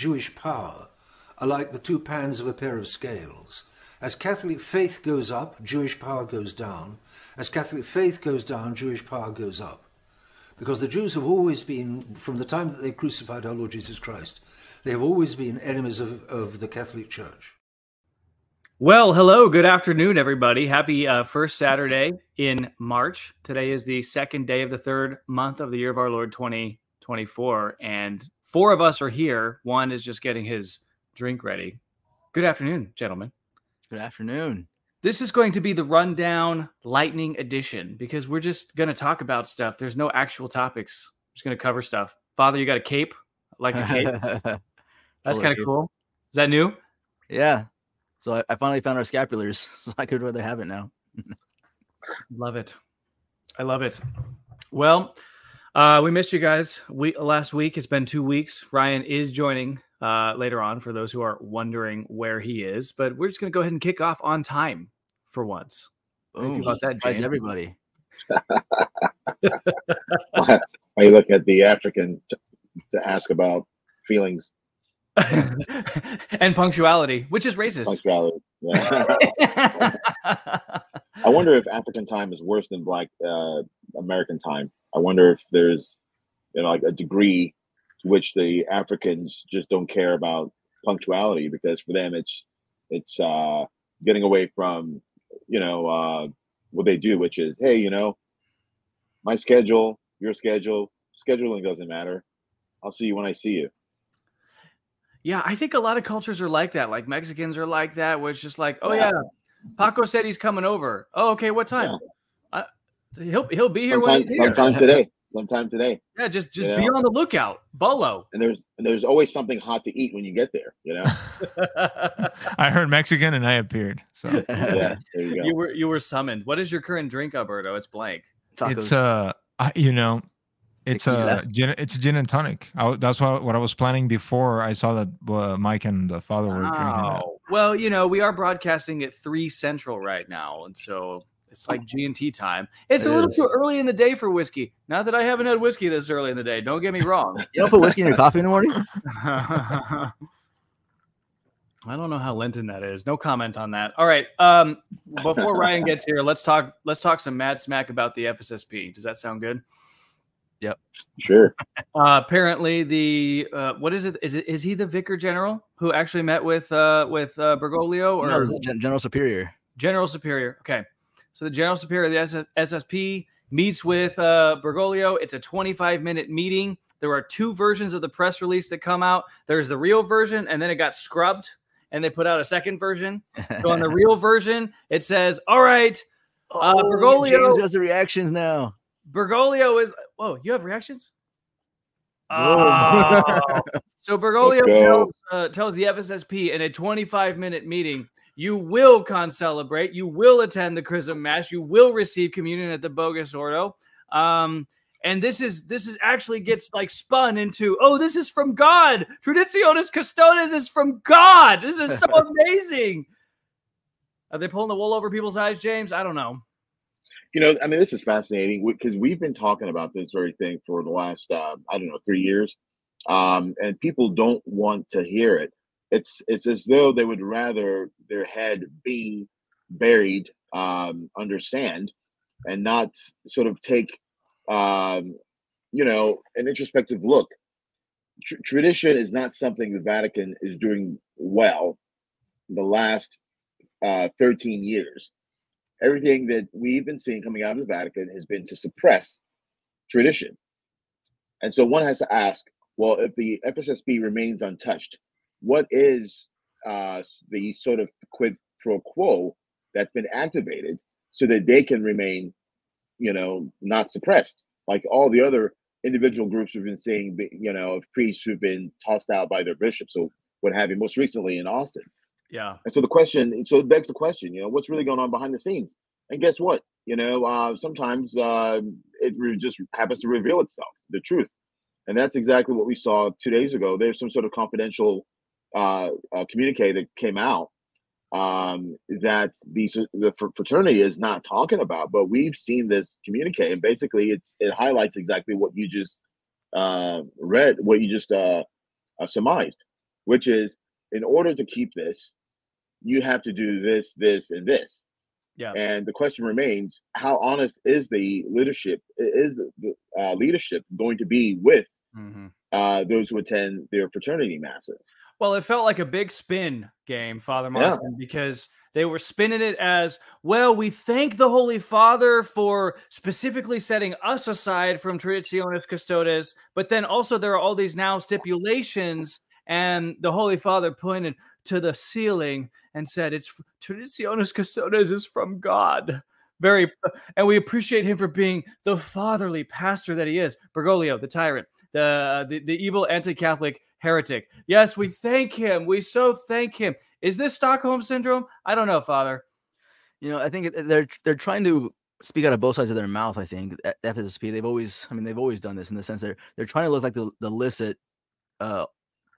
Jewish power are like the two pans of a pair of scales. As Catholic faith goes up, Jewish power goes down. As Catholic faith goes down, Jewish power goes up. Because the Jews have always been, from the time that they crucified our Lord Jesus Christ, they have always been enemies of, of the Catholic Church. Well, hello, good afternoon, everybody. Happy uh, first Saturday in March. Today is the second day of the third month of the year of our Lord 2024. And four of us are here. One is just getting his drink ready. Good afternoon, gentlemen. Good afternoon. This is going to be the rundown lightning edition because we're just going to talk about stuff. There's no actual topics. We're just going to cover stuff. Father, you got a cape? Like a cape? That's kind of cool. Is that new? Yeah. So I, I finally found our scapulars, so I could rather have it now. love it. I love it. Well, uh, we missed you guys. We last week. It's been two weeks. Ryan is joining uh, later on for those who are wondering where he is. But we're just going to go ahead and kick off on time for once. Boom. about that, James? everybody. Why you look at the African to, to ask about feelings and punctuality, which is racist. Punctuality. Yeah. I wonder if African time is worse than Black uh, American time. I wonder if there's, you know, like a degree to which the Africans just don't care about punctuality because for them it's it's uh, getting away from you know uh, what they do, which is hey, you know, my schedule, your schedule, scheduling doesn't matter. I'll see you when I see you. Yeah, I think a lot of cultures are like that. Like Mexicans are like that, where it's just like, oh yeah, Paco said he's coming over. Oh, okay, what time? Yeah. Uh, he'll he'll be here sometime, when he's here. Sometime today. Sometime today. Yeah, just just be on the lookout. Bolo. And there's and there's always something hot to eat when you get there. You know. I heard Mexican and I appeared. So yeah, there you go. You were you were summoned. What is your current drink, Alberto? It's blank. Tacos. It's uh, I, you know, it's a gin, it's gin and tonic. I, that's what what I was planning before I saw that uh, Mike and the father were drinking that. Well, you know, we are broadcasting at three central right now, and so it's like G and T time. It's it a little is. too early in the day for whiskey. Not that I haven't had whiskey this early in the day. Don't get me wrong. you don't put whiskey in your coffee in the morning. I don't know how Lenten that is. No comment on that. All right. Um, before Ryan gets here, let's talk. Let's talk some mad smack about the FSSP. Does that sound good? Yep. Sure. Uh, apparently, the uh, what is it? Is it is he the vicar general who actually met with uh, with uh, Bergoglio or no, General Superior? General Superior. Okay, so the General Superior of the SSP meets with uh, Bergoglio. It's a 25 minute meeting. There are two versions of the press release that come out. There's the real version, and then it got scrubbed, and they put out a second version. So on the real version, it says, "All right, uh, oh, Bergoglio James has the reactions now." Bergoglio is whoa, you have reactions? Oh. so Bergoglio tells, uh, tells the FSSP in a 25 minute meeting, you will concelebrate, you will attend the Chrism Mass, you will receive communion at the Bogus Ordo. Um, and this is this is actually gets like spun into oh this is from God. Traditionis Custodes is from God. This is so amazing. Are they pulling the wool over people's eyes James? I don't know. You know, I mean, this is fascinating because we've been talking about this very thing for the last, uh, I don't know, three years, um, and people don't want to hear it. It's it's as though they would rather their head be buried um, under sand and not sort of take, um, you know, an introspective look. Tr- tradition is not something the Vatican is doing well the last uh, 13 years everything that we've been seeing coming out of the Vatican has been to suppress tradition. And so one has to ask, well, if the FSSP remains untouched, what is uh, the sort of quid pro quo that's been activated so that they can remain, you know, not suppressed like all the other individual groups we've been seeing, you know, of priests who've been tossed out by their bishops or what have you, most recently in Austin. Yeah. And so the question, so it begs the question, you know, what's really going on behind the scenes? And guess what? You know, uh, sometimes uh, it re- just happens to reveal itself, the truth. And that's exactly what we saw two days ago. There's some sort of confidential uh, uh, communique that came out um, that the, the fraternity is not talking about, but we've seen this communique, and basically it's it highlights exactly what you just uh, read, what you just uh, uh, surmised, which is in order to keep this, you have to do this, this, and this. Yeah. And the question remains: How honest is the leadership? Is the uh, leadership going to be with mm-hmm. Uh, those who attend their fraternity masses? Well, it felt like a big spin game, Father Martin, yeah. because they were spinning it as well. We thank the Holy Father for specifically setting us aside from Traditionis Custodes, but then also there are all these now stipulations, and the Holy Father pointed to the ceiling and said, "It's Traditionis Custodes is from God." Very, and we appreciate him for being the fatherly pastor that he is. Bergoglio, the tyrant, the the, the evil anti-Catholic heretic. Yes, we thank him. We so thank him. Is this Stockholm syndrome? I don't know, Father. You know, I think they're they're trying to speak out of both sides of their mouth. I think at FSSP they've always, I mean, they've always done this in the sense that they're trying to look like the the licit uh,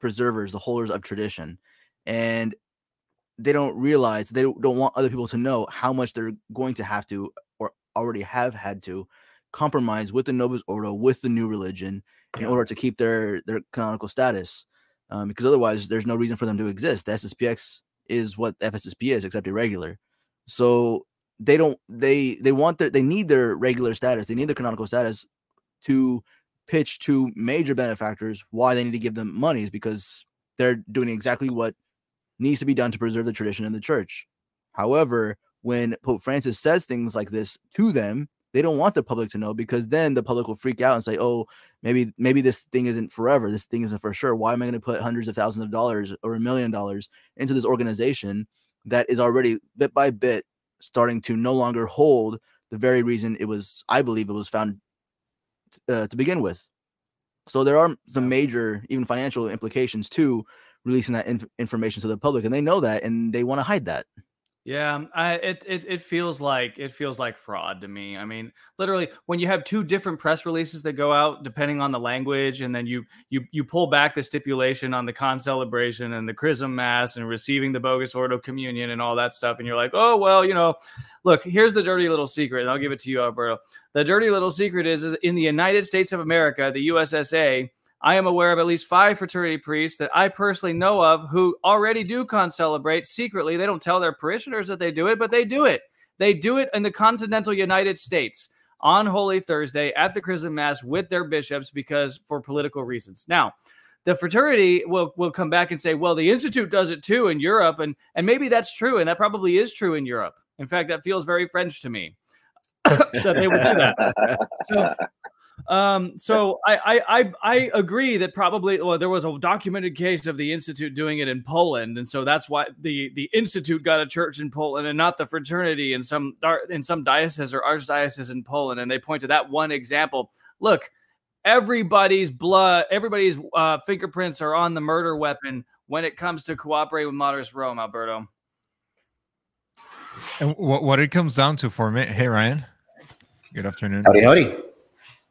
preservers, the holders of tradition, and they don't realize they don't want other people to know how much they're going to have to or already have had to compromise with the Novus Ordo, with the new religion, in yeah. order to keep their their canonical status um, because otherwise there's no reason for them to exist. The SSPX is what FSSP is, except irregular. So they don't they they want their they need their regular status, they need their canonical status to pitch to major benefactors why they need to give them money is because they're doing exactly what needs to be done to preserve the tradition in the church. However, when Pope Francis says things like this to them, they don't want the public to know because then the public will freak out and say, "Oh, maybe maybe this thing isn't forever. This thing isn't for sure. Why am I going to put hundreds of thousands of dollars or a million dollars into this organization that is already bit by bit starting to no longer hold the very reason it was I believe it was found uh, to begin with." So there are some major even financial implications to releasing that inf- information to the public and they know that and they want to hide that. Yeah, um, I, it, it it feels like it feels like fraud to me. I mean, literally, when you have two different press releases that go out depending on the language, and then you you you pull back the stipulation on the con celebration and the chrism mass and receiving the bogus ordo communion and all that stuff, and you're like, oh well, you know, look, here's the dirty little secret, and I'll give it to you, Alberto. The dirty little secret is, is in the United States of America, the USSA I am aware of at least five fraternity priests that I personally know of who already do concelebrate secretly. They don't tell their parishioners that they do it, but they do it. They do it in the continental United States on Holy Thursday at the Chrism Mass with their bishops because for political reasons. Now, the fraternity will will come back and say, well, the institute does it too in Europe, and and maybe that's true, and that probably is true in Europe. In fact, that feels very French to me that they would do that. So um, so I, I I agree that probably well there was a documented case of the institute doing it in Poland, and so that's why the the institute got a church in Poland and not the fraternity in some in some diocese or archdiocese in Poland, and they point to that one example. Look, everybody's blood, everybody's uh, fingerprints are on the murder weapon when it comes to cooperate with Modernist Rome, Alberto. And what what it comes down to for me, hey Ryan, good afternoon. Howdy, howdy.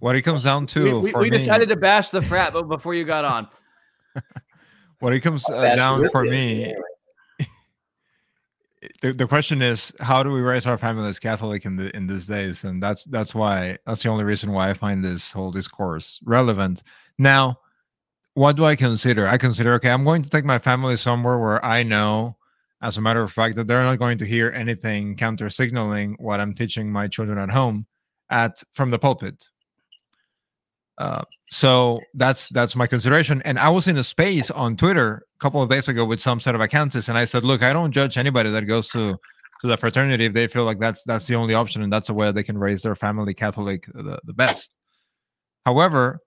What it comes down to, we, we, we decided to bash the frat, but before you got on, what it comes uh, down for me, the, the question is, how do we raise our family as Catholic in the in these days? And that's that's why that's the only reason why I find this whole discourse relevant. Now, what do I consider? I consider okay, I'm going to take my family somewhere where I know, as a matter of fact, that they're not going to hear anything counter signaling what I'm teaching my children at home at from the pulpit uh, so that's that's my consideration. And I was in a space on Twitter a couple of days ago with some set of accounts, and I said, "Look, I don't judge anybody that goes to to the fraternity if they feel like that's that's the only option and that's the way they can raise their family Catholic the, the best." However,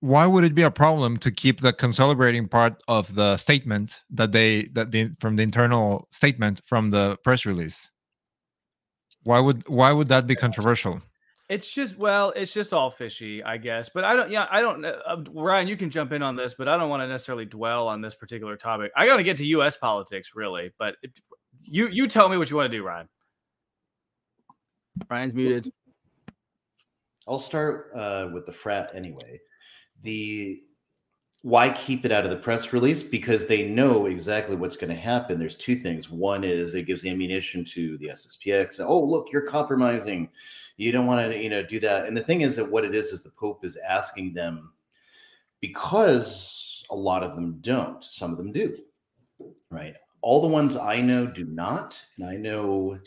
why would it be a problem to keep the concelebrating part of the statement that they that the from the internal statement from the press release? Why would why would that be controversial? It's just well, it's just all fishy, I guess. But I don't, yeah, I don't. Uh, Ryan, you can jump in on this, but I don't want to necessarily dwell on this particular topic. I got to get to U.S. politics, really. But it, you, you tell me what you want to do, Ryan. Ryan's muted. I'll start uh, with the frat anyway. The why keep it out of the press release? Because they know exactly what's going to happen. There's two things. One is it gives ammunition to the SSPX. Oh, look, you're compromising. You don't want to, you know, do that. And the thing is that what it is is the Pope is asking them because A lot of them don't. Some of them do. Right. All the ones I know do not, and I know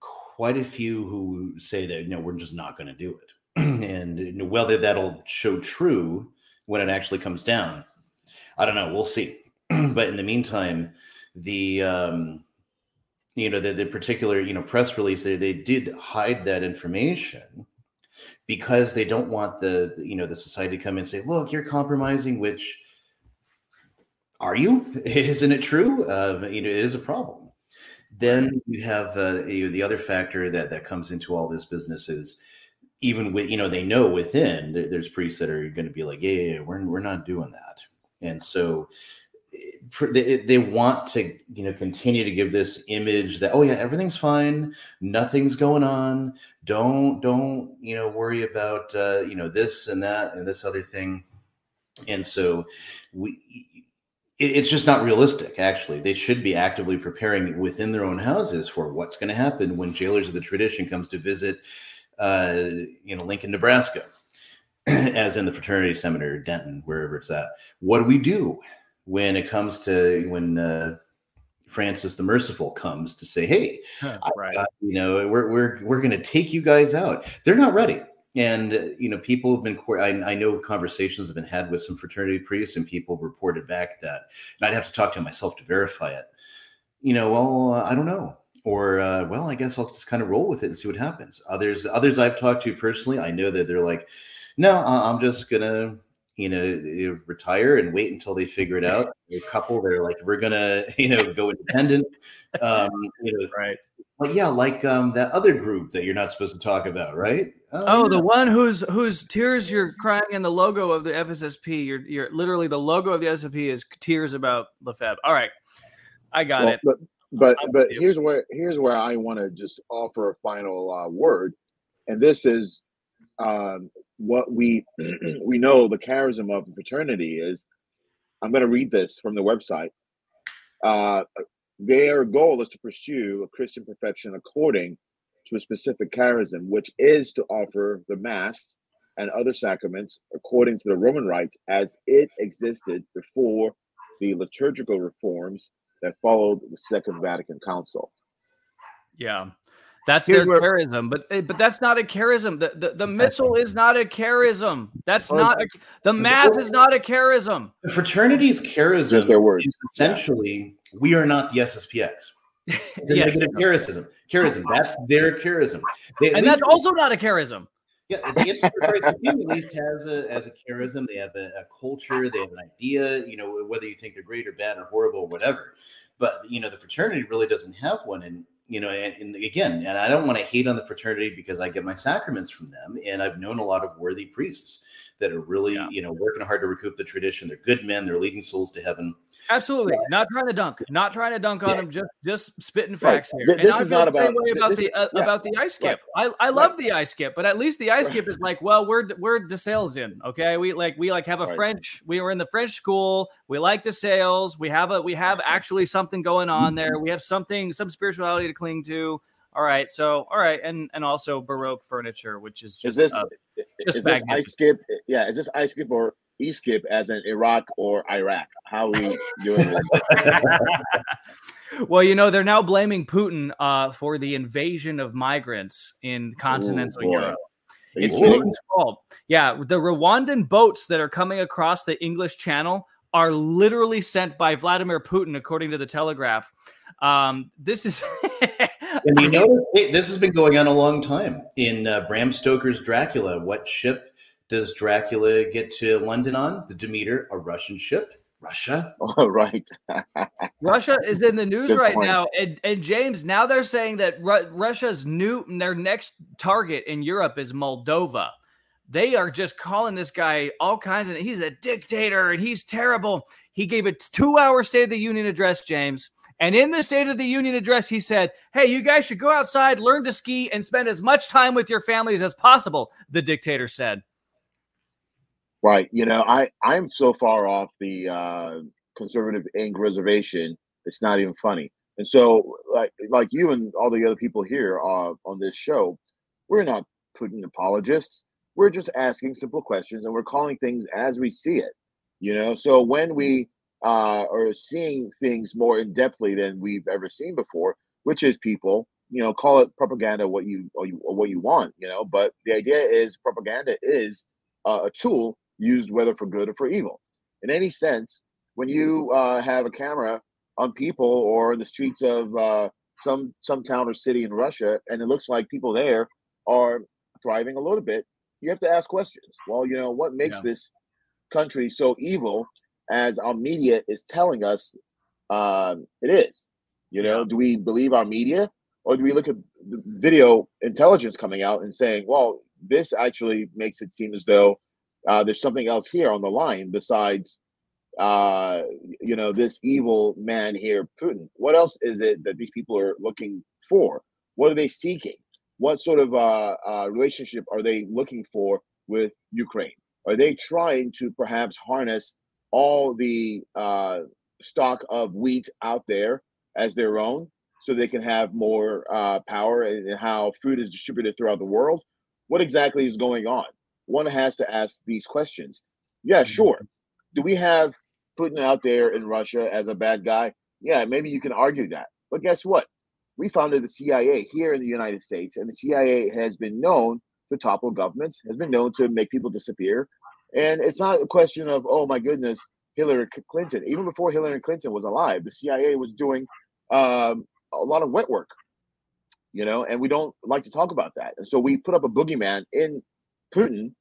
quite a few who say that no, we're just not going to do it. and whether that'll show true when it actually comes down, I don't know. We'll see. but in the meantime, the um, you know the, the particular you know press release they, they did hide that information because they don't want the you know the society to come in and say look you're compromising which are you? Isn't it true? Uh, you know it is a problem. Then you have uh, you know, the other factor that that comes into all this business is even with you know they know within there's priests that are going to be like yeah, yeah, yeah we're, we're not doing that. And so they, they want to you know continue to give this image that oh yeah everything's fine nothing's going on don't don't you know worry about uh, you know this and that and this other thing. And so we it's just not realistic actually. They should be actively preparing within their own houses for what's going to happen when jailers of the tradition comes to visit uh, you know lincoln nebraska as in the fraternity seminary denton wherever it's at what do we do when it comes to when uh, Francis the Merciful comes to say, "Hey, right. I, uh, you know, we're we're we're going to take you guys out." They're not ready, and uh, you know, people have been. I, I, know conversations have been had with some fraternity priests, and people reported back that, and I'd have to talk to myself to verify it. You know, well, uh, I don't know, or uh, well, I guess I'll just kind of roll with it and see what happens. Others, others I've talked to personally, I know that they're like, "No, I'm just gonna." you know, retire and wait until they figure it out. A couple, they're like, we're gonna, you know, go independent. Um, you know, right. But yeah, like um, that other group that you're not supposed to talk about, right? Oh, oh yeah. the one whose whose tears you're crying in the logo of the FSSP. You're you're literally the logo of the SSP is tears about Lefebvre. All right, I got well, it. But but but here's where here's where I want to just offer a final uh, word, and this is um, what we we know the charism of the fraternity is. I'm going to read this from the website. Uh, their goal is to pursue a Christian perfection according to a specific charism, which is to offer the Mass and other sacraments according to the Roman rites as it existed before the liturgical reforms that followed the Second Vatican Council. Yeah. That's Here's their where, charism, but eh, but that's not a charism. The the, the exactly. missal is not a charism. That's not a, the mass is not a charism. The fraternity's charism their words. is essentially yeah. we are not the SSPX. It's a yes. negative charism. Charism. That's their charism. They, and that's also not a charism. Yeah, the Institute at least has a as a charism. They have a, a, culture. They have an idea. You know, whether you think they're great or bad or horrible or whatever. But you know, the fraternity really doesn't have one. And you know, and, and, again, and I don't want to hate on the fraternity because I get my sacraments from them, and I've known a lot of worthy priests that are really, yeah. you know, working hard to recoup the tradition. They're good men. They're leading souls to heaven. Absolutely, not trying to dunk, not trying to dunk on them. Just just spitting facts right. here. This and I is not the same way about the uh, yeah. about the ice skip. Right. I, I love right. the ice skip, but at least the ice skip is like, well, we're we're DeSales in. Okay, we like we like have a French. We were in the French school. We like DeSales. We have a we have actually something going on there. We have something some spirituality to cling to. All right, so all right, and and also Baroque furniture, which is just is this uh, just is this ice skip? Yeah, is this ice skip or e skip as in Iraq or Iraq? How are we doing this? well, you know they're now blaming Putin uh, for the invasion of migrants in continental Ooh, Europe. It's Putin's fault. Yeah, the Rwandan boats that are coming across the English Channel are literally sent by Vladimir Putin, according to the Telegraph. Um, this is and you know, this has been going on a long time. In uh, Bram Stoker's Dracula, what ship does Dracula get to London on? The Demeter, a Russian ship. Russia. Oh, right. Russia is in the news Good right point. now, and, and James. Now they're saying that Ru- Russia's new their next target in Europe is Moldova. They are just calling this guy all kinds of. He's a dictator and he's terrible. He gave a two-hour State of the Union address, James and in the State of the Union address, he said, Hey, you guys should go outside, learn to ski, and spend as much time with your families as possible, the dictator said. Right. You know, I, I'm so far off the uh, conservative Inc. reservation, it's not even funny. And so, like, like you and all the other people here uh, on this show, we're not Putin apologists. We're just asking simple questions and we're calling things as we see it. You know, so when we uh, are seeing things more in depthly than we've ever seen before, which is people, you know, call it propaganda what you or, you, or what you want, you know, but the idea is propaganda is uh, a tool used whether for good or for evil. In any sense, when you uh, have a camera on people or in the streets of uh, some some town or city in Russia, and it looks like people there are thriving a little bit, you have to ask questions. Well, you know, what makes yeah. this country so evil as our media is telling us um, it is? You know, yeah. do we believe our media or do we look at the video intelligence coming out and saying, well, this actually makes it seem as though uh, there's something else here on the line besides, uh, you know, this evil man here, Putin? What else is it that these people are looking for? What are they seeking? What sort of uh, uh relationship are they looking for with Ukraine? Are they trying to perhaps harness all the uh, stock of wheat out there as their own so they can have more uh, power in how food is distributed throughout the world? What exactly is going on? One has to ask these questions. Yeah, mm-hmm. sure. Do we have Putin out there in Russia as a bad guy? Yeah, maybe you can argue that. But guess what? We founded the CIA here in the United States, and the CIA has been known to topple governments, has been known to make people disappear. And it's not a question of, oh my goodness, Hillary Clinton. Even before Hillary Clinton was alive, the CIA was doing um, a lot of wet work, you know, and we don't like to talk about that. And so we put up a boogeyman in Putin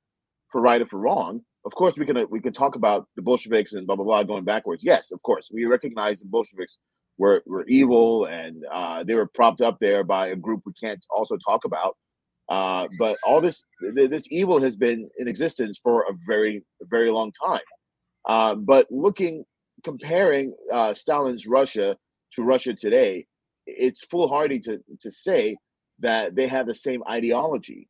for right or for wrong. Of course, we can uh, we can talk about the Bolsheviks and blah blah blah going backwards. Yes, of course, we recognize the Bolsheviks were were evil and uh, they were propped up there by a group we can't also talk about. Uh, but all this this evil has been in existence for a very very long time. Uh, but looking comparing uh, Stalin's Russia to Russia today, it's foolhardy to to say that they have the same ideology.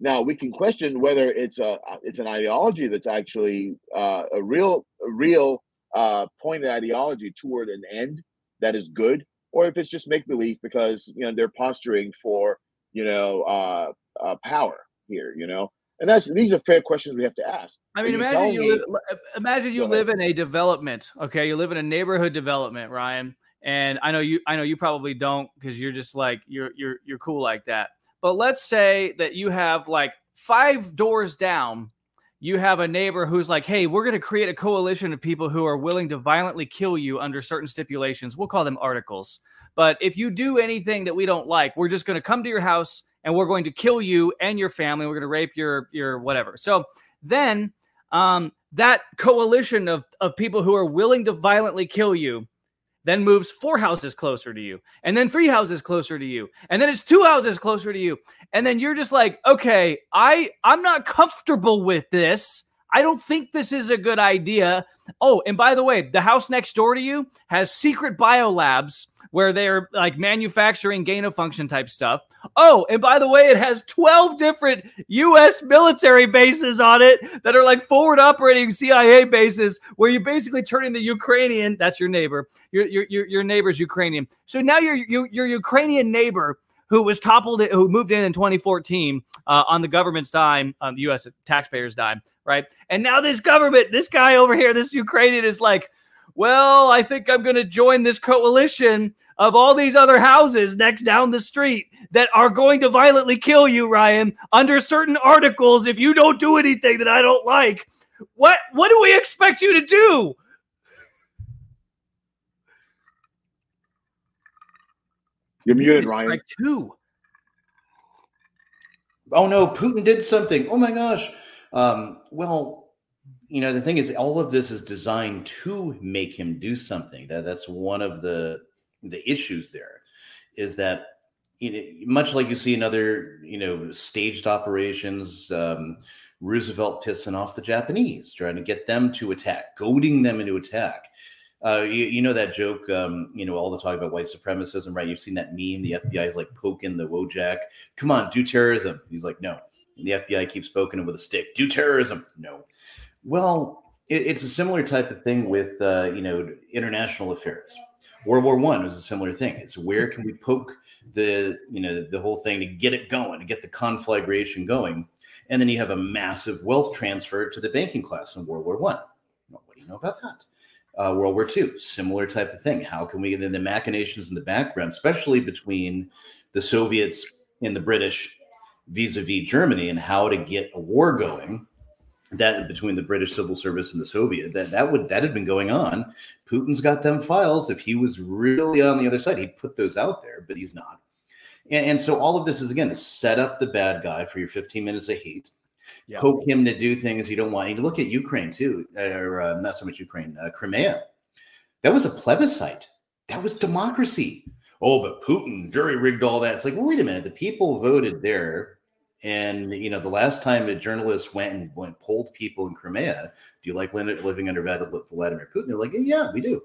Now we can question whether it's a it's an ideology that's actually uh, a real a real uh, pointed ideology toward an end that is good, or if it's just make believe because you know they're posturing for you know uh, uh, power here. You know, and that's these are fair questions we have to ask. I mean, imagine you, me, live, imagine you live in a development. Okay, you live in a neighborhood development, Ryan, and I know you I know you probably don't because you're just like you're you're you're cool like that. But let's say that you have like five doors down, you have a neighbor who's like, "Hey, we're going to create a coalition of people who are willing to violently kill you under certain stipulations. We'll call them articles. But if you do anything that we don't like, we're just going to come to your house and we're going to kill you and your family. We're going to rape your your whatever." So then um, that coalition of of people who are willing to violently kill you then moves four houses closer to you, and then three houses closer to you, and then it's two houses closer to you. And then you're just like, okay, I I'm not comfortable with this. I don't think this is a good idea. Oh, and by the way, the house next door to you has secret biolabs where they're like manufacturing gain of function type stuff. Oh, and by the way, it has 12 different US military bases on it that are like forward operating CIA bases where you basically turn in the Ukrainian, that's your neighbor, your, your, your neighbor's Ukrainian. So now your, your, your Ukrainian neighbor who was toppled, who moved in in 2014 uh, on the government's dime, on the U.S. taxpayers' dime, right? And now this government, this guy over here, this Ukrainian is like, well, I think I'm going to join this coalition of all these other houses next down the street that are going to violently kill you, Ryan, under certain articles if you don't do anything that I don't like. What what do we expect you to do? You're muted, Ryan. Two. Oh no, Putin did something. Oh my gosh. Um, well, you know, the thing is, all of this is designed to make him do something. That that's one of the the issues there is that you know, much like you see in other you know staged operations um, roosevelt pissing off the japanese trying to get them to attack goading them into attack uh, you, you, know that joke um, you know all the talk about white supremacism right? You've seen that meme the fbi is like poking the wojak. Come on do terrorism. He's like no. And the fbi keeps poking him with a stick. Do terrorism. No. Well it, it's a similar type of thing with uh, you know international affairs. World War One was a similar thing. It's where can we poke the you know the whole thing to get it going, to get the conflagration going, and then you have a massive wealth transfer to the banking class in World War One. What do you know about that? Uh, World War II, similar type of thing. How can we, then the machinations in the background, especially between the Soviets and the British vis a vis Germany, and how to get a war going that between the British civil service and the Soviet that that would that had been going on. Putin's got them files. If he was really on the other side, he'd put those out there, but he's not. And, and so all of this is again to set up the bad guy for your 15 minutes of hate, yeah. poke him to do things you don't want. You look at Ukraine too, or uh, not so much Ukraine, uh, Crimea. That was a plebiscite. That was democracy. Oh, but Putin jury rigged all that. It's like, well, wait a minute. The people voted there and you know, the last time a journalist went and went polled people in Crimea, do you like living under Vladimir Putin? They're like, yeah, we do.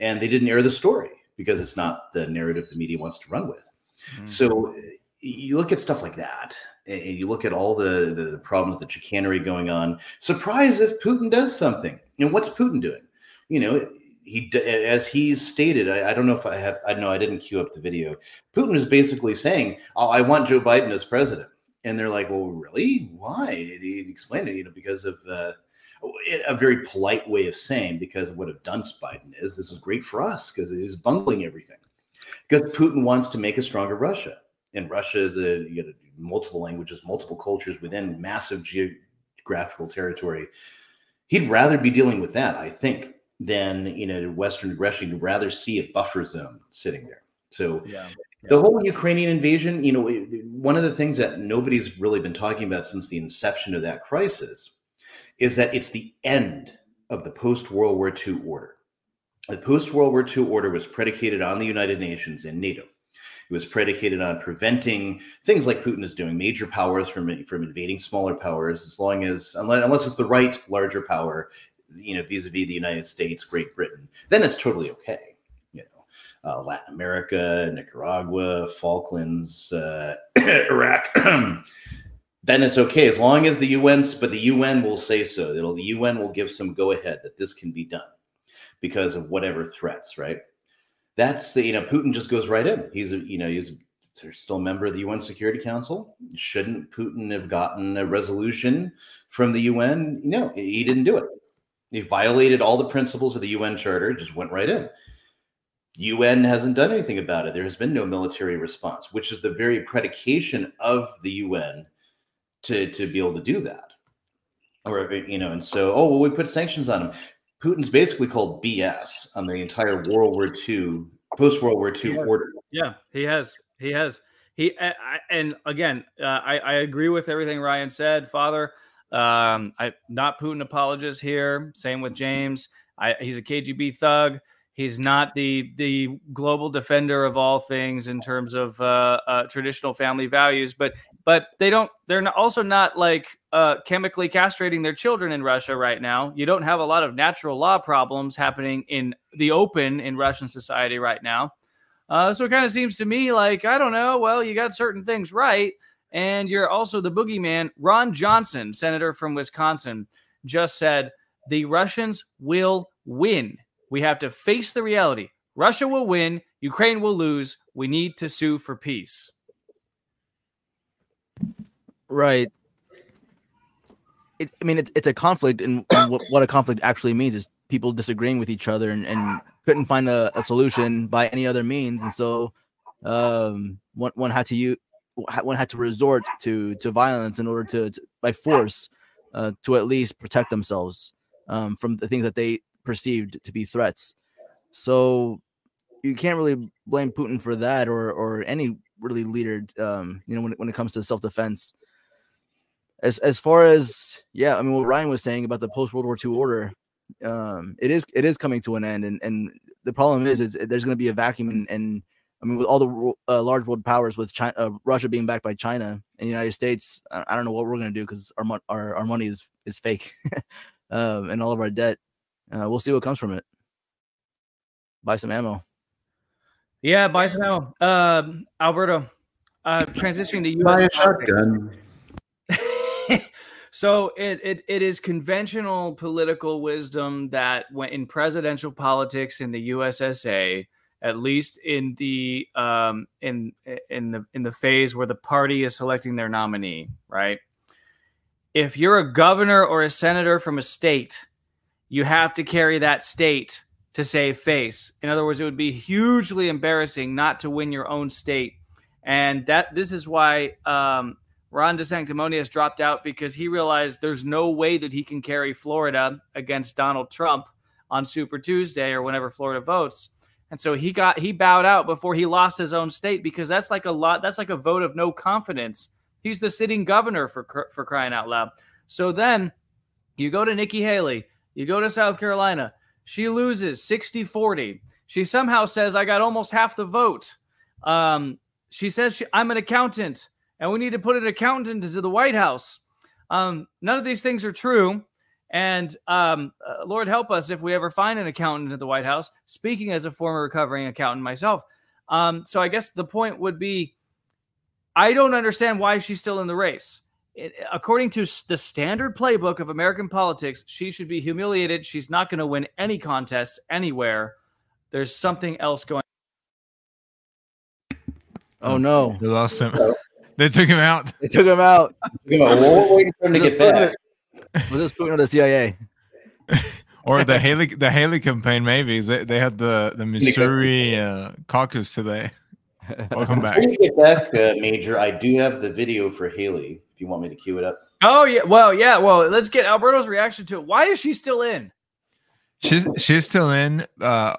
And they didn't air the story because it's not the narrative the media wants to run with. Mm-hmm. So you look at stuff like that, and you look at all the, the problems, the chicanery going on. Surprise if Putin does something. And what's Putin doing? You know, he as he's stated I, I, don't know if i have i know i didn't queue up the video putin is basically saying oh, i want joe biden as president and they're like, "Well, really? Why?" And he explained it, you know, because of uh, a very polite way of saying because of what a dunce Biden is. This is great for us because is bungling everything. Because Putin wants to make a stronger Russia, and Russia is a you know, multiple languages, multiple cultures within massive geographical territory. He'd rather be dealing with that, I think, than you know Western aggression. He'd rather see a buffer zone sitting there. So yeah. The whole Ukrainian invasion, you know, one of the things that nobody's really been talking about since the inception of that crisis is that it's the end of the post World War II order. The post World War II order was predicated on the United Nations and NATO. It was predicated on preventing things like Putin is doing, major powers from from invading smaller powers, as long as unless, unless it's the right larger power, you know, vis-a-vis the United States, Great Britain, then it's totally okay You know, uh, Latin America, Nicaragua, Falklands, uh, Iraq, then it's okay as long as the UN. But the UN will say so. It'll, the UN will give some go ahead that this can be done because of whatever threats. Right. That's the you know Putin just goes right in. He's a you know he's still a member of the UN Security Council. Shouldn't Putin have gotten a resolution from the UN? No, he didn't do it. He violated all the principles of the UN Charter. Just went right in. UN hasn't done anything about it. There has been no military response, which is the very predication of the UN to, to be able to do that. Or, you know, and so, oh, well, we put sanctions on him. Putin's basically called BS on the entire World War II, post World War II order. Yeah, he has. He has. He, and again, uh, I, I agree with everything Ryan said, Father. Um, I not Putin apologist here. Same with James. I, he's a KGB thug. He's not the the global defender of all things in terms of uh, uh, traditional family values, but but they don't. They're also not like uh, chemically castrating their children in Russia right now. You don't have a lot of natural law problems happening in the open in Russian society right now. Uh, so it kind of seems to me like I don't know. Well, you got certain things right, and you're also the boogeyman. Ron Johnson, senator from Wisconsin, just said the Russians will win we have to face the reality. Russia will win, Ukraine will lose. We need to sue for peace. Right. It, I mean, it's, it's a conflict, and, and what, what, a conflict actually means is people disagreeing with each other and, and couldn't find a, a, solution by any other means, and so um, one, one had to use one had to resort to to violence in order to, to by force uh, to at least protect themselves um, from the things that they perceived to be threats. So you can't really blame Putin for that or or any really leader um, you know when, when it comes to self-defense. As as far as yeah, I mean what Ryan was saying about the post World War II order, um, it is it is coming to an end and and the problem is is there's going to be a vacuum and, and I mean, with all the uh, large world powers, with China, uh, Russia being backed by China and the United States, I, I don't know what we're going to do because our, our our money is is fake, um, and all of our debt uh, we'll see what comes from it. Buy some ammo. Yeah, buy some ammo. Uh, Alberto, uh, transitioning to U.S. Buy a shotgun. So it, it it is conventional political wisdom that when in presidential politics in the USSA, at least in the um in in the in the phase where the party is selecting their nominee, right? If you're a governor or a senator from a state you have to carry that state to save face. In other words, it would be hugely embarrassing not to win your own state. And that this is why um, Ron DeSanctimonious dropped out because he realized there's no way that he can carry Florida against Donald Trump on Super Tuesday or whenever Florida votes. And so he got he bowed out before he lost his own state because that's like a lot that's like a vote of no confidence. He's the sitting governor for for crying out loud. So then you go to Nikki Haley, you go to South Carolina, she loses 60-40. She somehow says I got almost half the vote. Um, she says she, I'm an accountant and we need to put an accountant into the White House. Um, none of these things are true. And um, uh, Lord help us if we ever find an accountant at the White House. Speaking as a former recovering accountant myself. Um, so I guess the point would be I don't understand why she's still in the race. It, according to the standard playbook of American politics, she should be humiliated. She's not going to win any contests anywhere. There's something else going. On. Oh no! They lost him. They took him out. They took him out. We're waiting for him to get back. Was this Putin or the CIA? or the Haley the Haley campaign maybe they, they had the the Missouri uh, caucus today. Welcome back. Before you get back, uh, Major, I do have the video for Haley. If you want me to cue it up. Oh yeah, well yeah, well let's get Alberto's reaction to it. Why is she still in? She's she's still in. Uh,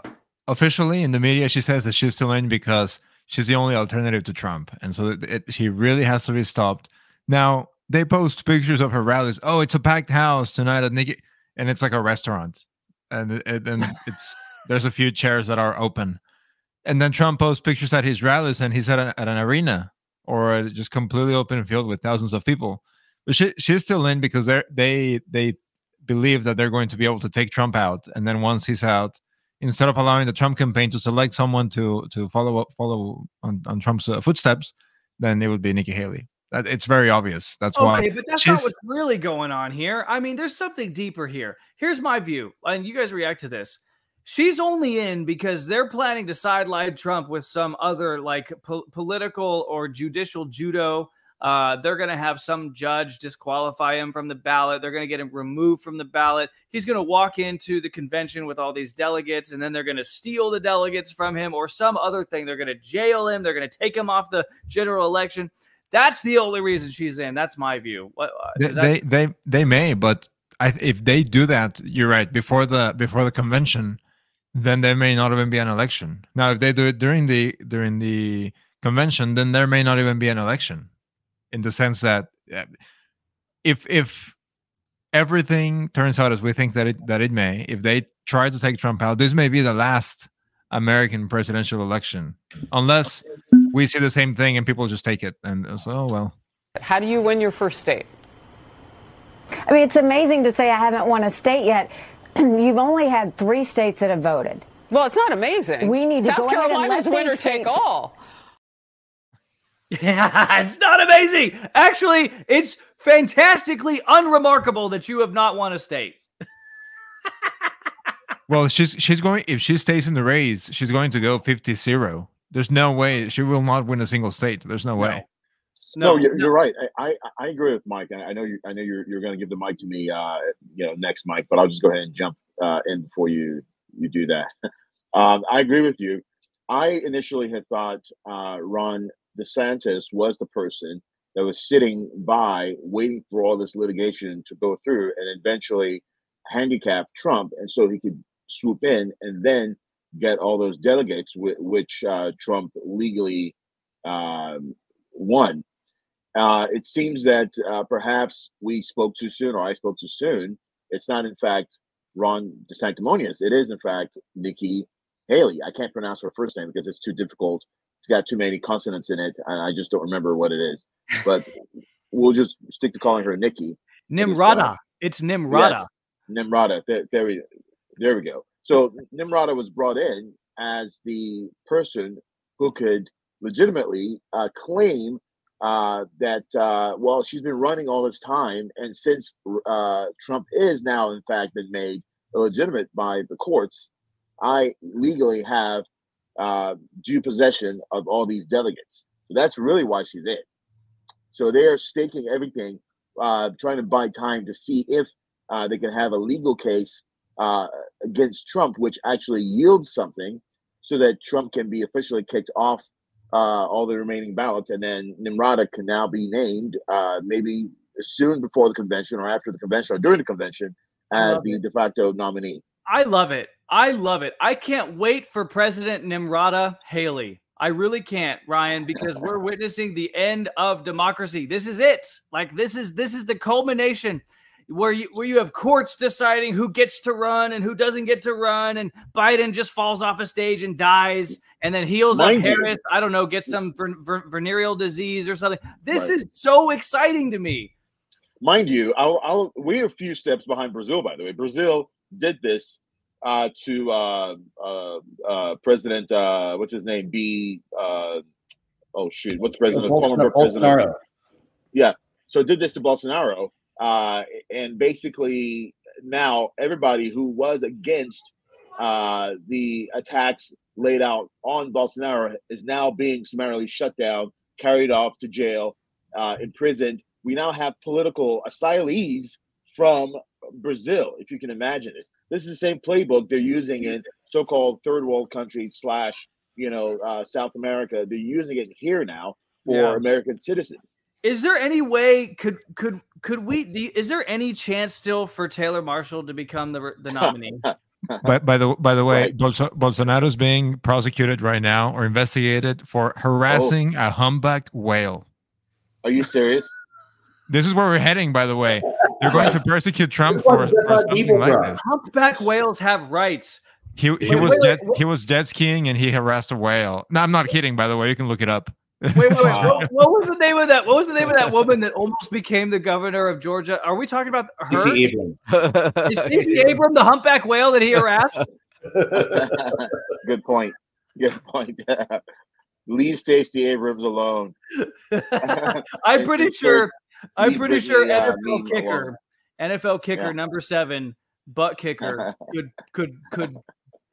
officially in the media, she says that she's still in because she's the only alternative to Trump, and so it, it, she really has to be stopped. Now they post pictures of her rallies. Oh, it's a packed house tonight at Nikki, and it's like a restaurant, and and it's there's a few chairs that are open, and then Trump posts pictures at his rallies, and he's at, a, at an arena or just completely open field with thousands of people. But she, she's still in because they they they believe that they're going to be able to take Trump out, and then once he's out, instead of allowing the Trump campaign to select someone to to follow up follow on, on Trump's uh, footsteps, then it would be Nikki Haley. That, it's very obvious. That's okay, why. Okay, but that's not what's really going on here. I mean, there's something deeper here. Here's my view, and you guys react to this. She's only in because they're planning to sideline Trump with some other like po- political or judicial judo. Uh, they're going to have some judge disqualify him from the ballot. They're going to get him removed from the ballot. He's going to walk into the convention with all these delegates, and then they're going to steal the delegates from him or some other thing. They're going to jail him. They're going to take him off the general election. That's the only reason she's in. That's my view. What, uh, they, that- they, they they may, but I, if they do that, you're right. Before the before the convention, then there may not even be an election. Now, if they do it during the during the convention, then there may not even be an election, in the sense that uh, if if everything turns out as we think that it that it may, if they try to take Trump out, this may be the last American presidential election, unless we see the same thing and people just take it and so oh well. How do you win your first state? I mean, it's amazing to say I haven't won a state yet. You've only had three states that have voted. Well, it's not amazing. We need to South go ahead and let winner take all. Yeah, it's not amazing. Actually, it's fantastically unremarkable that you have not won a state. Well, she's she's going if she stays in the race, she's going to go 50-0. There's no way she will not win a single state. There's no way. No, you're, you're right. I, I, I agree with Mike. I I know you. I know you're you're going to give the mic to me. Uh, you know, next Mike. But I'll just go ahead and jump uh, in before you you do that. um, I agree with you. I initially had thought uh, Ron DeSantis was the person that was sitting by, waiting for all this litigation to go through, and eventually handicap Trump, and so he could swoop in and then get all those delegates, wh- which uh, Trump legally um, won. Uh, it seems that uh, perhaps we spoke too soon, or I spoke too soon. It's not, in fact, Ron DeSanctimonious. It is, in fact, Nikki Haley. I can't pronounce her first name because it's too difficult. It's got too many consonants in it, and I just don't remember what it is. But we'll just stick to calling her Nikki. Nimrata. It's Nimrata. Yes, Nimrata. There, there, we, there we go. So Nimrata was brought in as the person who could legitimately uh, claim uh, that, uh, well, she's been running all this time. And since uh, Trump is now, in fact, been made illegitimate by the courts, I legally have uh, due possession of all these delegates. So that's really why she's in. So they are staking everything, uh, trying to buy time to see if uh, they can have a legal case uh, against Trump, which actually yields something, so that Trump can be officially kicked off uh, all the remaining ballots, and then Nimrata can now be named, uh, maybe soon before the convention or after the convention or during the convention as the de facto nominee. I love it. I love it. I can't wait for President Nimrata Haley. I really can't, Ryan, because we're witnessing the end of democracy. This is it. Like this is this is the culmination where you where you have courts deciding who gets to run and who doesn't get to run, and Biden just falls off a stage and dies, and then heals Mind up you- Harris. I don't know, gets some ver- ver- venereal disease or something. This Right. is so exciting to me. Mind you, I'll, I'll, we're a few steps behind Brazil, by the way. Brazil did this uh, to uh, uh, uh, President, uh, what's his name? B. Uh, oh, shoot. What's President? former Bolsonaro. President. Bolsonaro. Yeah. So did this to Bolsonaro. Uh, and basically, now everybody who was against uh, the attacks laid out on Bolsonaro is now being summarily shut down, carried off to jail, uh, imprisoned. We now have political asylees from Brazil, if you can imagine this. This is the same playbook they're using in so-called third world countries slash, you know, uh, South America. They're using it here now for Yeah. American citizens. Is there any way could could could we? the- Is there any chance still for Taylor Marshall to become the the nominee? But by the by the way, Right. Bolso- Bolsonaro's being prosecuted right now or investigated for harassing a humpbacked whale. Are you serious? This is where we're heading. By the way, they're going to persecute Trump for, for something like this. Humpback whales have rights. He he Wait, was wait, jet wait, he was jet skiing and he harassed a whale. No, I'm not kidding. By the way, you can look it up. Wait, wait, wait. What, what was the name of that? What was the name of that woman that almost became the governor of Georgia? Are we talking about her? DC Abrams. Is Stacey Abram the humpback whale that he harassed? Good point. Good point. Leave Stacey Abrams alone. I'm pretty it's sure. I'm leave pretty sure Britney, uh, NFL kicker, NFL kicker Yeah. number seven, butt kicker could could could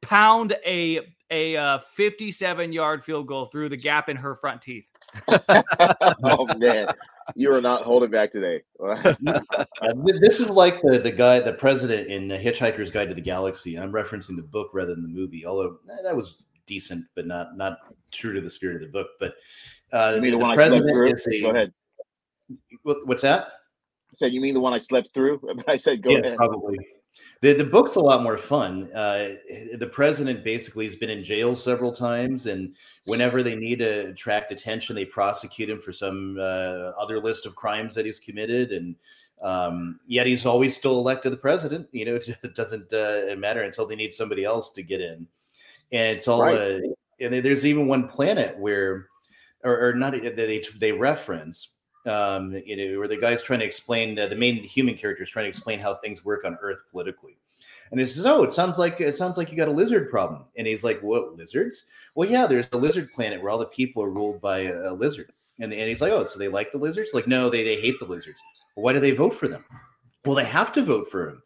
pound a a uh, 57 yard field goal through the gap in her front teeth. oh man, you are not holding back today. Uh, this is like the the guy, the president in the Hitchhiker's Guide to the Galaxy. I'm referencing the book rather than the movie, although eh, that was decent, but not not true to the spirit of the book. But uh, you mean the, the one I slept president is a, Go ahead. What, what's that? I said you mean the one I slept through? I said go yeah, ahead. probably. The the book's a lot more fun. Uh, the president basically has been in jail several times, and whenever they need to attract attention, they prosecute him for some uh, other list of crimes that he's committed, and um, yet he's always still elected the president. You know, it doesn't uh, matter until they need somebody else to get in, and it's all. Right. Uh, and there's even one planet where, or, or not, they they reference um, you know, where the guy's trying to explain uh, the main human character is trying to explain how things work on Earth politically. And he says, "Oh, it sounds like it sounds like you got a lizard problem." And he's like, "What lizards?" Well, yeah, there's a lizard planet where all the people are ruled by a, a lizard. And, and he's like, "Oh, so they like the lizards?" Like, no, they they hate the lizards. Well, why do they vote for them? Well, they have to vote for him.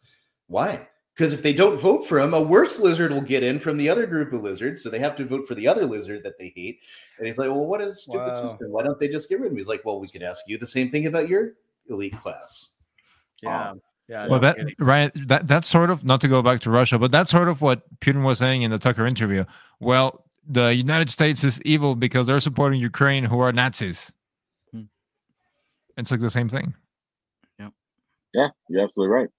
Why? Because if they don't vote for him, a worse lizard will get in from the other group of lizards. So they have to vote for the other lizard that they hate. And he's like, well, what is a stupid Wow. system? Why don't they just get rid of him? He's like, well, we could ask you the same thing about your elite class. Yeah, yeah. well, no that kidding. right. That that's sort of not to go back to Russia, but that's sort of what Putin was saying in the Tucker interview. Well, the United States is evil because they're supporting Ukraine, who are Nazis. Hmm. It's like the same thing. Yeah, yeah, you're absolutely right.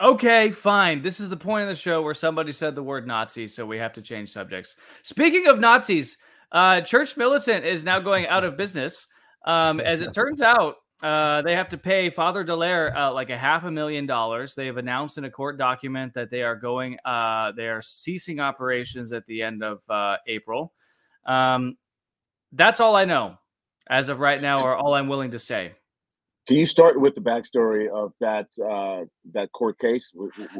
Okay, fine. This is the point of the show where somebody said the word Nazi, so we have to change subjects. Speaking of Nazis, uh, Church Militant is now going out of business. Um, as it turns out, uh, they have to pay Father de Laire uh, like a half a million dollars. They have announced in a court document that they are going, uh, they are ceasing operations at the end of uh, April. Um, that's all I know as of right now, or all I'm willing to say. Can you start with the backstory of that uh, that court case?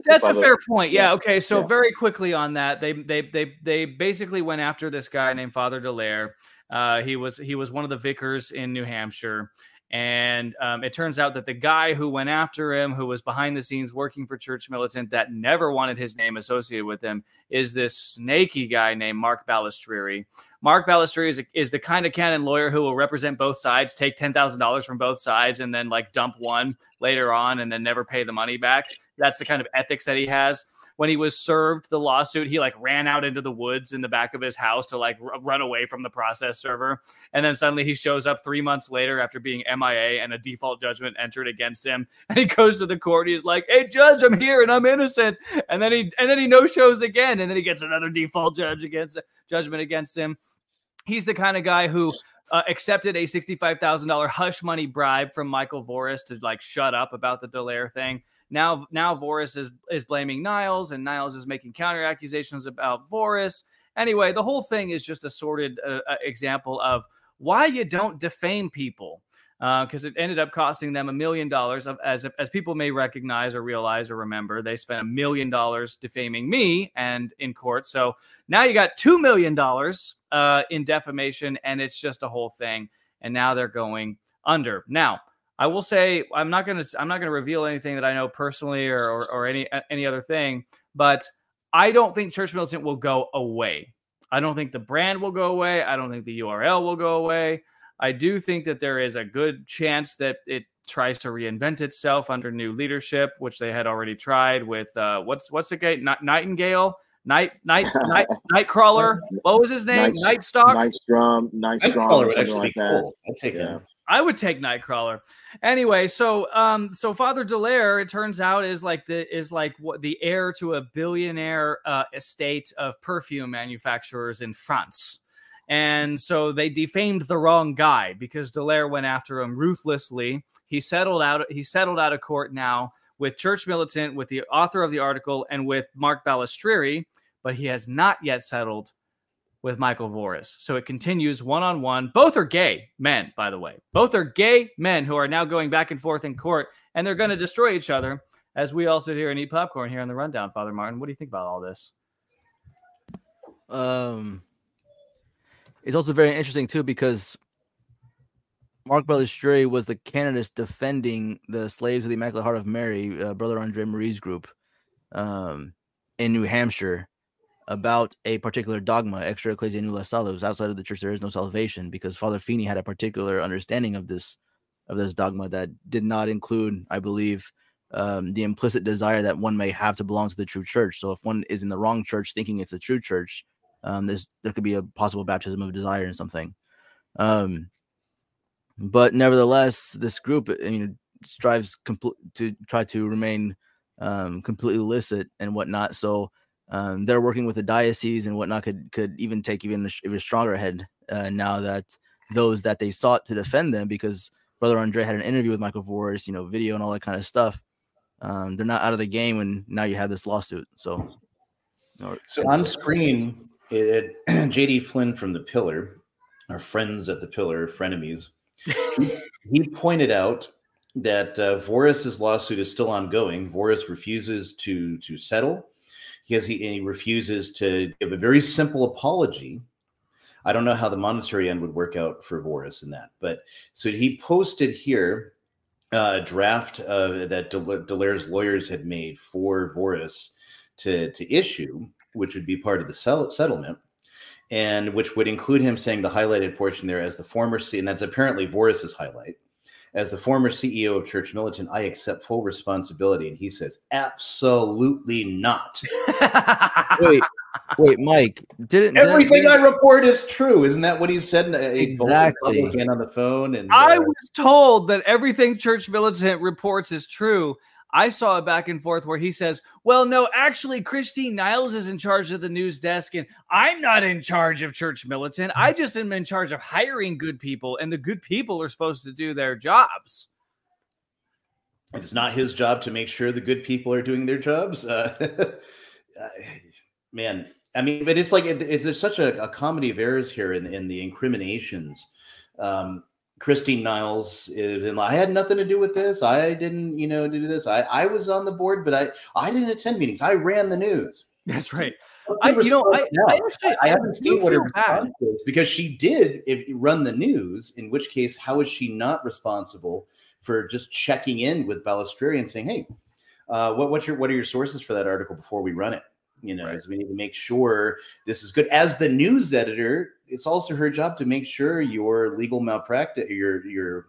That's a Father- fair point. Yeah. yeah, Okay. So yeah. very quickly on that, they they they they basically went after this guy named Father de Laire. Uh, he was he was one of the vicars in New Hampshire, and um, it turns out that the guy who went after him, who was behind the scenes working for Church Militant, that never wanted his name associated with him, is this snaky guy named Mark Balestrieri. Mark Balestrieri is, is the kind of canon lawyer who will represent both sides, take ten thousand dollars from both sides, and then like dump one later on and then never pay the money back. That's the kind of ethics that he has when he was served the lawsuit, he like ran out into the woods in the back of his house to like r- run away from the process server. And then suddenly he shows up three months later after being MIA and a default judgment entered against him. And he goes to the court. He's like, "Hey, judge, I'm here and I'm innocent." And then he and then he no shows again. And then he gets another default judge against judgment against him. He's the kind of guy who uh, accepted a $65,000 hush money bribe from Michael Voris to like shut up about the de Laire thing. Now, now Voris is is blaming Niles, and Niles is making counter accusations about Voris. Anyway, the whole thing is just a sordid uh, uh example of why you don't defame people because uh, it ended up costing them a million dollars. As as people may recognize or realize or remember, they spent a million dollars defaming me and in court. So now you got two million dollars uh, in defamation, and it's just a whole thing. And now they're going under. Now I will say I'm not gonna I'm not gonna reveal anything that I know personally or, or, or any any other thing, but I don't think Church Militant will go away. I don't think the brand will go away. I don't think the URL will go away. I do think that there is a good chance that it tries to reinvent itself under new leadership, which they had already tried with uh, what's what's the guy Nightingale, Night Night Night Nightcrawler. What was his name? Night, Nightstock. Nightstrom. Nightstrom. Nightcrawler would actually like be cool. I'd take yeah. him. I would take Nightcrawler. Anyway, so um, so Father de Laire, it turns out, is like the is like what the heir to a billionaire uh, estate of perfume manufacturers in France. And so they defamed the wrong guy because de Laire went after him ruthlessly. He settled out. He settled out of court now with Church Militant, with the author of the article, and with Mark Balestrieri, but he has not yet settled with Michael Voris. So it continues one on one. Both are gay men, by the way. Both are gay men who are now going back and forth in court, and they're going to destroy each other as we all sit here and eat popcorn here on the rundown. Father Martin, what do you think about all this? Um, it's also very interesting too because Mark Balestrieri was the candidate defending the slaves of the Immaculate Heart of Mary, uh, Brother Andre Marie's group, um, in New Hampshire about a particular dogma, extra ecclesia nulla salus. Outside of the church, there is no salvation because Father Feeney had a particular understanding of this of this dogma that did not include, I believe, um, the implicit desire that one may have to belong to the true church. So if one is in the wrong church, thinking it's the true church, um, there could be a possible baptism of desire in something. Um, but nevertheless, this group, I mean, strives compl- to try to remain um, completely illicit and whatnot. So um, they're working with the diocese and whatnot could could even take even a, even stronger head uh, now that those that they sought to defend them because brother Andre had an interview with Michael Voris, you know, video and all that kind of stuff. Um, they're not out of the game, and now you have this lawsuit. So, so on screen, it, JD Flynn from the Pillar, our friends at the Pillar, frenemies, he pointed out that uh, Voris's lawsuit is still ongoing. Voris refuses to to settle because he, he refuses to give a very simple apology. I don't know how the monetary end would work out for Voris in that, but so he posted here uh, a draft uh, that Del- de Laire's lawyers had made for Voris to to issue, which would be part of the sell- settlement, and which would include him saying the highlighted portion there as the former C, and that's apparently Voris's highlight as the former CEO of Church Militant, I accept full responsibility. And he says, absolutely not. wait, wait, Mike, didn't everything didn't, I report is true? Isn't that what he said? Exactly. Again on the phone, and I uh, was told that everything Church Militant reports is true. I saw a back and forth where he says, Well, no, actually, Christine Niles is in charge of the news desk, and I'm not in charge of Church Militant. I just am in charge of hiring good people, and the good people are supposed to do their jobs. It's not his job to make sure the good people are doing their jobs. Uh, man, I mean, but it's like it, it's such a, a, comedy of errors here in, in the incriminations. Um, Christine Niles is in. I had nothing to do with this. I didn't, you know, do this. I, I was on the board, but I I didn't attend meetings. I ran the news. That's right. I, you know, I, I, actually, I, haven't seen what her response is because she did if run the news. In which case, how is she not responsible for just checking in with Balestrieri and saying, "Hey, uh, what what's your what are your sources for that article before we run it?" You know, right. we need to make sure this is good. As the news editor, it's also her job to make sure your legal malpractice, your your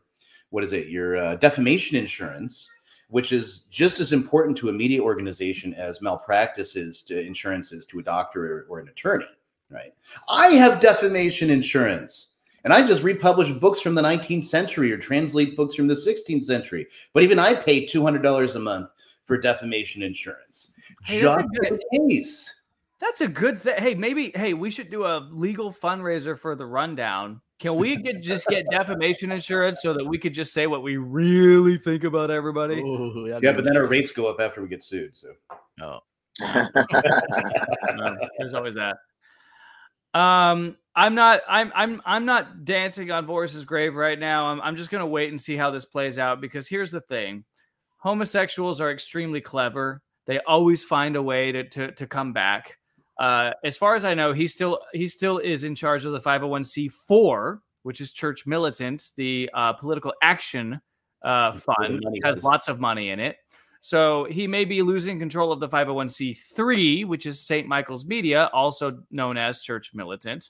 what is it, your uh, defamation insurance which is just as important to a media organization as malpractice is to insurances to a doctor or, or an attorney, right? I have defamation insurance. And I just republish books from the 19th century or translate books from the 16th century. But even I pay $200 a month for defamation insurance. Hey, just that's a good- in case. That's a good thing. Hey, maybe hey, we should do a legal fundraiser for the rundown. Can we get just get defamation insurance so that we could just say what we really think about everybody? Ooh, yeah, Yeah, but then our rates go up after we get sued. So no. There's always that. Um, I'm not. I'm. I'm. I'm not dancing on Voris's grave right now. I'm. I'm just gonna wait and see how this plays out because here's the thing: homosexuals are extremely clever. They always find a way to to, to come back. Uh, as far as I know, he still he still is in charge of the 501c4, which is Church Militant, the uh, political action uh, That's where the fund has lots of money in it. So he may be losing control of the 501c3, which is St. Michael's Media, also known as Church Militant.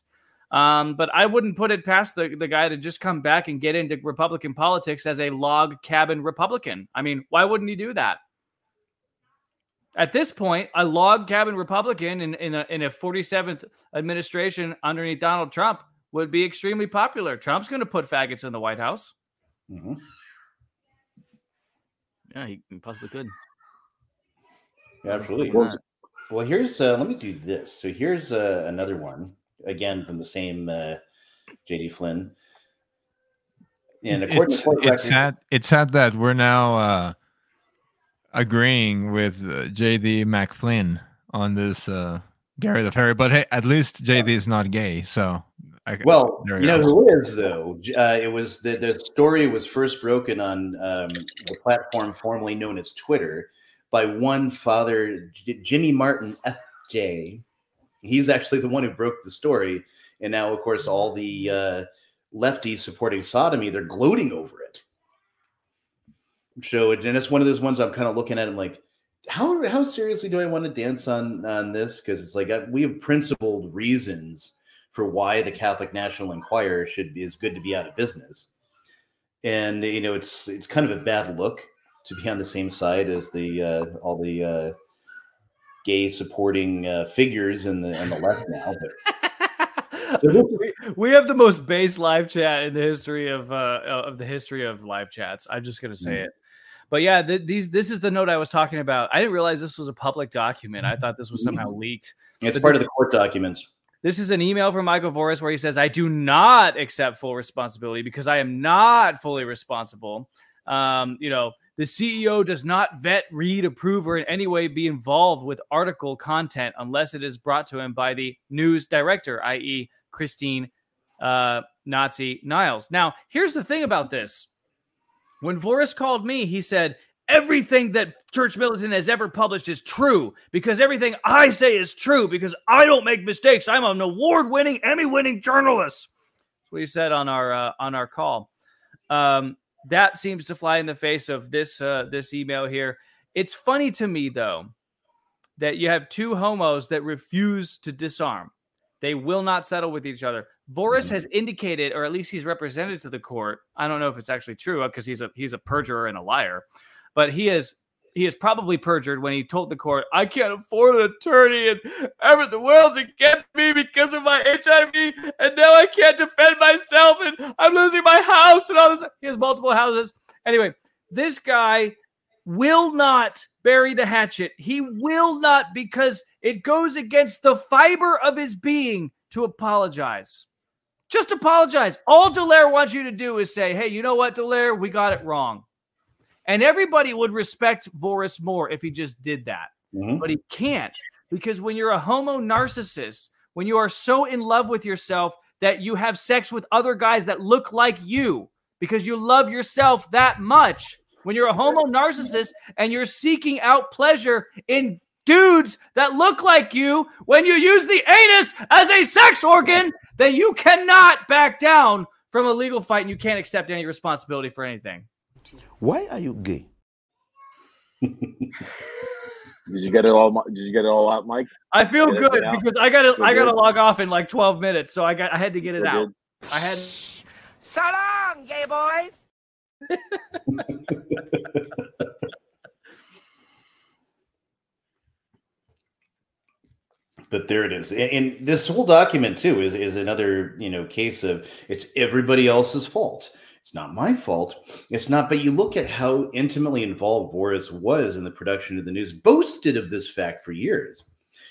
Um, but I wouldn't put it past the, the guy to just come back and get into Republican politics as a log cabin Republican. I mean, why wouldn't he do that? At this point, a log cabin Republican in, in, a, in a 47th administration underneath Donald Trump would be extremely popular. Trump's going to put faggots in the White House. mhm. Yeah, he he possibly could. Yeah, absolutely. Well, Well, here's uh, let me do this. So here's uh, another one again from the same uh, JD Flynn. And according it's, to court it's records, sad. It's sad that we're now uh, agreeing with uh, JD McFlynn on this uh, Gary the Ferry. But hey, at least JD is not gay, so I, well, you know who is though. Uh, it was the, the story was first broken on um, the platform formerly known as Twitter by one Father J- Jimmy Martin FJ. He's actually the one who broke the story, and now, of course, all the uh, lefties supporting sodomy they're gloating over it. So, and it's one of those ones I'm kind of looking at. I'm like, how how seriously do I want to dance on on this? Because it's like uh, we have principled reasons for why the Catholic National Enquirer should be is good to be out of business, and you know it's it's kind of a bad look to be on the same side as the uh, all the uh, gay supporting uh, figures in the on the left now. But so we, we have the most base live chat in the history of uh of the history of live chats. I'm just gonna say Mm. it. But yeah, th- these this is the note I was talking about. I didn't realize this was a public document. I thought this was somehow leaked. it's part of the court documents. This is an email from Michael Voris where he says, I do not accept full responsibility because I am not fully responsible. Um, you know, the CEO does not vet, read, approve, or in any way be involved with article content unless it is brought to him by the news director, i.e., Christine uh, Nazi Niles. Now, here's the thing about this. When Voris called me, he said, Everything that Church Militant has ever published is true because everything I say is true because I don't make mistakes. I'm an award-winning, Emmy-winning journalist. That's what he said on our uh, on our call. Um, that seems to fly in the face of this uh, this email here. It's funny to me though that you have two homos that refuse to disarm. They will not settle with each other. Voris mm-hmm. has indicated, or at least he's represented to the court. I don't know if it's actually true uh, because he's a he's a perjurer and a liar, but he is he is probably perjured when he told the court, "I can't afford an attorney, and ever the world's against me because of my HIV, and now I can't defend myself, and I'm losing my house and all this." He has multiple houses. Anyway, this guy will not bury the hatchet. He will not because it goes against the fiber of his being to apologize. Just apologize. All de Laire wants you to do is say, hey, you know what, de Laire? We got it wrong. And everybody would respect Voris more if he just did that. Mhm. But he can't because when you're a homo narcissist, when you are so in love with yourself that you have sex with other guys that look like you because you love yourself that much, when you're a homo narcissist and you're seeking out pleasure in dudes that look like you, when you use the anus as a sex organ, then you cannot back down from a legal fight and you can't accept any responsibility for anything. Why are you gay? Did you get it all? Did you get it all out, Mike? I feel Get it good because I gotta Feel I gotta good? log off in like 12 minutes, so I got I had to get it Feel out. good? I had So long, gay boys. but there it is. And, and this whole document too is is another you know case of it's everybody else's fault. It's not my fault. It's not. But you look at how intimately involved Voris was in the production of the news. Boasted of this fact for years.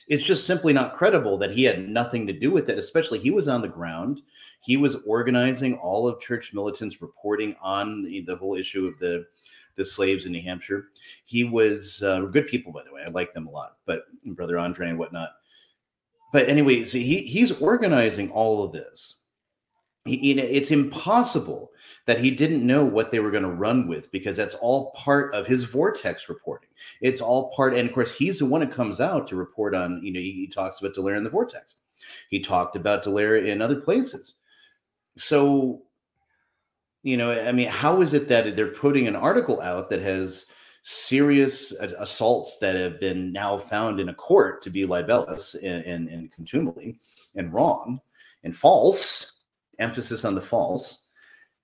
It's just simply not credible that he had nothing to do with it. Especially he was on the ground. He was organizing all of church militants reporting on the, the whole issue of the the slaves in New Hampshire. He was uh, good people, by the way. I like them a lot. But brother Andre and whatnot but anyway, see, he he's organizing all of this. He, you know, it's impossible that he didn't know what they were going to run with because that's all part of his vortex reporting. It's all part, and of course, he's the one who comes out to report on. You know, he, he talks about de Laire in the vortex. He talked about de Laire in other places. So, you know, I mean, how is it that they're putting an article out that has serious assaults that have been now found in a court to be libelous and, and, and contumely and wrong and false emphasis on the false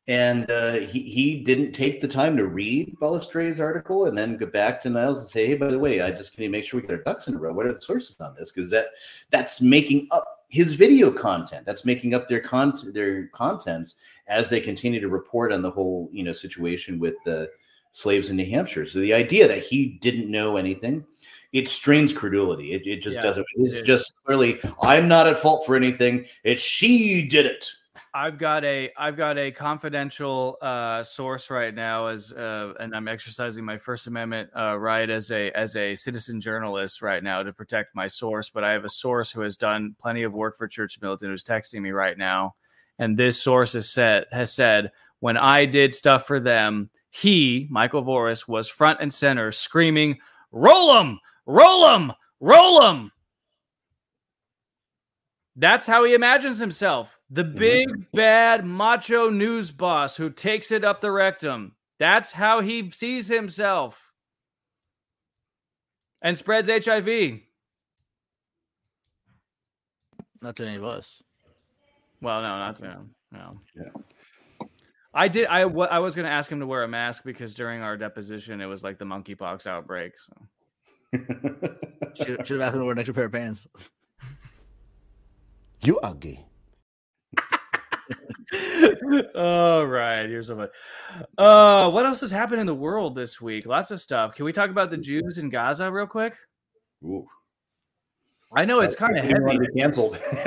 and uh, he, he didn't take the time to read Balestre's article and then go back to Niles and say, hey, by the way, I just can you make sure we get our ducks in a row? What are the sources on this? Because that that's making up his video content. That's making up their content their contents as they continue to report on the whole you know situation with the slaves in New Hampshire. So the idea that he didn't know anything, it strains credulity. It, it just yeah, doesn't. It's it just clearly, I'm not at fault for anything. It's she did it. I've got a I've got a confidential uh, source right now as uh, and I'm exercising my First Amendment uh, right as a as a citizen journalist right now to protect my source. But I have a source who has done plenty of work for Church Militant who's texting me right now, and this source has said has said when I did stuff for them, he, Michael Voris, was front and center screaming, Roll him, roll him, roll him. That's how he imagines himself the big, bad, macho news boss who takes it up the rectum. That's how he sees himself and spreads HIV. Not to any of us. Well, no, not to him. No. Yeah. I did. I, w- I was going to ask him to wear a mask because during our deposition, it was like the monkeypox outbreak. So. should, should have asked him to wear an extra pair of pants. You are gay. All right, here's some. Uh, what else has happened in the world this week? Lots of stuff. Can we talk about the Jews in Gaza real quick? Ooh. I know it's kind of heavy. Canceled.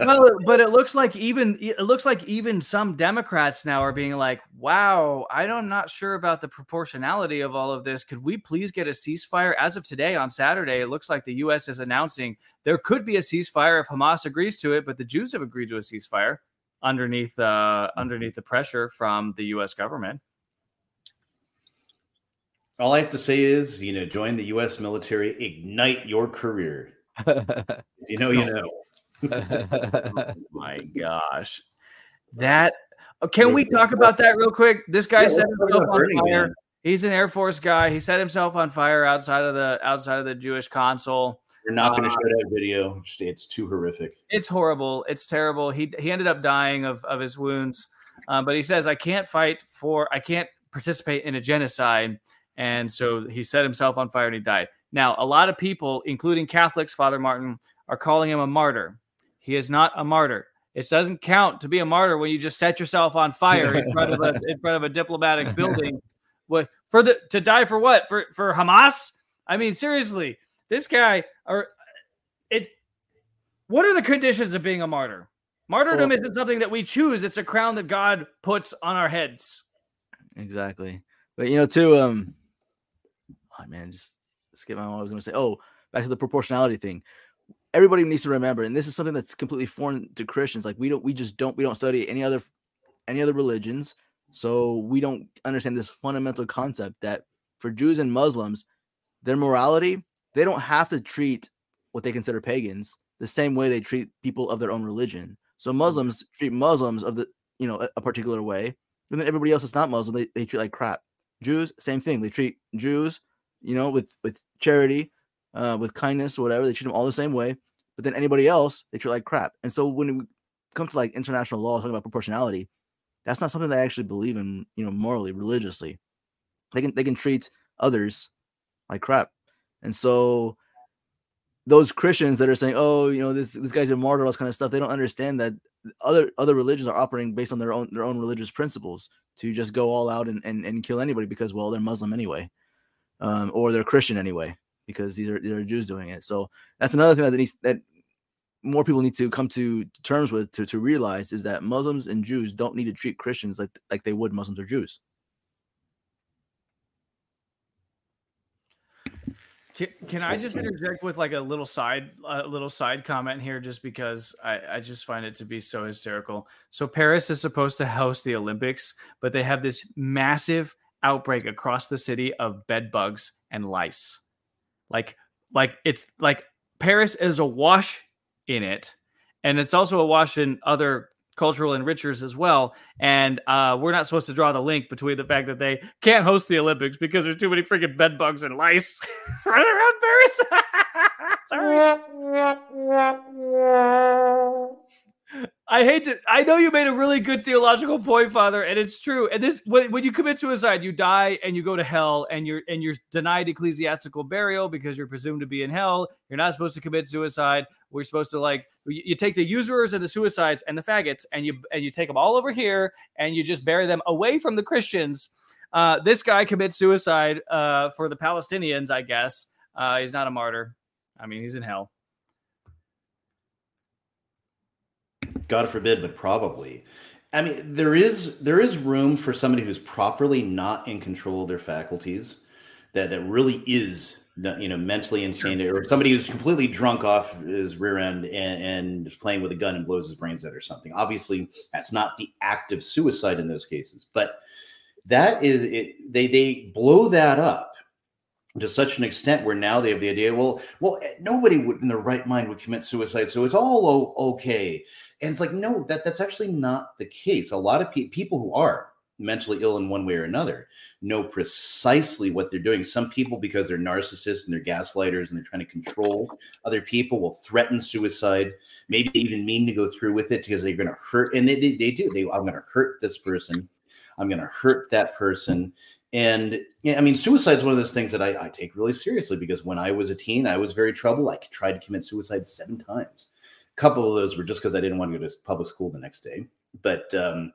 well, but it looks like even it looks like even some Democrats now are being like, "Wow, I'm not sure about the proportionality of all of this. Could we please get a ceasefire?" As of today, on Saturday, it looks like the U.S. is announcing there could be a ceasefire if Hamas agrees to it, but the Jews have agreed to a ceasefire underneath uh, underneath the pressure from the U.S. government. All I have to say is, you know, join the U.S. military, ignite your career you know, you know. oh my gosh. That uh, can we talk about that real quick? This guy yeah, set himself on fire. Man. He's an Air Force guy. He set himself on fire outside of the outside of the Jewish consul. You're not going to uh, show that video. It's too horrific. It's horrible. It's terrible. He he ended up dying of of his wounds. Uh, but he says, "I can't fight for. I can't participate in a genocide." And so he set himself on fire and he died. Now, a lot of people, including Catholics, Father Martin, are calling him a martyr. He is not a martyr. It doesn't count to be a martyr when you just set yourself on fire in front of a in front of a diplomatic building. With for the to die for what? For for Hamas? I mean, seriously, this guy or it's what are the conditions of being a martyr? Martyrdom well, isn't something that we choose, it's a crown that God puts on our heads. Exactly. But you know, too, um oh man, just skip I was going to say. Oh, back to the proportionality thing. Everybody needs to remember, and this is something that's completely foreign to Christians. Like we don't, we just don't, we don't study any other, any other religions, so we don't understand this fundamental concept that for Jews and Muslims, their morality, they don't have to treat what they consider pagans the same way they treat people of their own religion. So. Muslims treat Muslims of the, you know, a, a particular way, and then everybody else that's not Muslim, they, they treat like crap. Jews, same thing. They treat Jews you know, with with charity, uh, with kindness whatever. They treat them all the same way. But then anybody else, they treat like crap. And so when we come to like international law, talking about proportionality, that's not something they actually believe in, you know, morally, religiously. They can they can treat others like crap. And so those Christians that are saying, "Oh, you know, this this guy's a martyr," all this kind of stuff, they don't understand that other other religions are operating based on their own their own religious principles to just go all out and and, and kill anybody because well they're Muslim anyway, um, or they're Christian anyway because these are these are Jews doing it. So that's another thing that needs that more people need to come to terms with to, to realize is that Muslims and Jews don't need to treat Christians like like they would Muslims or Jews. Can, can I just interject with like a little side a little side comment here just because I, I just find it to be so hysterical. So Paris is supposed to host the Olympics, but they have this massive outbreak across the city of bed bugs and lice. Like like it's like Paris is awash in it. And it's also awash in other cultural enrichers as well. And uh, we're not supposed to draw the link between the fact that they can't host the Olympics because there's too many freaking bed bugs and lice running around Paris. Sorry. I hate to. I know you made a really good theological point, Father, and it's true. And this, when, when you commit suicide, you die and you go to hell, and you're and you're denied ecclesiastical burial because you're presumed to be in hell. You're not supposed to commit suicide. We're supposed to like you, you take the usurers and the suicides and the faggots, and you and you take them all over here, and you just bury them away from the Christians. Uh, this guy commits suicide uh, for the Palestinians, I guess. Uh, he's not a martyr. I mean, he's in hell. God forbid, but probably. I mean, there is there is room for somebody who's properly not in control of their faculties, that that really is you know mentally insane, or somebody who's completely drunk off his rear end and, and playing with a gun and blows his brains out or something. Obviously, that's not the act of suicide in those cases, but that is it. They they blow that up to such an extent where now they have the idea well well eh, nobody would in their right mind would commit suicide so it's all okay. And it's like no that that's actually not the case. A lot of pe- people who are mentally ill in one way or another know precisely what they're doing. Some people because they're narcissists and they're gaslighters and they're trying to control other people will threaten suicide maybe even mean to go through with it because they're going to hurt and they, they, they do. They i'm going to hurt this person. I'm going to hurt that person and yeah, I mean, suicide is one of those things that I, I, take really seriously because when I was a teen, I was very troubled. I tried to commit suicide seven times. A couple of those were just because I didn't want to go to public school the next day. But um,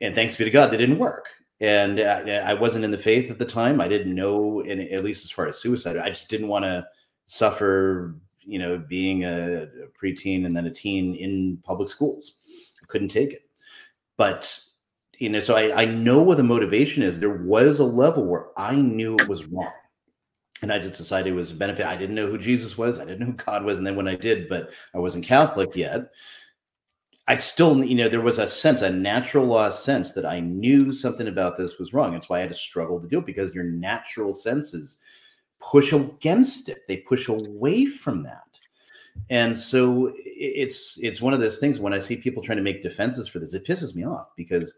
and thanks be to God, they didn't work. And I, I wasn't in the faith at the time. I didn't know, and at least as far as suicide, I just didn't want to suffer. You know, being a, a preteen and then a teen in public schools, I couldn't take it. But you know, so I, I know what the motivation is. There was a level where I knew it was wrong. And I just decided it was a benefit. I didn't know who Jesus was. I didn't know who God was. And then when I did, but I wasn't Catholic yet, I still, you know, there was a sense, a natural law sense that I knew something about this was wrong. That's why I had to struggle to do it because your natural senses push against it. They push away from that. And so it's it's one of those things when I see people trying to make defenses for this, it pisses me off because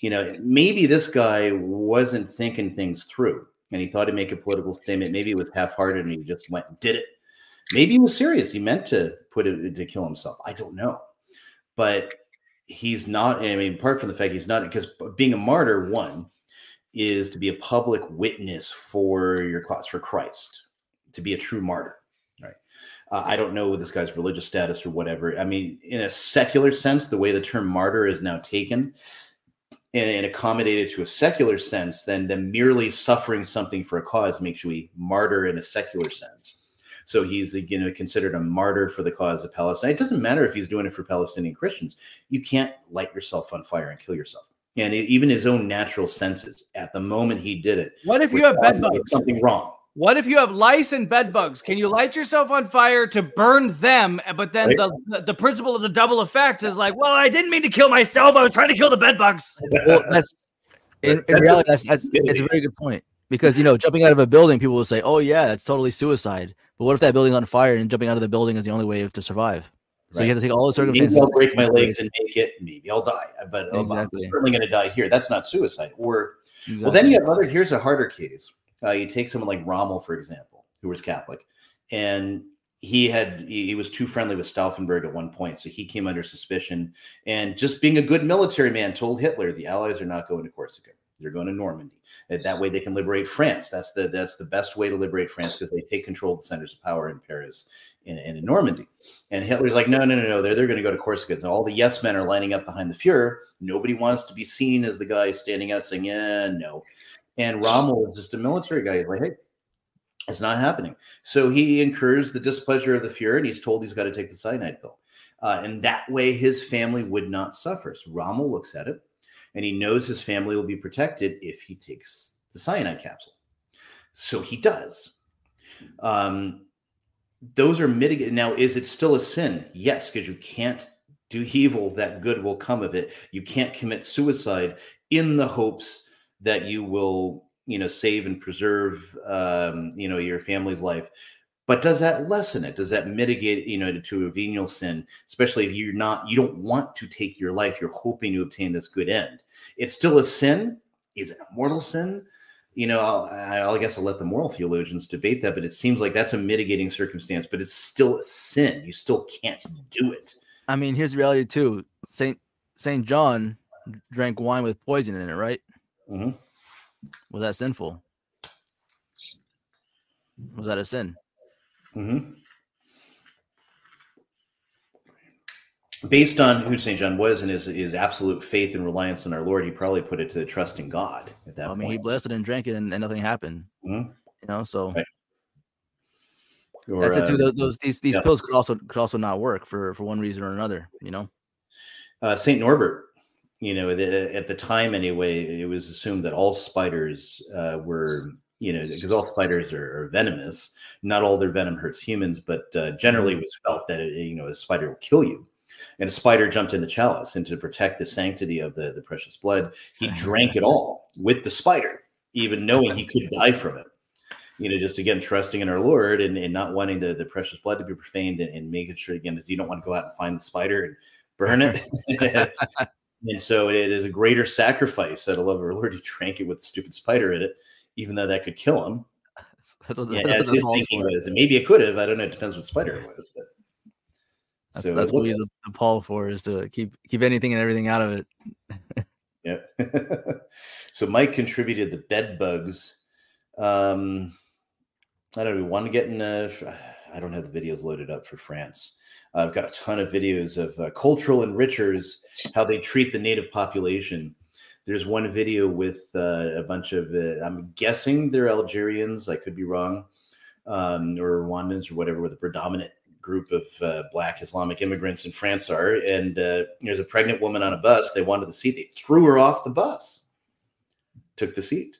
you know, maybe this guy wasn't thinking things through and he thought he'd make a political statement. Maybe it was half hearted and he just went and did it. Maybe he was serious. He meant to put it to kill himself. I don't know. But he's not, I mean, apart from the fact he's not, because being a martyr, one, is to be a public witness for your cause for Christ, to be a true martyr. Right. Uh, I don't know this guy's religious status or whatever. I mean, in a secular sense, the way the term martyr is now taken, and, and accommodated to a secular sense, then then merely suffering something for a cause makes you a martyr in a secular sense. So he's you know considered a martyr for the cause of Palestine. It doesn't matter if he's doing it for Palestinian Christians. You can't light yourself on fire and kill yourself. And even his own natural senses at the moment he did it. What if you have? Something wrong. What if you have lice and bed bugs? Can you light yourself on fire to burn them? But then right. the the principle of the double effect is like, well, I didn't mean to kill myself. I was trying to kill the bed bugs. Well, that's in, in reality, that's, that's it's a very good point because you know, jumping out of a building, people will say, "Oh yeah, that's totally suicide." But what if that building's on fire and jumping out of the building is the only way to survive? So right. you have to take all the circumstances. Maybe I'll break my legs and make it. Maybe I'll die, uh, but exactly. I'm certainly going to die here. That's not suicide. Or exactly. well, then you have other. Here's a harder case. Uh, you take someone like Rommel, for example, who was Catholic, and he had he, was too friendly with Stauffenberg at one point, so he came under suspicion. And just being a good military man, told Hitler the Allies are not going to Corsica. They're going to Normandy. And that way they can liberate France. That's the that's the best way to liberate France because they take control of the centers of power in Paris and, and in Normandy. And Hitler's like, no, no, no, no. They're they're going to go to Corsica. And all the yes men are lining up behind the Fuhrer. Nobody wants to be seen as the guy standing out saying, yeah, no. And Rommel is just a military guy. He's like, hey, it's not happening. So he incurs the displeasure of the Fuhrer, and he's told he's got to take the cyanide pill. Uh, and that way his family would not suffer. So Rommel looks at it and he knows his family will be protected if he takes the cyanide capsule. So he does. Um, those are mitigated. Now, is it still a sin? Yes, because you can't do evil that good will come of it. You can't commit suicide in the hopes that you will, you know, save and preserve, um, you know, your family's life. But does that lessen it? Does that mitigate, you know, to a venial sin, especially if you're not, you don't want to take your life, you're hoping to obtain this good end. It's still a sin. Is it a mortal sin? You know, I'll, I guess I'll let the moral theologians debate that, but it seems like that's a mitigating circumstance, but it's still a sin. You still can't do it. I mean, here's the reality too. Saint Saint John drank wine with poison in it, right? Mm-hmm. Was that sinful? Was that a sin? Mm-hmm. Based on who St. John was and his, his absolute faith and reliance on our Lord, he probably put it to trust in God at that I point. mean, he blessed it and drank it, and, and nothing happened. Mhm. You know, so Right. Or, that's it too. uh, Those, those these these yeah. pills could also could also not work for for one reason or another. You know. uh, Saint Norbert, you know, the, at the time anyway, it was assumed that all spiders uh, were, you know, because all spiders are, are venomous. Not all their venom hurts humans, but uh, generally it was felt that you know a spider will kill you. And a spider jumped in the chalice, and to protect the sanctity of the the precious blood, he drank it all with the spider, even knowing he could die from it. You know, just again trusting in our Lord and, and not wanting the, the precious blood to be profaned and, and making sure again that you don't want to go out and find the spider and burn it. and so it is a greater sacrifice out a love of our Lord. He drank it with the stupid spider in it, even though that could kill him. That's what, Yeah, that's his thinking Paul's was, and maybe it could have. I don't know. It depends what spider it was, but That's, so that's what we use the pall for is to keep keep anything and everything out of it. Yeah. so Mike contributed the bed bugs. Um, I don't know. We want to get in. Uh, I don't have the videos loaded up for France. I've got a ton of videos of uh, cultural enrichers, how they treat the native population. There's one video with uh, a bunch of, uh, I'm guessing they're Algerians. I could be wrong, um, or Rwandans or whatever, with a predominant group of uh, Black Islamic immigrants in France are. And uh, there's a pregnant woman on a bus. They wanted the seat. They threw her off the bus. Took the seat.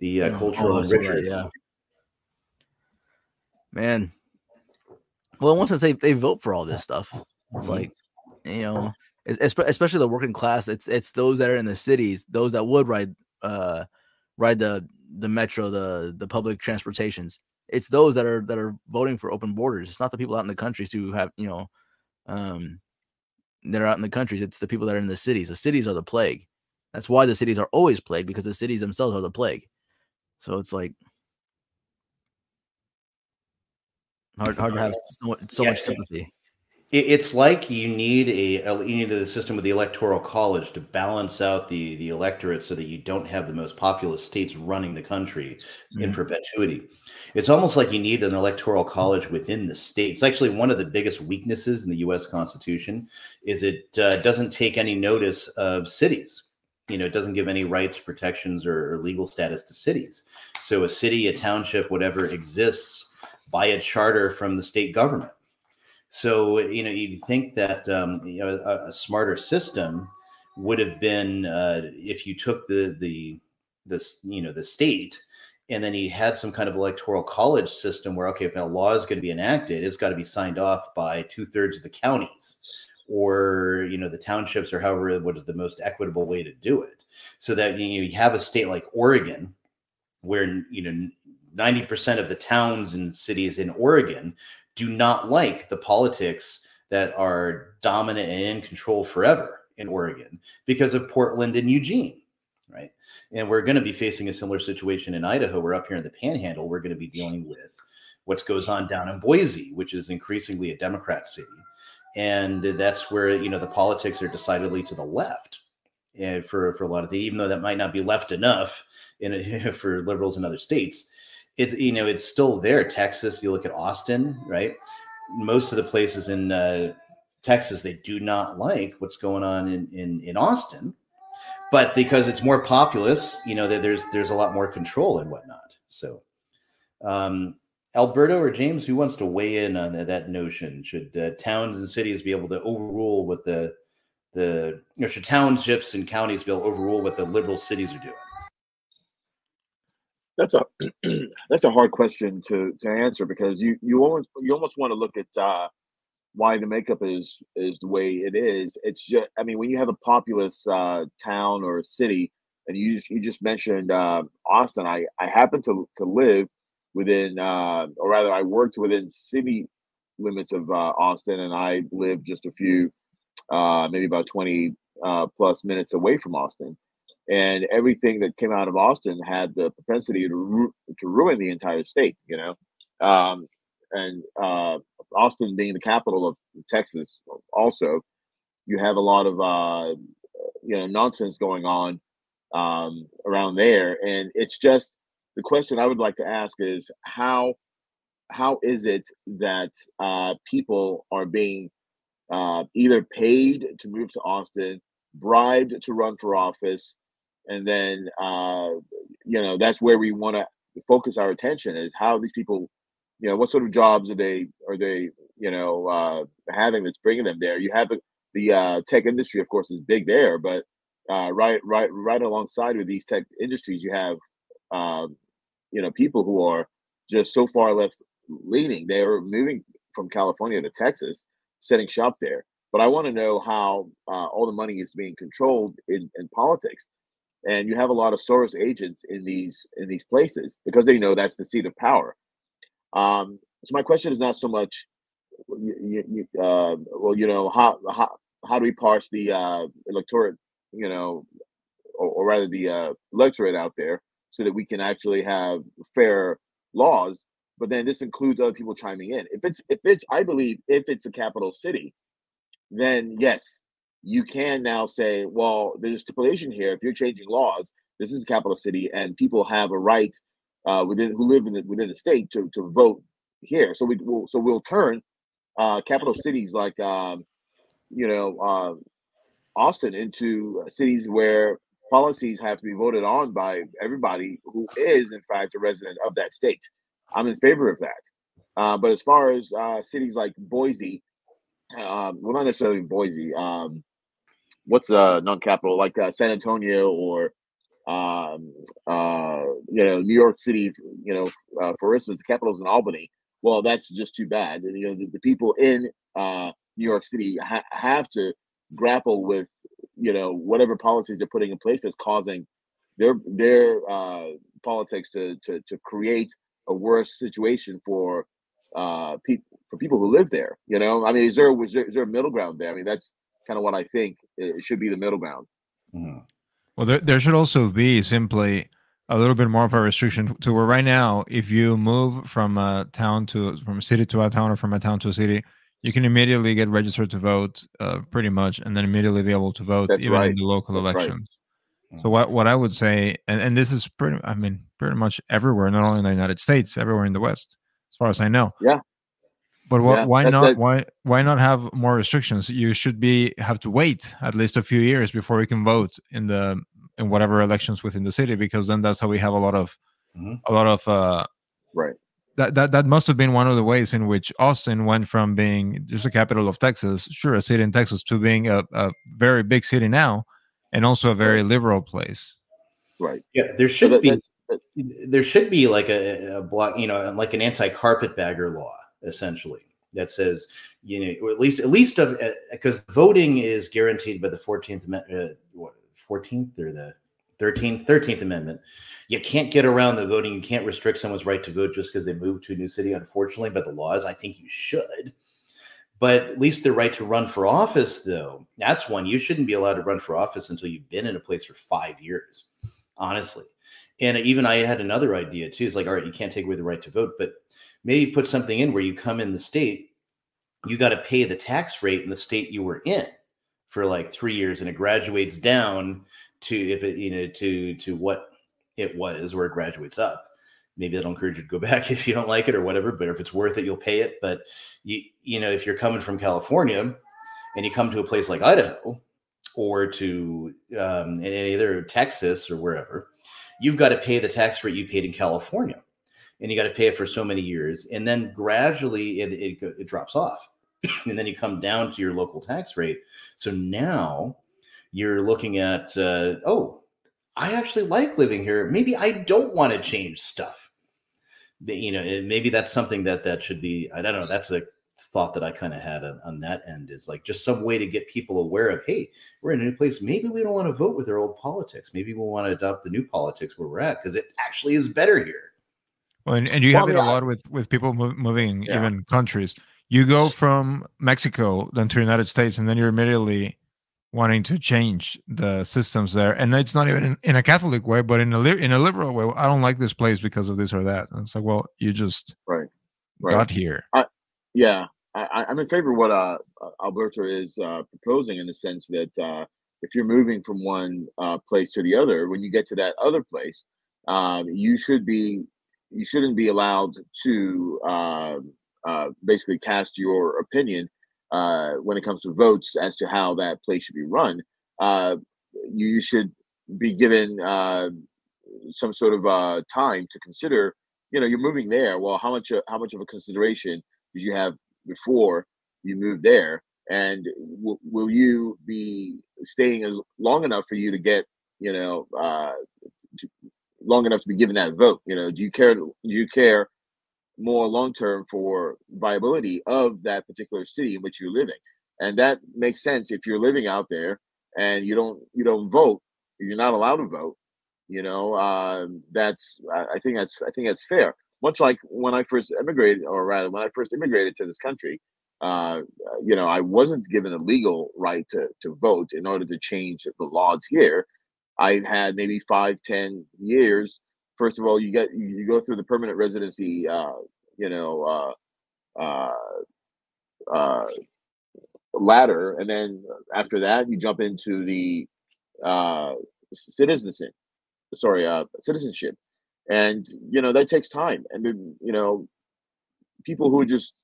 The uh, Oh, cultural that, enrichers. yeah. Man. Well, once they they vote for all this stuff, it's Mhm. like you know, especially the working class. It's it's those that are in the cities, those that would ride uh ride the the metro, the the public transportations. It's those that are that are voting for open borders. It's not the people out in the countries who have you know, um, that are out in the countries. It's the people that are in the cities. The cities are the plague. That's why the cities are always plagued because the cities themselves are the plague. So it's like hard hard to have so, much- so Yeah, much sympathy. It's like you need a you need a system with the electoral college to balance out the the electorate so that you don't have the most populous states running the country in Mhm. perpetuity. It's almost like you need an electoral college within the state. It's actually one of the biggest weaknesses in the U.S. Constitution is it uh, doesn't take any notice of cities. You know, it doesn't give any rights, protections, or, or legal status to cities. So a city, a township, whatever exists by a charter from the state government. So you know, you think that um, you know a, a smarter system would have been uh, if you took the the this you know the state and then you had some kind of electoral college system where okay, if a law is going to be enacted, it's got to be signed off by two thirds of the counties or you know the townships or however what is the most equitable way to do it so that you, know, you have a state like oregon where you know 90% of the towns and cities in oregon do not like the politics that are dominant and in control forever in oregon because of portland and eugene right? And we're going to be facing a similar situation in idaho. We're up here in the panhandle. We're going to be dealing with what goes on down in boise which is increasingly a democrat city. And that's where you know the politics are decidedly to the left uh, for for a lot of the even though that might not be left enough in a, for liberals in other states. It's you know it's still there. Texas, you look at Austin, right? Most of the places in uh, Texas they do not like what's going on in in in Austin, but because it's more populous, you know there's there's a lot more control and whatnot. So. Um, Alberto or James, who wants to weigh in on that, notion? Should uh, towns and cities be able to overrule what the the you know, should townships and counties be able to overrule what the liberal cities are doing? That's a that's a hard question to to answer because you you almost you almost want to look at uh, why the makeup is is the way it is. It's just I mean when you have a populous uh, town or city, and you you just mentioned uh, Austin. I I happen to to live within, uh, or rather, I worked within city limits of uh, Austin, and I lived just a few, uh, maybe about twenty plus minutes away from Austin. And everything that came out of Austin had the propensity to ru- to ruin the entire state. You know, um, and uh, Austin being the capital of Texas, also, you have a lot of uh, you know nonsense going on um, around there, and it's just the question I would like to ask is how how is it that uh, people are being uh, either paid to move to Austin, bribed to run for office, and then uh, you know that's where we want to focus our attention is how these people, you know, what sort of jobs are they are they you know uh, having that's bringing them there? You have the, uh, tech industry, of course, is big there, but uh, right right right alongside with these tech industries, you have um, you know people who are just so far left leaning. They are moving from California to Texas, setting shop there. But I want to know how uh, all the money is being controlled in, in politics, and you have a lot of Soros agents in these in these places because they know that's the seat of power. Um, so my question is not so much, you, you, uh, well, you know, how how how do we parse the uh, electorate, you know, or, or rather the uh, electorate out there? so that we can actually have fair laws. But then this includes other people chiming in. If it's if it's I believe if it's a capital city, then yes, you can now say, well, there's a stipulation here. If you're changing laws, this is a capital city, and people have a right uh, within who live in the, within the state to, to vote here. So we will so we'll turn uh, capital cities like um, you know uh, Austin into cities where policies have to be voted on by everybody who is, in fact, a resident of that state. I'm in favor of that. Uh, but as far as uh, cities like Boise, um, well, not necessarily Boise, um, what's a non-capital like uh, San Antonio or um, uh, you know New York City, you know, uh, for instance, the capital is in Albany. Well, that's just too bad. And, you know, the, the people in uh, New York City ha- have to grapple with you know whatever policies they're putting in place that's causing their their uh, politics to, to to create a worse situation for uh people for people who live there you know i mean is there was there, is there a middle ground there i mean that's kind of what i think it should be the middle ground mm-hmm. well there, there should also be simply a little bit more of a restriction to where right now if you move from a town to from a city to a town or from a town to a city you can immediately get registered to vote uh, pretty much and then immediately be able to vote That's even right. in the local That's right. elections so what, what i would say and, and this is pretty i mean pretty much everywhere not only in the united states everywhere in the west as far as i know Yeah. But wh- Yeah, why not it. why why not have more restrictions you should be have to wait at least a few years before you can vote in the in whatever elections within the city because then that's how we have a lot of Mhm. a lot of uh right that, that that must have been one of the ways in which Austin went from being just the capital of Texas, sure, a city in Texas, to being a, a very big city now, and also a very liberal place. right Yeah, there So should that- be that's- that- there should be like a, a block, you know, like an anti-carpetbagger law, essentially, that says, you know, or at least at least of because voting is guaranteed by the Fourteenth Amendment, uh, what Fourteenth or the Thirteenth Thirteenth Amendment. You can't get around the voting. You can't restrict someone's right to vote just because they moved to a new city. Unfortunately, by the laws, I think you should. But at least the right to run for office, though, that's one you shouldn't be allowed to run for office until you've been in a place for five years. Honestly, and even I had another idea too. It's like, all right, you can't take away the right to vote, but maybe put something in where you come in the state, you got to pay the tax rate in the state you were in for like three years and it graduates down to if it you know to to what it was where it graduates up. Maybe that'll encourage you to go back if you don't like it or whatever but if it's worth it you'll pay it. But you you know if you're coming from california and you come to a place like idaho or to um, in either texas or wherever you've got to pay the tax rate you paid in california and you got to pay it for so many years and then gradually it, it, it drops off. And then you come down to your local tax rate. So now you're looking at uh, oh i actually like living here. Maybe i don't want to change stuff. You know maybe that's something that that should be i don't know that's a thought that i kind of had on, on that end is like just some way to get people aware of hey we're in a new place. Maybe we don't want to vote with our old politics. Maybe we want to adopt the new politics where we're at because it actually is better here Well, and, and you have I it a lot with with people mo- moving Yeah. even countries. You go from Mexico then to the United States, and then you're immediately wanting to change the systems there. And it's not even in, in a Catholic way, but in a in a liberal way. I don't like this place because of this or that. And it's like, well, you just Right. Right. got here. Yeah, I, I- I'm in favor of what uh, uh, Alberto is uh, proposing in the sense that uh, if you're moving from one uh, place to the other, when you get to that other place, um, you should be you shouldn't be allowed to uh, uh, basically cast your opinion uh, when it comes to votes as to how that place should be run. Uh, you should be given uh, some sort of uh, time to consider. You know, you're moving there. Well, how much uh, how much of a consideration did you have before you moved there? And w- will you be staying as long enough for you to get, you know, to, long enough to be given that vote? You know, do you care? Do you care more long term for viability of that particular city in which you're living? And that makes sense if you're living out there and you don't you don't vote, you're not allowed to vote. You know, um, that's I, I think that's I think that's fair much like when I first immigrated, or rather, when I first immigrated to this country, uh, you know, I wasn't given a legal right to, to vote in order to change the laws here. I had maybe five, ten years. First of all, you get you go through the permanent residency, uh, you know, uh, uh, uh, ladder, and then after that, you jump into the uh, citizenship. Sorry, uh, citizenship and you know that takes time and you know people who just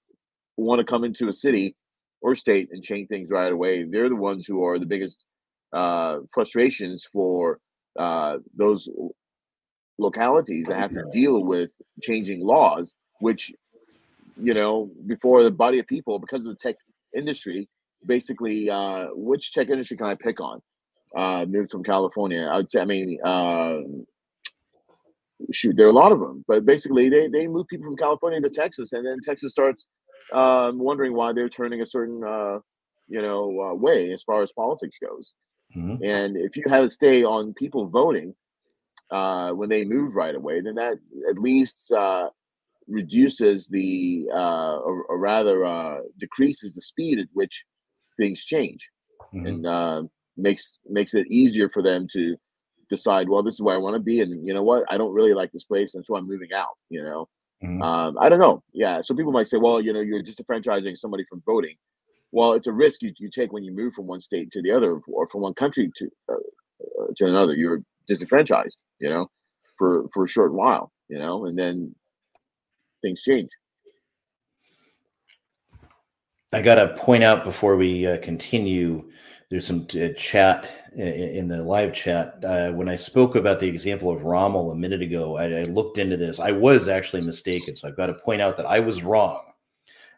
want to come into a city or state and change things right away they're the ones who are the biggest uh, frustrations for uh, those localities that have to deal with changing laws which you know before the body of people because of the tech industry basically uh, which tech industry can i pick on? Uh, moved from california. I would say i mean uh, shoot, there are a lot of them, but basically they they move people from California to Texas, and then Texas starts um, wondering why they're turning a certain uh, you know uh, way as far as politics goes. Mhm. And if you have a stay on people voting uh, when they move right away, then that at least uh, reduces the uh, or, or rather uh, decreases the speed at which things change, Mhm. and uh, makes makes it easier for them to decide. Well, this is where I want to be, and you know what, I don't really like this place, and so I'm moving out. You know, Mhm. um, I don't know. Yeah, so people might say, well, you know, you're disenfranchising somebody from voting. Well, it's a risk you, you take when you move from one state to the other, or from one country to uh, uh, to another. You're disenfranchised, you know, for for a short while, you know, and then things change. I got to point out before we uh, continue, there's some uh, chat i- i- in the live chat. Uh, when I spoke about the example of Rommel a minute ago, I, I looked into this. I was actually mistaken. So I've got to point out that I was wrong.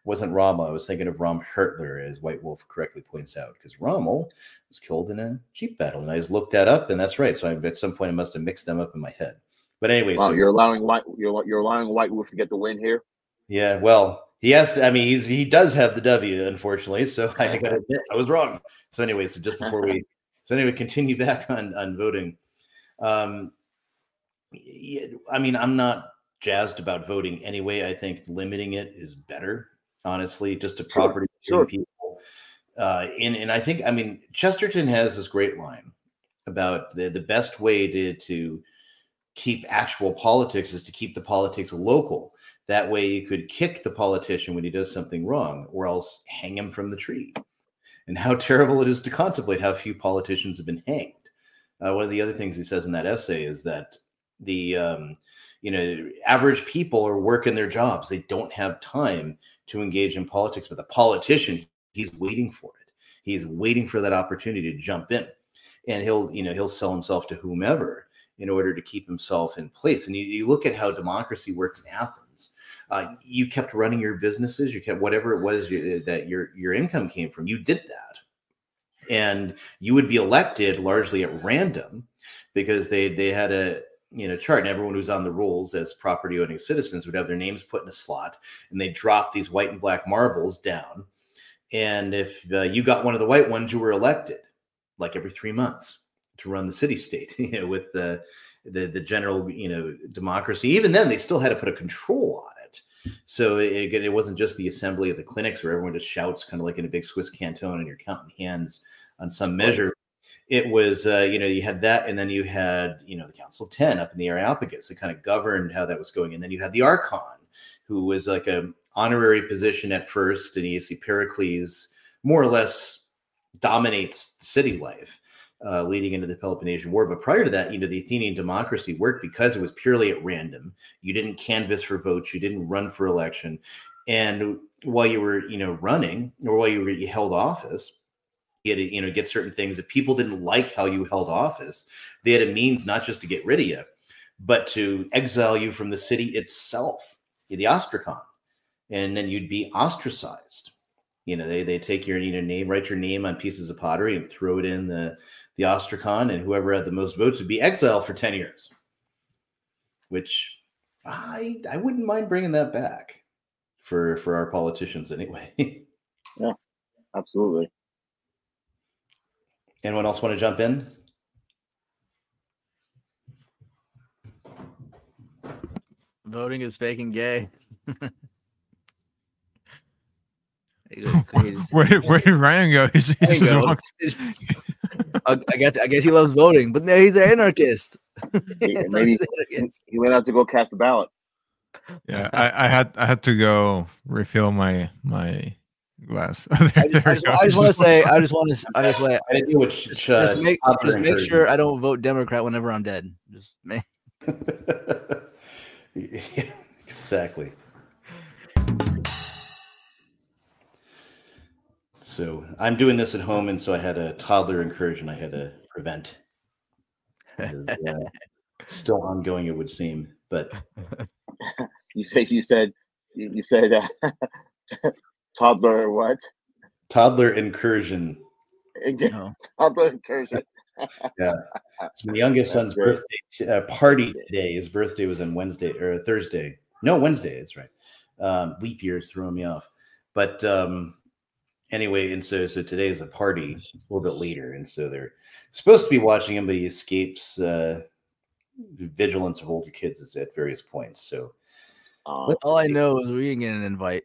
Wasn't Rommel. I was thinking of Rom Hertler, as White Wolf correctly points out, because Rommel was killed in a Jeep battle. And I just looked that up, and that's right. So I, at some point, I must have mixed them up in my head. But anyway, Wow, so you're allowing white you're you're allowing White Wolf to get the win here. yeah, well, he has to. I mean, he's he does have the W, unfortunately. So I got to admit, I was wrong. So anyway, so just before we, so anyway, continue back on on voting. Um, I mean, I'm not jazzed about voting anyway. I think limiting it is better, honestly, just to Sure, property sure. people. Uh, and and I think I mean Chesterton has this great line about the the best way to to keep actual politics is to keep the politics local. That way, you could kick the politician when he does something wrong, or else hang him from the tree. and how terrible it is to contemplate how few politicians have been hanged. Uh, one of the other things he says in that essay is that the um, you know average people are working their jobs; they don't have time to engage in politics. But the politician, he's waiting for it. He's waiting for that opportunity to jump in, and he'll you know he'll sell himself to whomever in order to keep himself in place. And you, you look at how democracy worked in Athens. Uh, you kept running your businesses. You kept whatever it was you, that your your income came from. You did that, and you would be elected largely at random because they they had a you know chart and everyone who's on the rolls as property owning citizens would have their names put in a slot and they drop these white and black marbles down. And if uh, you got one of the white ones you were elected like every three months to run the city state you know with the the the general you know democracy. Even then they still had to put a control on it. So it, it wasn't just the assembly of the clinics where everyone just shouts kind of like in a big swiss canton and you're counting hands on some measure it was uh, you know you had that and then you had you know the council of 10 up in the areopagus that kind of governed how that was going. And then you had the archon who was like a honorary position at first and you see pericles more or less dominates city life uh, leading into the peloponnesian war. But prior to that you know the athenian democracy worked because it was purely at random. You didn't canvass for votes. You didn't run for election. And while you were you know running or while you, were, you held office get you know get certain things if people didn't like how you held office. They had a means not just to get rid of you but to exile you from the city itself the ostracon. And then you'd be ostracized. You know they they take your you know name write your name on pieces of pottery and throw it in the the ostracon and whoever had the most votes would be exiled for 10 years. Which i i wouldn't mind bringing that back for for our politicians anyway. Yeah absolutely Anyone else want to jump in? Voting is fake and gay. where, where did Ryan go? He just, he just walked. I guess I guess he loves voting, but no, he's an anarchist. Maybe he went out to go cast a ballot. Yeah, I, I had I had to go refill my my glass. I just, I just, just want to say, I just want to, I just want, I didn't know just, just make, just make sure I don't vote Democrat whenever I'm dead. Just make. yeah, exactly. So I'm doing this at home, and so I had a toddler incursion I had to prevent. uh, still ongoing, it would seem, but you say you said you said uh, toddler what? Toddler incursion. No. toddler incursion. yeah, it's my youngest son's birthday uh, party today. His birthday was on Wednesday or Thursday. No, Wednesday. That's right. Um, leap years throwing me off. But um, anyway, and so so today is a party a little bit later, and so they're supposed to be watching him, but he escapes uh, vigilance of older kids at various points. So all I know is we didn't get an invite.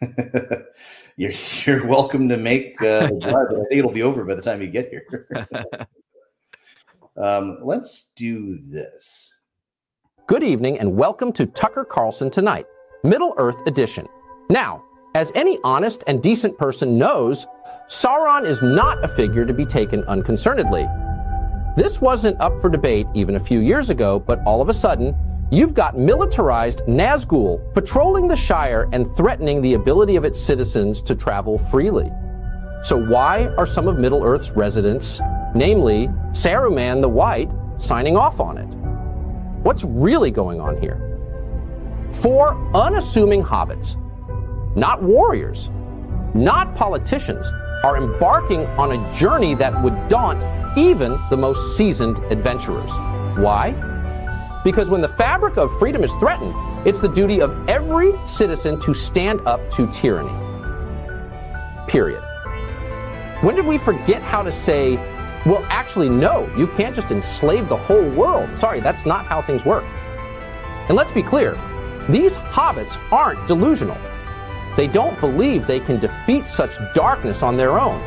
you're you're welcome to make uh, the drive, but I think it'll be over by the time you get here. um, let's do this. Good evening and welcome to Tucker Carlson Tonight, Middle Earth Edition. Now, as any honest and decent person knows, Sauron is not a figure to be taken unconcernedly. This wasn't up for debate even a few years ago, but all of a sudden, You've got militarized Nazgul patrolling the Shire and threatening the ability of its citizens to travel freely. So why are some of Middle Earth's residents, namely Saruman the White, signing off on it? What's really going on here? Four unassuming hobbits, not warriors, not politicians, are embarking on a journey that would daunt even the most seasoned adventurers. Why? Because when the fabric of freedom is threatened, it's the duty of every citizen to stand up to tyranny. Period. When did we forget how to say, well, actually, no, you can't just enslave the whole world? Sorry, that's not how things work. And let's be clear these hobbits aren't delusional. They don't believe they can defeat such darkness on their own.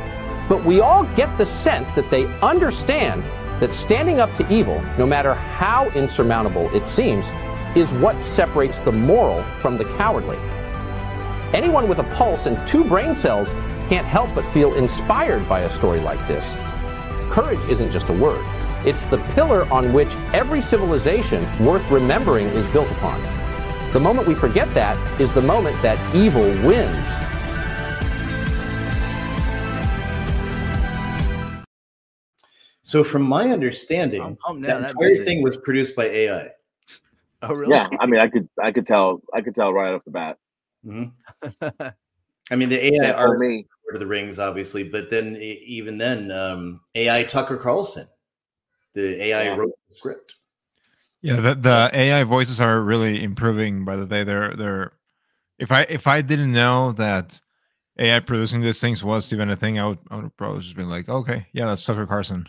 But we all get the sense that they understand that standing up to evil, no matter how insurmountable it seems, is what separates the moral from the cowardly. Anyone with a pulse and two brain cells can't help but feel inspired by a story like this. Courage isn't just a word. It's the pillar on which every civilization worth remembering is built upon. The moment we forget that is the moment that evil wins. So, from my understanding, I'm pumped now, that that entire music. thing was produced by AI. Oh, really? Yeah, I mean, I could, I could tell, I could tell right off the bat. Mhm. I mean, the AI are me, Lord of the Rings, obviously, but then even then, um, AI Tucker Carlson, the AI Yeah. wrote the script. Yeah, the, the AI voices are really improving by the day. They're they're if I if I didn't know that AI producing these things was even a thing, I would I would have probably just been like, okay, yeah, that's Tucker Carlson.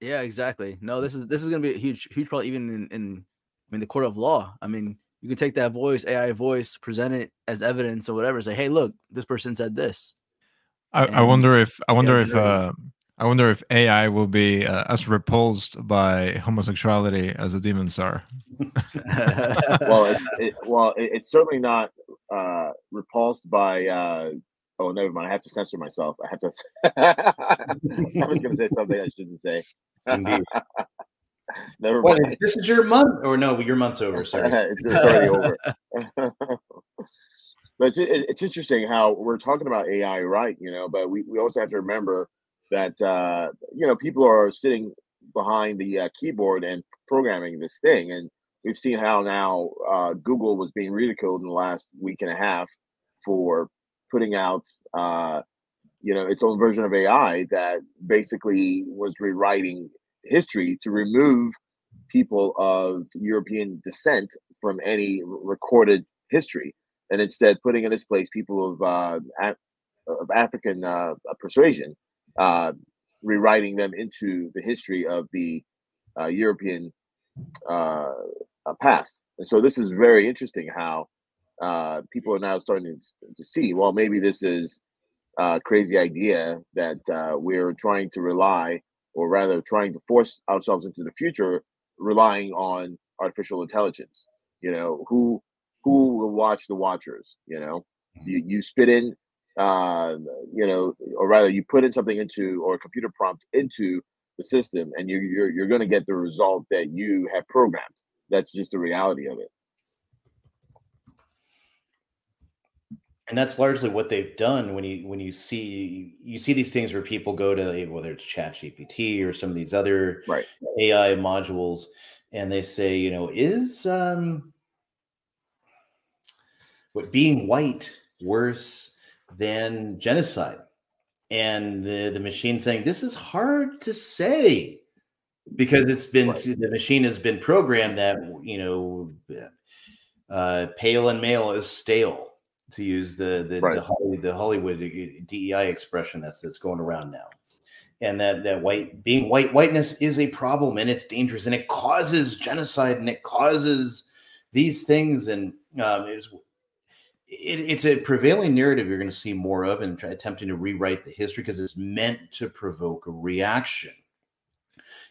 Yeah, exactly. No, this is this is gonna be a huge, huge problem even in, in I mean the court of law. I mean, you can take that voice, AI voice, present it as evidence or whatever, say, hey, look, this person said this. I, I wonder if I wonder if uh, I wonder if AI will be uh, as repulsed by homosexuality as the demons are. well, it's it, well, it, it's certainly not uh, repulsed by. Uh, oh, never mind. I have to censor myself. I have to. I was going to say something I shouldn't say. Indeed. never What, mind. this is your month, or no? Your month's over. Sorry. it's, it's already over. but it's, it's interesting how we're talking about AI, right? You know, but we, we also have to remember that uh, you know people are sitting behind the uh, keyboard and programming this thing, and we've seen how now uh, Google was being ridiculed in the last week and a half for putting out uh, you know its own version of AI that basically was rewriting history to remove people of European descent from any recorded history, and instead putting in its place people of uh, Af- of African uh, persuasion, uh, rewriting them into the history of the uh, European uh, uh, past. And so this is very interesting how people are now starting to, to see. Well, maybe this is a crazy idea that uh, we're trying to rely, or rather, trying to force ourselves into the future, relying on artificial intelligence. You know, who who will watch the watchers? You know, you, you spit in, uh, you know, or rather, you put in something into or a computer prompt into the system, and you, you're you're going to get the result that you have programmed. That's just the reality of it. And that's largely what they've done when you when you see you see these things where people go to whether it's chat gpt or some of these other Right. ai modules and they say you know is um what being white worse than genocide and the the machine saying this is hard to say because it's been Right. the machine has been programmed that you know uh pale and male is stale to use the the, Right. the, Holly, the Hollywood uh, DEI expression that's that's going around now, and that that white being white whiteness is a problem and it's dangerous and it causes genocide and it causes these things and um, it's it, it's a prevailing narrative you're going to see more of and try, attempting to rewrite the history because it's meant to provoke a reaction.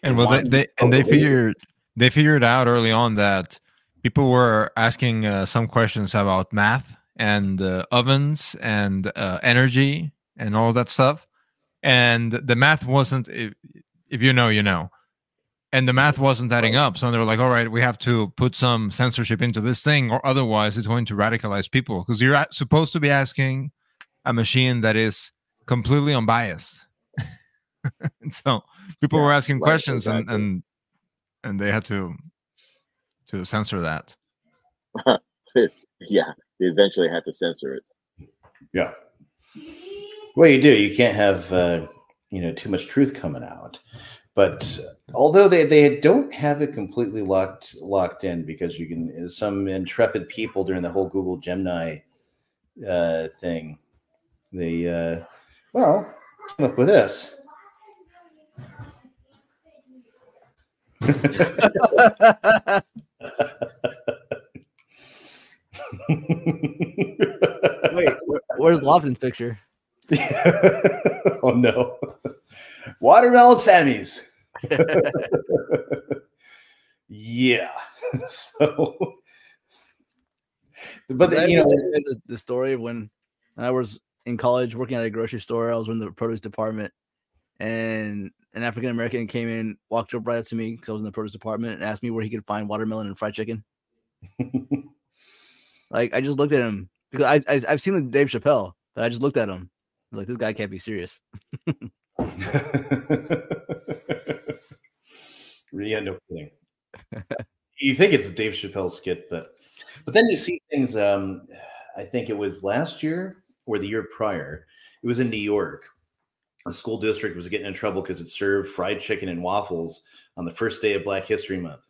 And And well, they, they and they oh, figured they figured out early on that people were asking uh, some questions about math and uh, ovens and uh, energy and all that stuff, and the math wasn't. If, if you know, you know. And the math wasn't adding up, so they were like, "All right, we have to put some censorship into this thing, or otherwise, it's going to radicalize people." Because you're supposed to be asking a machine that is completely unbiased. and so people were asking right, questions and, and and they had to to censor that yeah, they eventually had to censor it. Yeah. Well, you do. You can't have uh, you know too much truth coming out. But although they, they don't have it completely locked locked in, because you can some intrepid people during the whole Google Gemini uh, thing, they uh, well came up with this. Wait, where, where's Lofton's picture? oh no. Watermelon Sammys. yeah. So but the, you know, the, the story of when I was in college working at a grocery store. I was in the produce department, and an African American came in, walked up right up to me because I was in the produce department, and asked me where he could find watermelon and fried chicken. Like I just looked at him because I, I I've seen the Dave Chappelle, but I just looked at him like this guy can't be serious. you end up kidding. you think it's a Dave Chappelle skit, but but then you see things. Um, I think it was last year or the year prior. It was in New York. A school district was getting in trouble because it served fried chicken and waffles on the first day of Black History Month.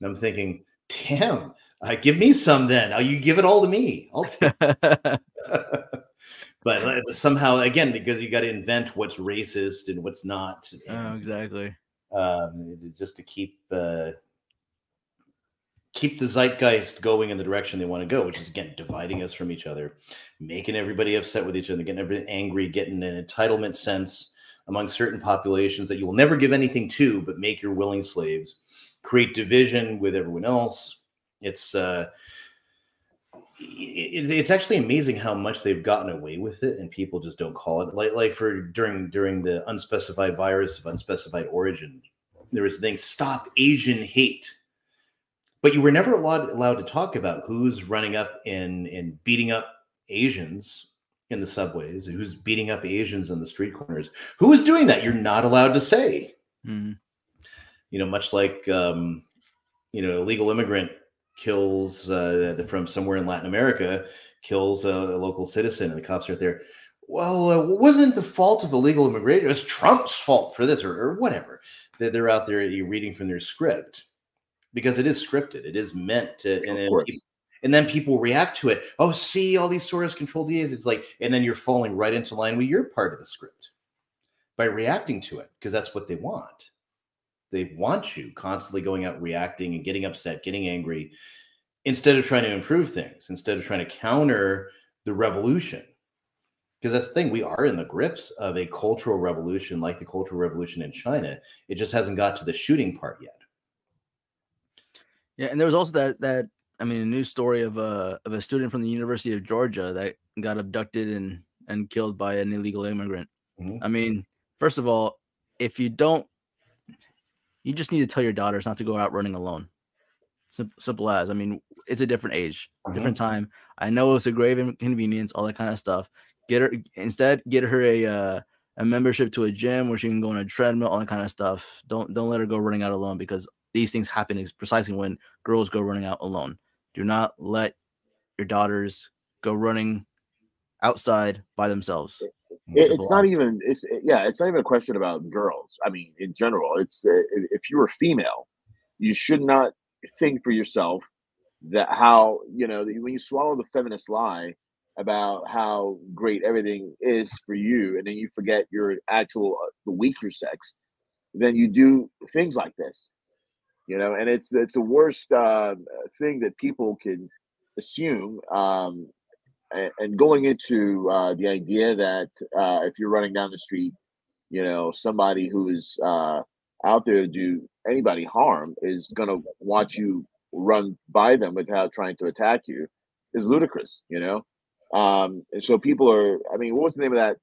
And I'm thinking, damn, uh, give me some then. Oh, you give it all to me. I'll take. but uh, somehow, again, because you got to invent what's racist and what's not. Oh, exactly. um, just to keep uh, keep the zeitgeist going in the direction they want to go, which is again dividing us from each other, making everybody upset with each other, getting everybody angry, getting an entitlement sense among certain populations that you will never give anything to, but make your willing slaves, create division with everyone else. It's uh, it- it's actually amazing how much they've gotten away with it, and people just don't call it like like for during during the unspecified virus of unspecified origin, there was a thing stop Asian hate, but you were never allowed allowed to talk about who's running up and and beating up Asians in the subways, who's beating up Asians on the street corners, who is doing that. You're not allowed to say Mhm. you know, much like um, you know, illegal immigrant kills uh, from somewhere in Latin America, kills a, a local citizen, and the cops are there. Well, uh, wasn't the fault of illegal immigration? It was Trump's fault for this, or, or whatever. They're, they're out there reading from their script because it is scripted. It is meant to, and then course. peop- and then people react to it. Oh, see all these Soros controlled DAs. It's like, and then you're falling right into line with your part of the script by reacting to it because that's what they want they want you constantly going out reacting and getting upset getting angry instead of trying to improve things instead of trying to counter the revolution because that's the thing we are in the grips of a cultural revolution like the cultural revolution in china it just hasn't got to the shooting part yet Yeah, and there was also that that I mean, a news story of a of a student from the University of Georgia that got abducted and and killed by an illegal immigrant. Mhm. I mean, first of all, if you don't, you just need to tell your daughters not to go out running alone. Simple, simple as. I mean, it's a different age, different time. I know it's a grave inconvenience, all that kind of stuff. Get her instead, get her a uh, a membership to a gym where she can go on a treadmill, all that kind of stuff. Don't don't let her go running out alone because these things happen is precisely when girls go running out alone. Do not let your daughters go running outside by themselves. It, it's not even it's yeah it's not even a question about girls. I mean in general it's uh, if you're a female you should not think for yourself that how you know that when you swallow the feminist lie about how great everything is for you and then you forget your actual uh, the weaker sex then you do things like this. You know and it's it's the worst uh, thing that people can assume um, and, going into uh, the idea that uh, if you're running down the street, you know, somebody who is uh, out there to do anybody harm is going to watch you run by them without trying to attack you is ludicrous, you know. Um, and so people are. I mean, what was the name of that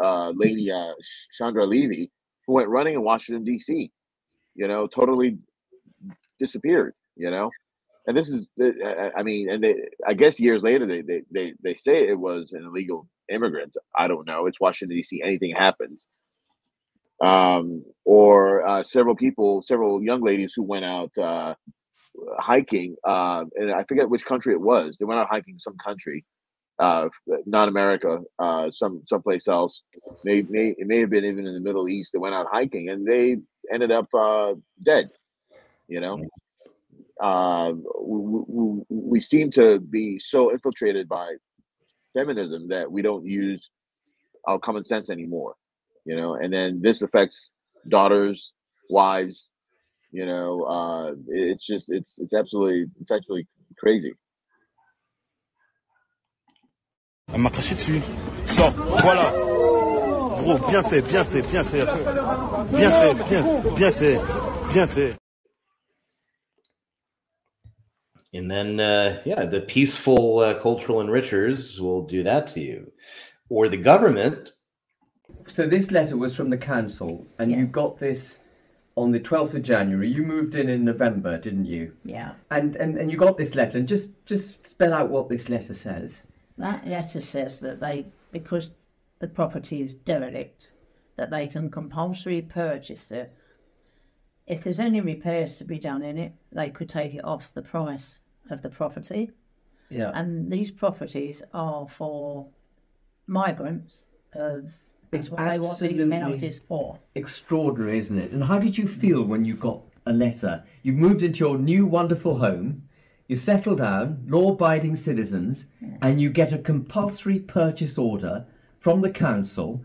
uh, lady, uh, Chandra Levy, who went running in Washington D.C. You know, totally disappeared. You know, and this is uh, I- I mean, and they I guess years later they they they, they say it was an illegal immigrant. I don't know. It's Washington D.C. Anything happens. Um, or uh, several people, several young ladies who went out uh, hiking, uh, and I forget which country it was. They went out hiking some country, uh, not America, uh, some someplace else. May, may it may have been even in the Middle East. They went out hiking and they ended up uh, dead. You know, uh, we, we, seem to be so infiltrated by feminism that we don't use our common sense anymore. You know, and then this affects daughters, wives. You know, uh, it's just it's it's absolutely it's actually crazy. Elle m'a dessus. Sors, voilà. Gros, bien fait, bien fait, bien fait. Bien fait, bien, bien fait, bien fait. And then, uh, yeah, the peaceful uh, cultural enrichers will do that to you. Or the government. So this letter was from the council, and you got this on the 12th of January. You moved in in November, didn't you? Yeah. And, and, and you got this letter, and just, just spell out what this letter says. That letter says that they, because the property is derelict, that they can compulsory purchase it. If there's any repairs to be done in it, they could take it off the price of the property. Yeah. And these properties are for migrants. Uh, It's what they want these houses for. Extraordinary, isn't it? And how did you feel when you got a letter? You moved into your new wonderful home, you settle down, law abiding citizens, and you get a compulsory purchase order from the council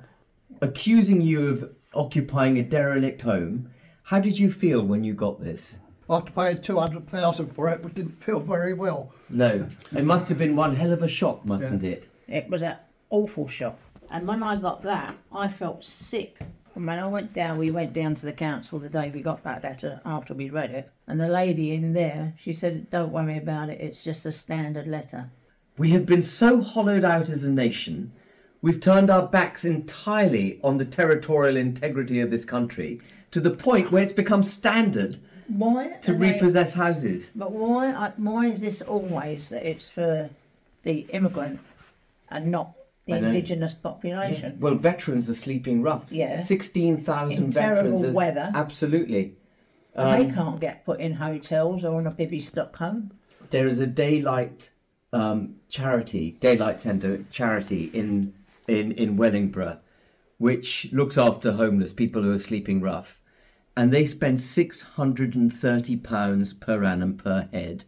accusing you of occupying a derelict home. How did you feel when you got this? After paying 200000 for it, we didn't feel very well. No, it must have been one hell of a shock, mustn't Yeah. it? It was an awful shock. And when I got that, I felt sick. And when I went down, we went down to the council the day we got that letter after we read it. And the lady in there, she said, Don't worry about it, it's just a standard letter. We have been so hollowed out as a nation, we've turned our backs entirely on the territorial integrity of this country to the point where it's become standard Why? to they- repossess houses. But why, why is this always that it's for the immigrant and not the indigenous population? Well, veterans are sleeping rough. Yeah. 16,000 In veterans. terrible are- weather. Absolutely. And they Um, can't get put in hotels or on a Bibby Stockholm. there is a daylight um, charity, daylight centre charity in in in Wellingborough, which looks after homeless people who are sleeping rough, and they spend six hundred and thirty pounds per annum per head.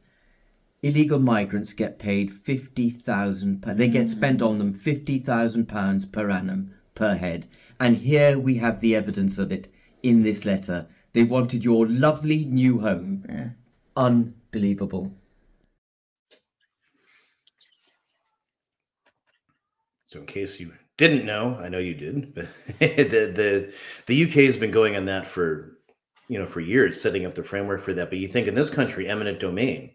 Illegal migrants get paid £50,000, They get spent on them fifty thousand pounds per annum per head, and here we have the evidence of it in this letter. They wanted your lovely new home. Unbelievable. So, in case you didn't know, I know you did, but the the the UK has been going on that for you know for years, setting up the framework for that. But you think in this country, eminent domain,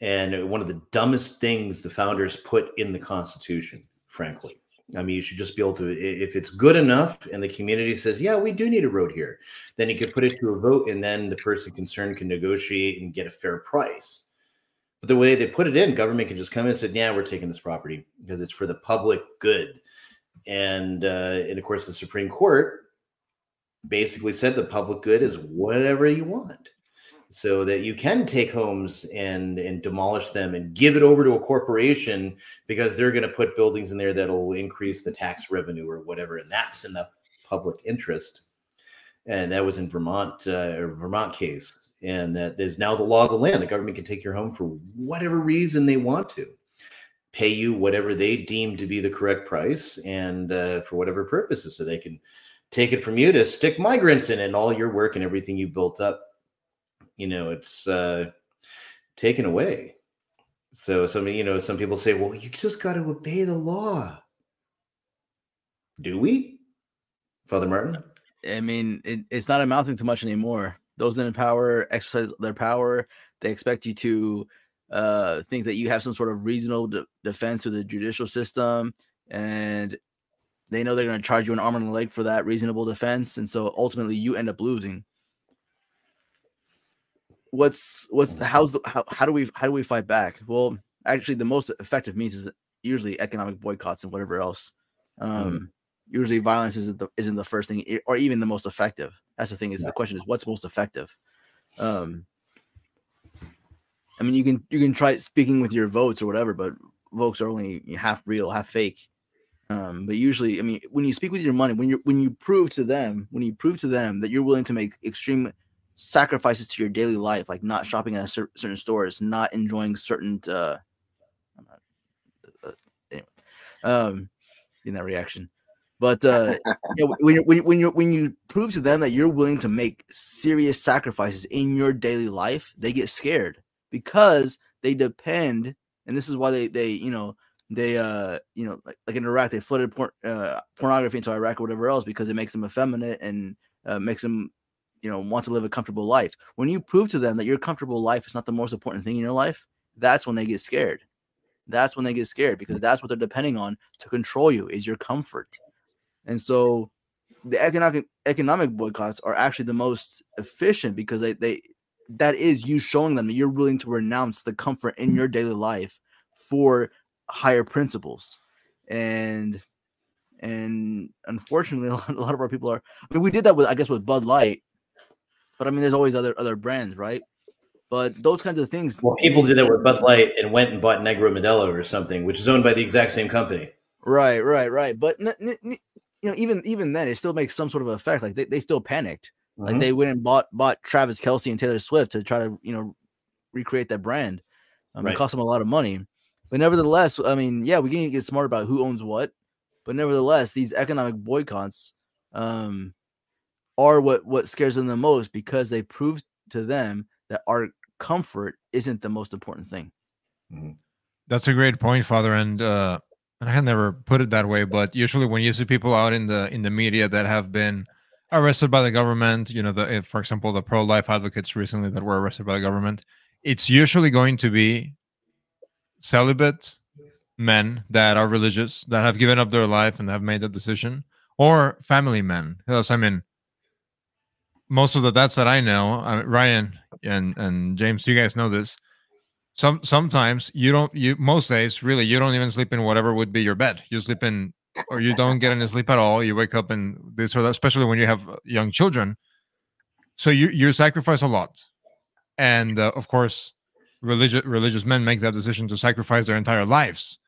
and one of the dumbest things the founders put in the Constitution, frankly. I mean, you should just be able to, if it's good enough and the community says, yeah, we do need a road here, then you could put it to a vote and then the person concerned can negotiate and get a fair price. But the way they put it in, government can just come in and say, "Yeah, we're taking this property because it's for the public good." And uh, and of course, the Supreme Court basically said the public good is whatever you want, so that you can take homes and and demolish them and give it over to a corporation because they're going to put buildings in there that'll increase the tax revenue or whatever, and that's in the public interest. And that was in Vermont, uh, Vermont case and that is now the law of the land. The government can take your home for whatever reason they want to, pay you whatever they deem to be the correct price, and uh, for whatever purposes, so they can take it from you to stick migrants in and all your work and everything you built up. You know, it's uh, taken away. So some, you know, some people say, "Well, you just got to obey the law." Do we, Father Martin? I mean, it, it's not amounting to much anymore. Those in power exercise their power. They expect you to uh, think that you have some sort of reasonable de- defense through the judicial system, and they know they're going to charge you an arm and a leg for that reasonable defense, and so ultimately you end up losing. What's what's the, how's the how, how do we how do we fight back? Well, actually, the most effective means is usually economic boycotts and whatever else. Um, Usually, violence isn't the isn't the first thing, or even the most effective. That's the thing. Is the question is what's most effective? Um, I mean, you can you can try speaking with your votes or whatever, but votes are only half real, half fake. Um, but usually, I mean, when you speak with your money, when you when you prove to them, when you prove to them that you're willing to make extreme sacrifices to your daily life, like not shopping at cer- certain stores, not enjoying certain, uh, I'm not, uh, anyway, um, in that reaction. But uh, yeah, when you when you, when you when you prove to them that you're willing to make serious sacrifices in your daily life, they get scared because they depend, and this is why they they you know they uh you know like, like in Iraq they flooded por- uh, pornography into Iraq or whatever else because it makes them effeminate and uh, makes them you know wants to live a comfortable life. When you prove to them that your comfortable life is not the most important thing in your life, that's when they get scared. That's when they get scared because that's what they're depending on to control you is your comfort. And so the economic economic boycotts are actually the most efficient because they, they that is you showing them that you're willing to renounce the comfort in your daily life for higher principles. And and unfortunately, a lot, a lot of our people are. I mean, we did that with I guess with Bud Light, but I mean, there's always other other brands, right? But those kinds of things. Well, people did that with Bud Light and went and bought Negro Modelo or something, which is owned by the exact same company. Right, right, right. But you know, even even then, it still makes some sort of effect. Like they, they still panicked. Like Mhm. they went and bought bought Travis Kelce and Taylor Swift to try to you know recreate that brand. Um, Right. It cost them a lot of money, but nevertheless, I mean, yeah, we can get smart about who owns what, but nevertheless, these economic boycotts um, are what what scares them the most because they prove to them that our comfort isn't the most important thing. That's a great point, Father. And uh, and I had never put it that way, but usually when you see people out in the in the media that have been arrested by the government, you know, the if, for example, the pro-life advocates recently that were arrested by the government, it's usually going to be celibate men that are religious that have given up their life and have made that decision, or family men. Because I mean, most of the dads that I know, Ryan and and James, you guys know this. Some sometimes you don't you most days really you don't even sleep in whatever would be your bed. You sleep in or you don't get any sleep at all. You wake up and this or that, especially when you have young children. So you you sacrifice a lot, and uh, of course, religious religious men make that decision to sacrifice their entire lives.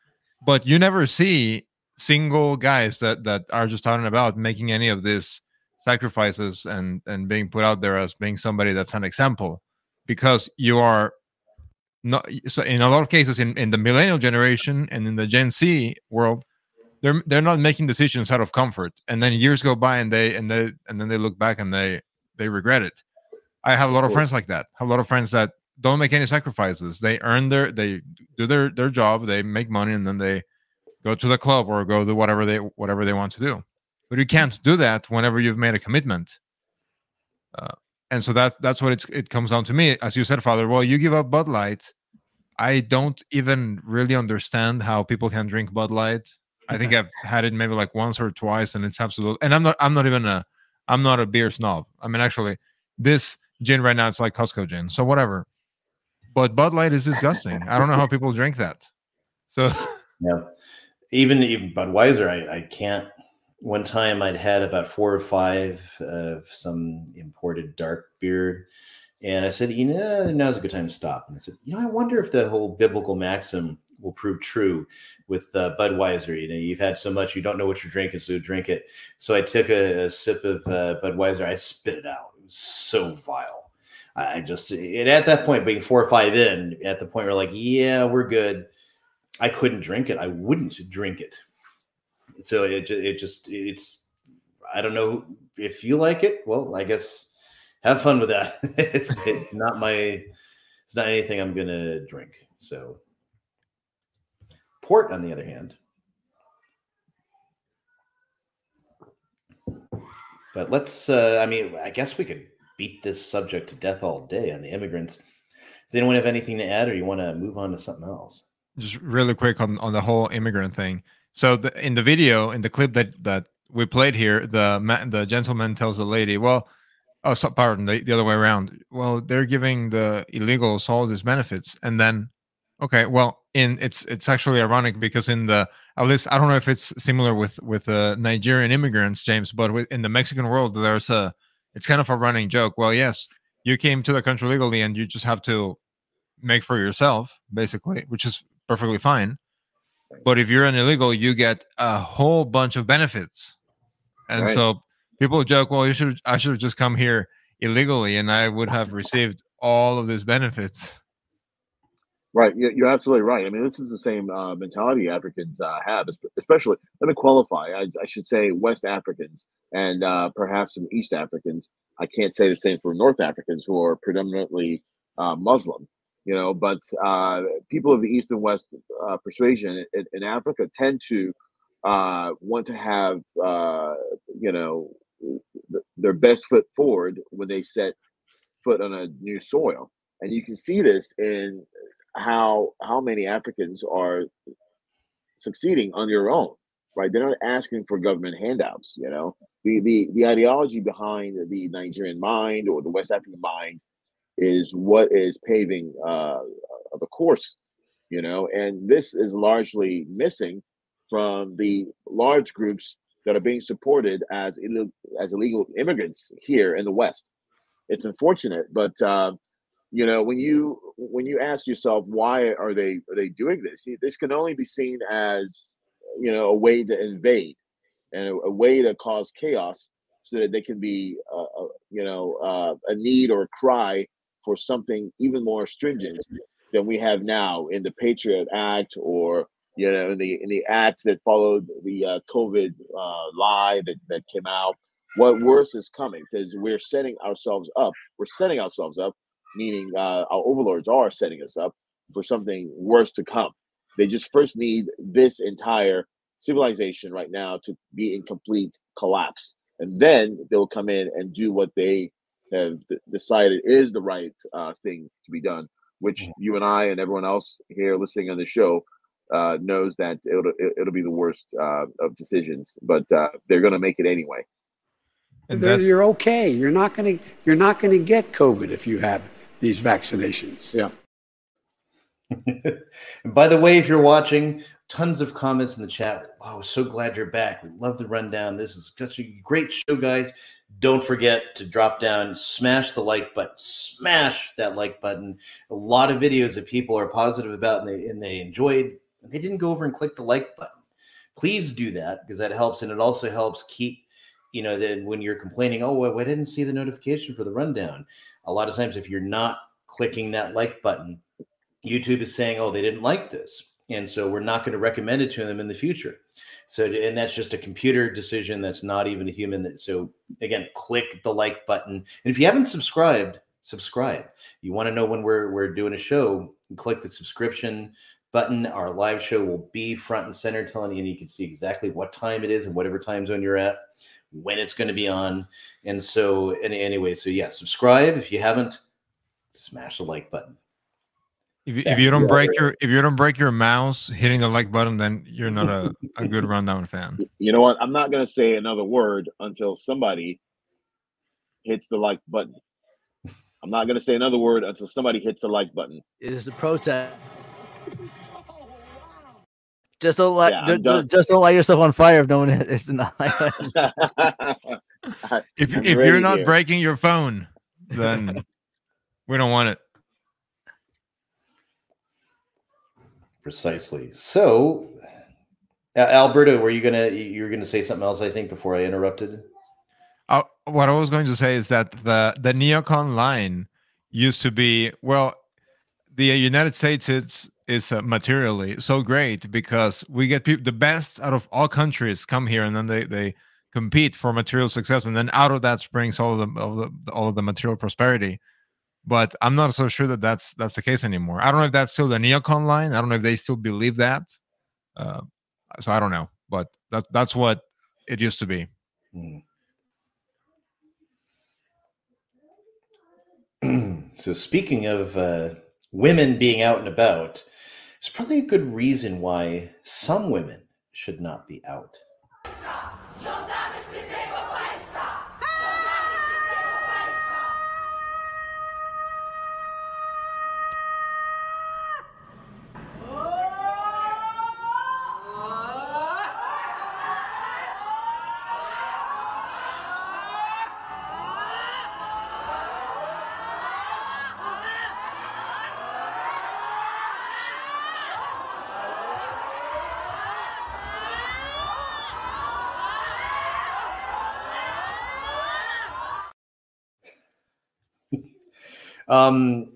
But you never see single guys that that are just out and about making any of these sacrifices and and being put out there as being somebody that's an example because you are not so in a lot of cases in, in the millennial generation and in the gen z world they're they're not making decisions out of comfort. And then years go by and they and they and then they look back and they they regret it. I have a lot of friends like that. Have a lot of friends that don't make any sacrifices. They earn their they do their their job they make money and then they go to the club or go to whatever they whatever they want to do. But you can't do that whenever you've made a commitment. Uh, and so that's that's what it's, it comes down to me. As you said father well you give up bud light. I don't even really understand how people can drink bud light. I think i've had it maybe like once or twice and it's absolute and i'm not i'm not even a i'm not a beer snob. I mean actually this gin right now it's like costco gin. So whatever but bud light is disgusting i don't know how people drink that so Yeah. Even even Budweiser, I, I can't. One time I'd had about four or five of some imported dark beer. And I said, you know, now's a good time to stop. And I said, you know, I wonder if the whole biblical maxim will prove true with uh, Budweiser. You know, you've had so much, you don't know what you're drinking, so drink it. So I took a, a sip of uh, Budweiser. I spit it out. It was so vile. I just, and at that point, being four or five in, at the point where like, yeah, we're good. I couldn't drink it. I wouldn't drink it. So it, it just, it's, I don't know if you like it. Well, I guess have fun with that. it's, it's not my, it's not anything I'm going to drink. So port, on the other hand, but let's, uh, I mean, I guess we could beat this subject to death all day on the immigrants. Does anyone have anything to add or you want to move on to something else? just really quick on, on the whole immigrant thing. So the, in the video, in the clip that that we played here, the the gentleman tells the lady, "Well, oh, so, pardon, the, the other way around. Well, they're giving the illegals all these benefits, and then, okay, well, in it's it's actually ironic because in the at least I don't know if it's similar with with uh, Nigerian immigrants, James, but with, in the Mexican world, there's a it's kind of a running joke. Well, yes, you came to the country legally, and you just have to make for yourself, basically, which is perfectly fine. But if you're an illegal, you get a whole bunch of benefits. And Right. so people joke, well, you should I should have just come here illegally and I would have received all of these benefits. Right, you- you're absolutely right. I mean, this is the same uh, mentality Africans uh, have, especially. Let me qualify. I, I should say West Africans and uh, perhaps some East Africans. I can't say the same for North Africans who are predominantly uh, Muslim. You know, but uh, people of the East and West uh, persuasion in, in Africa tend to want to have, you know, th- their best foot forward when they set foot on a new soil. And you can see this in how how many Africans are succeeding on their own, right? They're not asking for government handouts. You know, the the the ideology behind the Nigerian mind or the West African mind is what is paving uh, the course. You know, and this is largely missing from the large groups that are being supported as Ill- as illegal immigrants here in the West. It's unfortunate, but uh, you know when you when you ask yourself why are they are they doing this? This can only be seen as you know a way to invade and a, a way to cause chaos so that they can be uh, uh, you know uh, a need or a cry for something even more stringent than we have now in the patriot act or you know in the in the acts that followed the uh, covid uh, lie that that came out. What worse is coming because we're setting ourselves up we're setting ourselves up meaning uh, our overlords are setting us up for something worse to come. They just first need this entire civilization right now to be in complete collapse. And then they'll come in and do what they have d- decided is the right uh, thing to be done, which you and I and everyone else here listening on the show uh, knows that it'll, it'll be the worst uh, of decisions, but uh, they're going to make it anyway. They're- you're okay. You're not going to you're not going to get COVID if you have these vaccinations. Yeah. And by the way, if you're watching, tons of comments in the chat. Wow, so glad you're back. We love the rundown. This is such a great show, guys. Don't forget to drop down, smash the like button, smash that like button. A lot of videos that people are positive about and they and they enjoyed. They didn't go over and click the like button. Please do that because that helps, and it also helps keep you know then when you're complaining oh well, i didn't see the notification for the rundown a lot of times if you're not clicking that like button youtube is saying oh they didn't like this and so we're not going to recommend it to them in the future. So and that's just a computer decision that's not even a human that so again click the like button. And if you haven't subscribed subscribe. You want to know when we're we're doing a show click the subscription button our live show will be front and center telling you and you can see exactly what time it is and whatever time zone you're at when it's going to be on. And so, and anyway, so yeah, subscribe if you haven't. Smash the like button. If, you- if you don't break your if you don't break your mouse hitting the like button, then you're not a, a good rundown fan. You know what? I'm not going to say another word until somebody hits the like button. I'm not going to say another word until somebody hits the like button. It is a protest. Just don't let Yeah, I'm ju- done. just don't light yourself on fire if no one is not. If I'm if you're not here. breaking your phone, then we don't want it. Precisely. So, uh, Alberta, were you gonna you were gonna say something else? I think before I interrupted. Uh, what I was going to say is that the the neocon line used to be well, the United States is is uh, materially so great because we get the best out of all countries come here and then they they compete for material success and then out of that springs all of the all of the, all of the material prosperity. But I'm not so sure that that's that's the case anymore. I don't know if that's still the neocon line. I don't know if they still believe that. Uh, so I don't know, but that that's what it used to be. so speaking of uh, women being out and about, it's probably a good reason why some women should not be out. Um,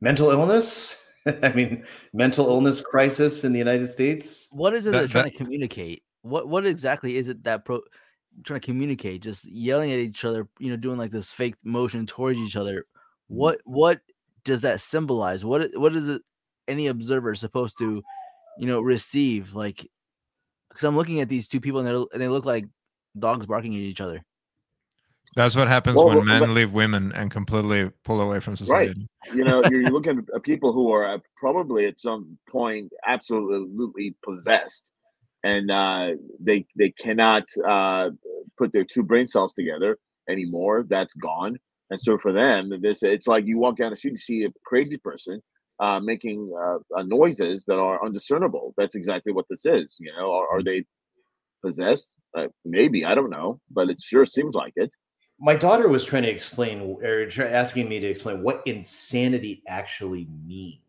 mental illness. I mean, mental illness crisis in the United States. what is it That- they're trying that- to communicate? What what exactly is it that pro trying to communicate? Just yelling at each other, you know, doing like this fake motion towards each other. What what does that symbolize? What what is it any observer supposed to, you know, receive? Like, because I'm looking at these two people and and they look like dogs barking at each other. That's what happens Well, when well, men but- leave women and completely pull away from society. right you know you're, you're looking at people who are probably at some point absolutely possessed and uh, they they cannot uh, put their two brain cells together anymore. That's gone. And so for them this it's like you walk down the street and see a crazy person uh, making uh, uh, noises that are undiscernible. That's exactly what this is you know? Are, are they possessed? Uh, maybe. I don't know. But it sure seems like it my daughter was trying to explain or asking me to explain what insanity actually means.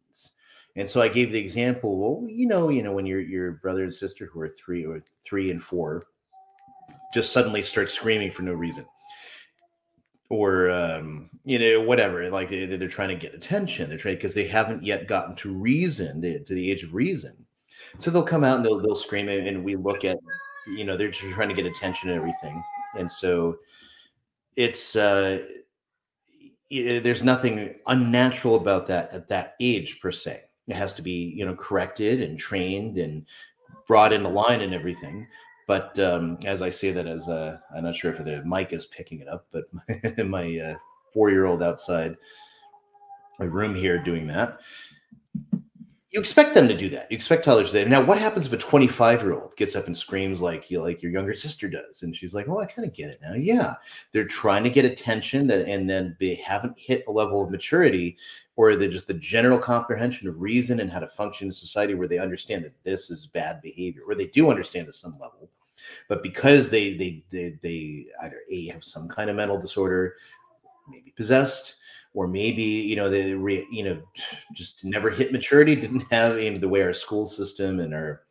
And so i gave the example well you know you know when your your brother and sister who are three or three and four just suddenly start screaming for no reason. Or um, you know whatever like they, they're trying to get attention they're trying because they haven't yet gotten to reason to the age of reason. So they'll come out and they'll, they'll scream and we look at you know they're just trying to get attention and everything. And so it's uh there's nothing unnatural about that at that age per se. It has to be you know corrected and trained and brought into line and everything. But um as i say that as uh i'm not sure if the mic is picking it up but my, my uh, four-year-old outside my room here doing that you expect them to do that. You expect toddlers to. Now, what happens if a 25 year old gets up and screams like you like your younger sister does? And she's like, Oh, I kind of get it now. Yeah. They're trying to get attention that and then they haven't hit a level of maturity or they're just the general comprehension of reason and how to function in society where they understand that this is bad behavior, or they do understand at some level. But because they they they, they either A have some kind of mental disorder, maybe possessed, or maybe you know they re, you know just never hit maturity didn't have you know the way our school system and our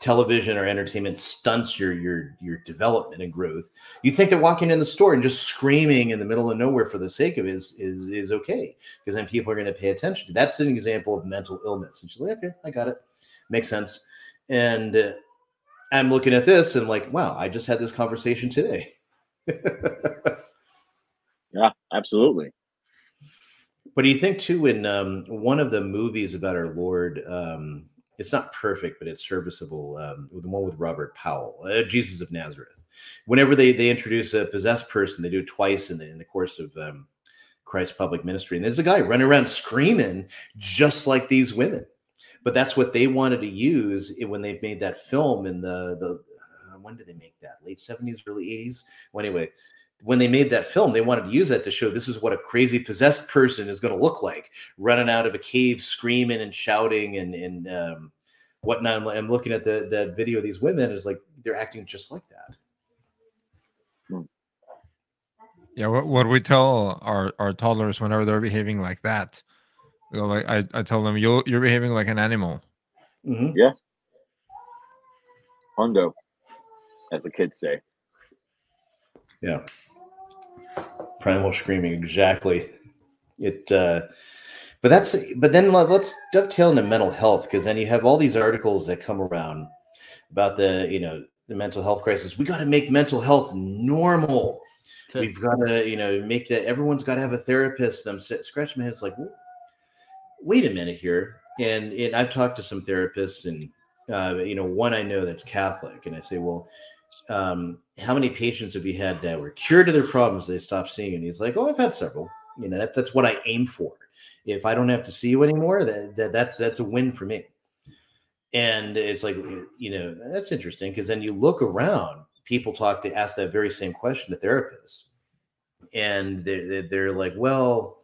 television or entertainment stunts your your your development and growth you think that walking in the store and just screaming in the middle of nowhere for the sake of it is is, is okay because then people are going to pay attention to that's an example of mental illness. And she's like okay i got it. Makes sense. And uh, i'm looking at this and like wow i just had this conversation today. Yeah absolutely But do you think too in um, one of the movies about our Lord, um, it's not perfect, but it's serviceable. Um, the one with Robert Powell, uh, Jesus of Nazareth. Whenever they they introduce a possessed person, they do it twice in the in the course of um, Christ's public ministry, and there's a guy running around screaming just like these women. But that's what they wanted to use when they made that film in the the uh, when did they make that late 70s, early 80s? Well, anyway, when they made that film, they wanted to use that to show this is what a crazy possessed person is going to look like, running out of a cave, screaming and shouting and and um, whatnot. I'm, I'm looking at the that video of these women, and it's like they're acting just like that. Yeah, what, what we tell our, our toddlers whenever they're behaving like that, you know, like I, I tell them, you're you're behaving like an animal. Yeah. Hondo, as the kids say. Yeah. Primal screaming, exactly. It, uh, but that's, but then let- let's dovetail into mental health because then you have all these articles that come around about the, you know, the mental health crisis. We got to make mental health normal. We've got to, you know, make that everyone's got to have a therapist. And I'm sit, scratching my head. It's like, "Wh- wait a minute here. And and I've talked to some therapists, and uh, you know, one I know that's Catholic, and I say, well, um, how many patients have you had that were cured of their problems? They stopped seeing, and he's like, oh, I've had several. You know, that's that's what I aim for. If I don't have to see you anymore, that, that that's that's a win for me. And it's like, you know, that's interesting because then you look around, people talk to ask that very same question to therapists, and they're, they're, they're like, well,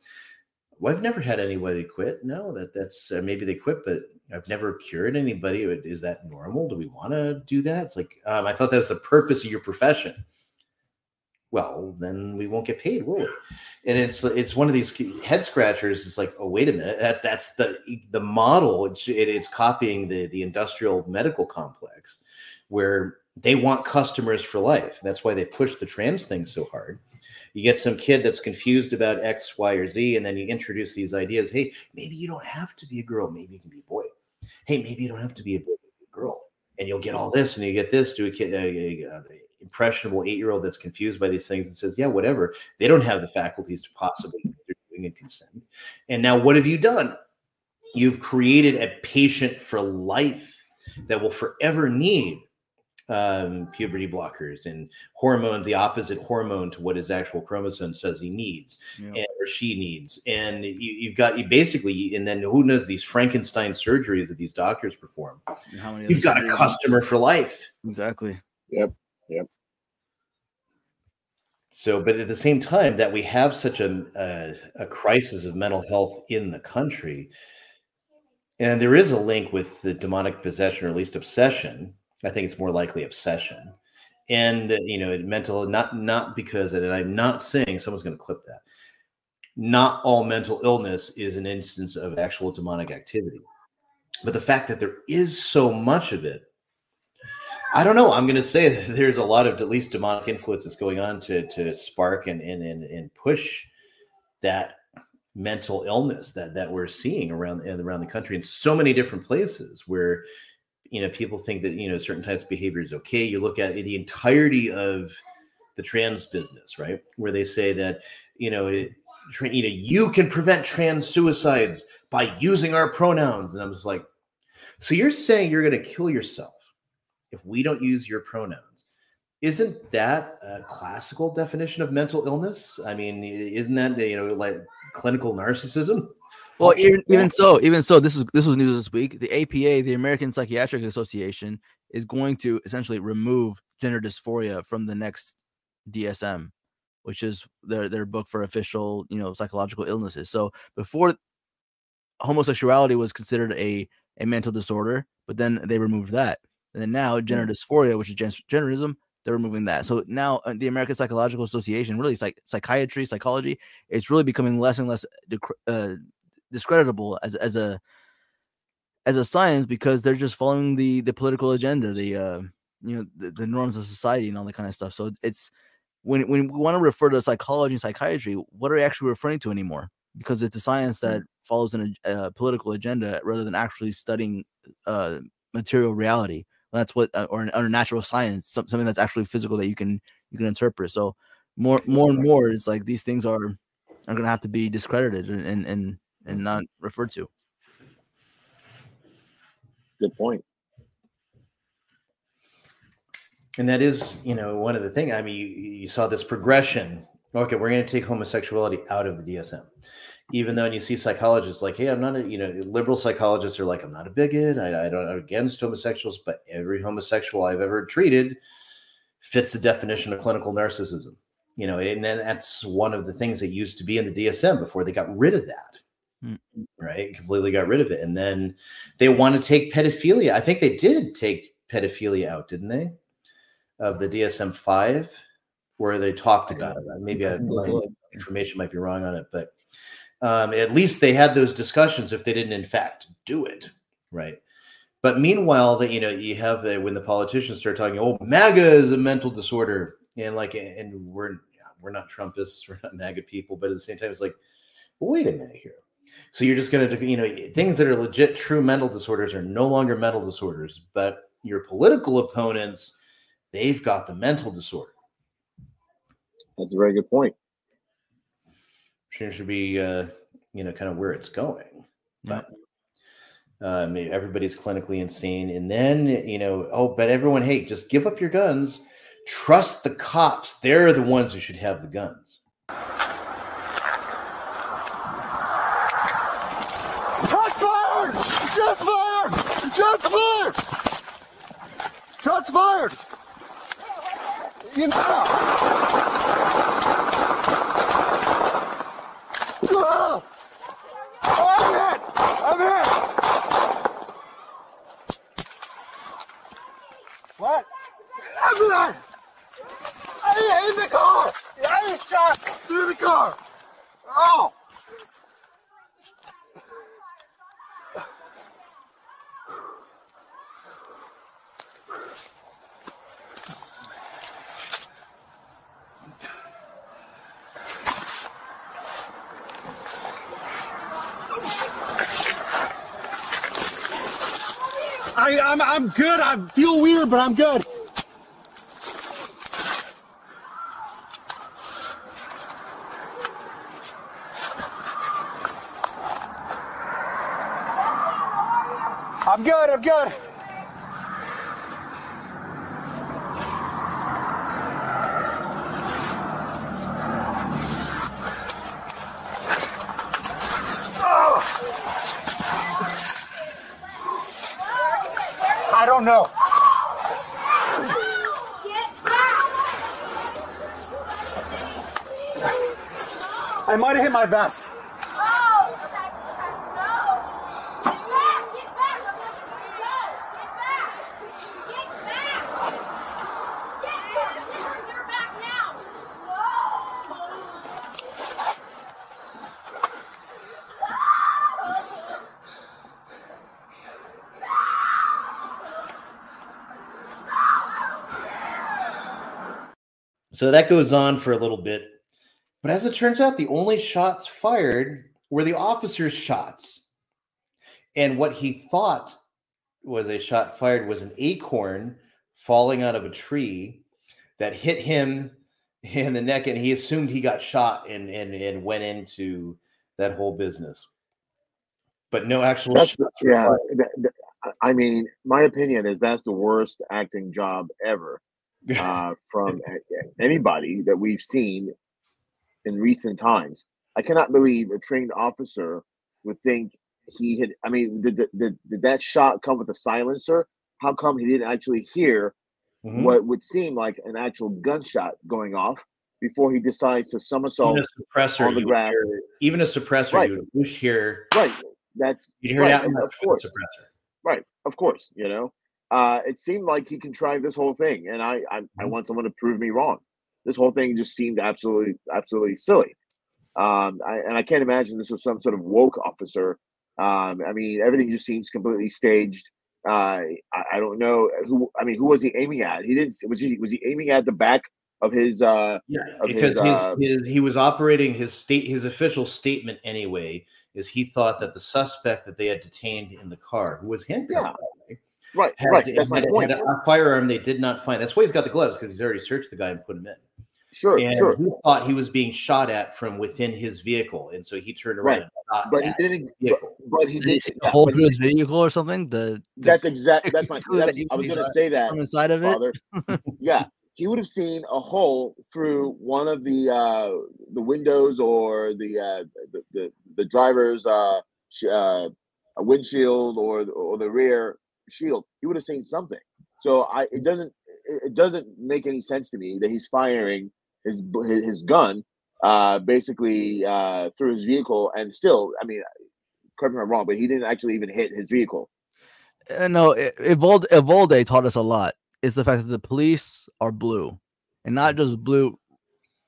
well, I've never had anybody quit. No, that that's uh, maybe they quit, but I've never cured anybody. Is that normal? Do we want to do that? It's like um, I thought that was the purpose of your profession. Well, then we won't get paid, will we? And it's it's one of these head scratchers. It's like, oh, wait a minute, that that's the the model. It's it, it's copying the the industrial medical complex, where they want customers for life. That's why they push the trans thing so hard. You get some kid that's confused about X, Y, or Z, and then you introduce these ideas. Hey, maybe you don't have to be a girl. Maybe you can be a boy. Hey, maybe you don't have to be a boy, be a girl. And you'll get all this, and you get this to a kid, a, a- a impressionable eight-year-old that's confused by these things and says, "Yeah, whatever." They don't have the faculties to possibly know what they're doing and consent. And now, what have you done? You've created a patient for life that will forever need um, puberty blockers and hormone, the opposite hormone to what his actual chromosome says he needs Yeah. and, or she needs. And you, you've got you basically, and then who knows these Frankenstein surgeries that these doctors perform. How many You've got a customer for life. Exactly. Yep. Yep. So, but at the same time, that we have such a, a, a crisis of mental health in the country, and there is a link with the demonic possession, or at least obsession. I think it's more likely obsession, and you know, mental not not because, and I'm not saying someone's going to clip that. Not all mental illness is an instance of actual demonic activity, but the fact that there is so much of it I don't know. I'm going to say there's a lot of at least demonic influence that's going on to to spark and and and, and push that mental illness that that we're seeing around around the country in so many different places where you know people think that you know certain types of behavior is okay. You look at the entirety of the trans business, right, where they say that you know. You know, you can prevent trans suicides by using our pronouns, and I'm just like, so you're saying you're going to kill yourself if we don't use your pronouns. Isn't that a classical definition of mental illness? I mean, isn't that you know like clinical narcissism? Well, even, even so, even so, this is this was news this week. The APA, the American Psychiatric Association, is going to essentially remove gender dysphoria from the next DSM, which is their their book for official, you know, psychological illnesses. So before homosexuality was considered a a mental disorder, but then they removed that. And then now gender dysphoria, which is gen- genderism, they're removing that. So now uh, the American Psychological Association, really psych- psychiatry, psychology, it's really becoming less and less dec- uh, discreditable as as a as a science because they're just following the the political agenda, the uh, you know the, the norms of society and all that kind of stuff. So it's when when we want to refer to psychology and psychiatry, what are we actually referring to anymore? Because it's a science that follows an, a uh, political agenda rather than actually studying uh, material reality. That's what, uh, or, or natural science, some, something that's actually physical that you can you can interpret. So more more and more, it's like these things are are going to have to be discredited and and, and not referred to. Good point. And that is, you know, one of the things. I mean, you, you saw this progression. Okay, we're going to take homosexuality out of the DSM, even though and you see psychologists like, hey, I'm not a, you know, liberal psychologists are like, I'm not a bigot. I, I don't I'm against homosexuals, but every homosexual I've ever treated fits the definition of clinical narcissism. You know, and then that's one of the things that used to be in the DSM before they got rid of that hmm. right? Completely got rid of it. And then they want to take pedophilia. I think they did take pedophilia out, didn't they? Of the DSM 5, where they talked about it. Maybe I, my information might be wrong on it, but um, at least they had those discussions if they didn't, in fact, do it, right? But meanwhile, that you know, you have when the politicians start talking, oh, MAGA is a mental disorder, and like, and we're we're not Trumpists, we're not MAGA people, but at the same time, it's like, wait a minute here. So you're just going to, you know, things that are legit true mental disorders are no longer mental disorders, but your political opponents, they've got the mental disorder. That's a very good point. Seems to be, uh, you know, kind of where it's going. But um, everybody's clinically insane. And then, you know, oh, but everyone, hey, just give up your guns. Trust the cops. They're the ones who should have the guns. Shots fired! Shots fired! Shots fired! Shots fired! Ah! Oh, I'm hit! What? The car! I was shot through the car! Oh! I, I'm, good. I feel weird, but. I'm good. don't know. I So that goes on for a little bit. But as it turns out, the only shots fired were the officer's shots. And what he thought was a shot fired was an acorn falling out of a tree that hit him in the neck, and he assumed he got shot and and, and went into that whole business. But no actual That's shots were yeah. fired. that- that- I mean, my opinion is that's the worst acting job ever uh, from anybody that we've seen in recent times. I cannot believe a trained officer would think he had. I mean, did, did, did, that shot come with a silencer? How come he didn't actually hear Mhm. what would seem like an actual gunshot going off before he decides to somersault suppressor, on the you grass? hear- even a suppressor, Right. you would push here. Right. That's You'd hear right, that of- much of with a course. suppressor. Right, of course, you know. Uh, it seemed like he contrived this whole thing, and I, I, I Mm-hmm. want someone to prove me wrong. This whole thing just seemed absolutely, absolutely silly. Um, I, and I can't imagine this was some sort of woke officer. Um, I mean, everything just seems completely staged. Uh, I, I don't know who. I mean, who was he aiming at? He didn't. Was he? Was he aiming at the back of his? Uh, Yeah, of because his, his, uh, his, he was operating his state his official statement anyway is he thought that the suspect that they had detained in the car who was handcuffed way, right, had, right. That's my point. had a firearm they did not find that's why he's got the gloves because he's already searched the guy and put him in Sure, and sure. he thought he was being shot at from within his vehicle and so he turned around Right, and shot but he didn't. the But, vehicle. but he Did he did. see a yeah, hole through he- his vehicle or something? The, the That's exact. That's my. That's, I was going to say that. from inside of it. Yeah, he would have seen a hole through one of the uh, the windows or the uh, the, the the driver's uh, sh- uh, a windshield or or the rear shield. He would have seen something. So I it doesn't it it doesn't make any sense to me that he's firing his his, his gun uh, basically uh, through his vehicle and still. I mean, correct me if I'm wrong, but he didn't actually even hit his vehicle. Uh, no, I- Uvalde, Uvalde taught us a lot. Is the fact that the police are blue, and not just blue,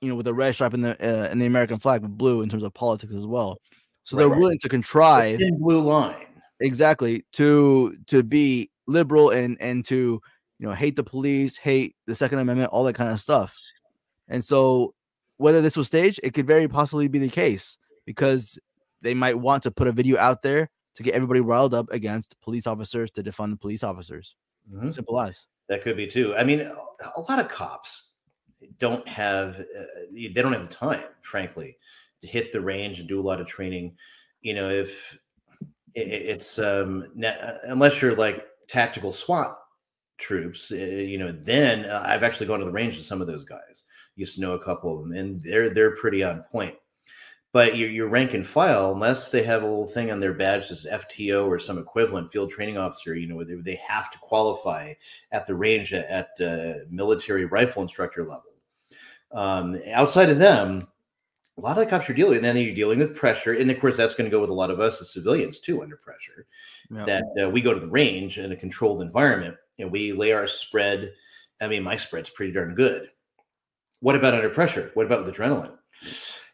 you know, with the red stripe in the uh, in the American flag, but blue in terms of politics as well. So Right, they're right. willing to contrive thin blue line exactly to to be liberal and and to you know hate the police, hate the Second Amendment, all that kind of stuff. And so, whether this was staged, it could very possibly be the case because they might want to put a video out there to get everybody riled up against police officers to defund the police officers. Mhm. Simple as. That could be too. I mean, a lot of cops don't have uh, they don't have the time, frankly, to hit the range and do a lot of training. You know, if it's um na- unless you're like tactical SWAT troops, uh, you know, then uh, I've actually gone to the range with some of those guys. Used to know a couple of them, and they're they're pretty on point. But your, your rank and file, unless they have a little thing on their badge that's FTO or some equivalent field training officer, you know, they, they have to qualify at the range at, at uh, military rifle instructor level. Um, outside of them, a lot of the cops you're dealing with, and then you're dealing with pressure. And of course, that's going to go with a lot of us as civilians too, under pressure. Yep. That uh, we go to the range in a controlled environment and we lay our spread. I mean, my spread's pretty darn good. What about under pressure? What about with adrenaline?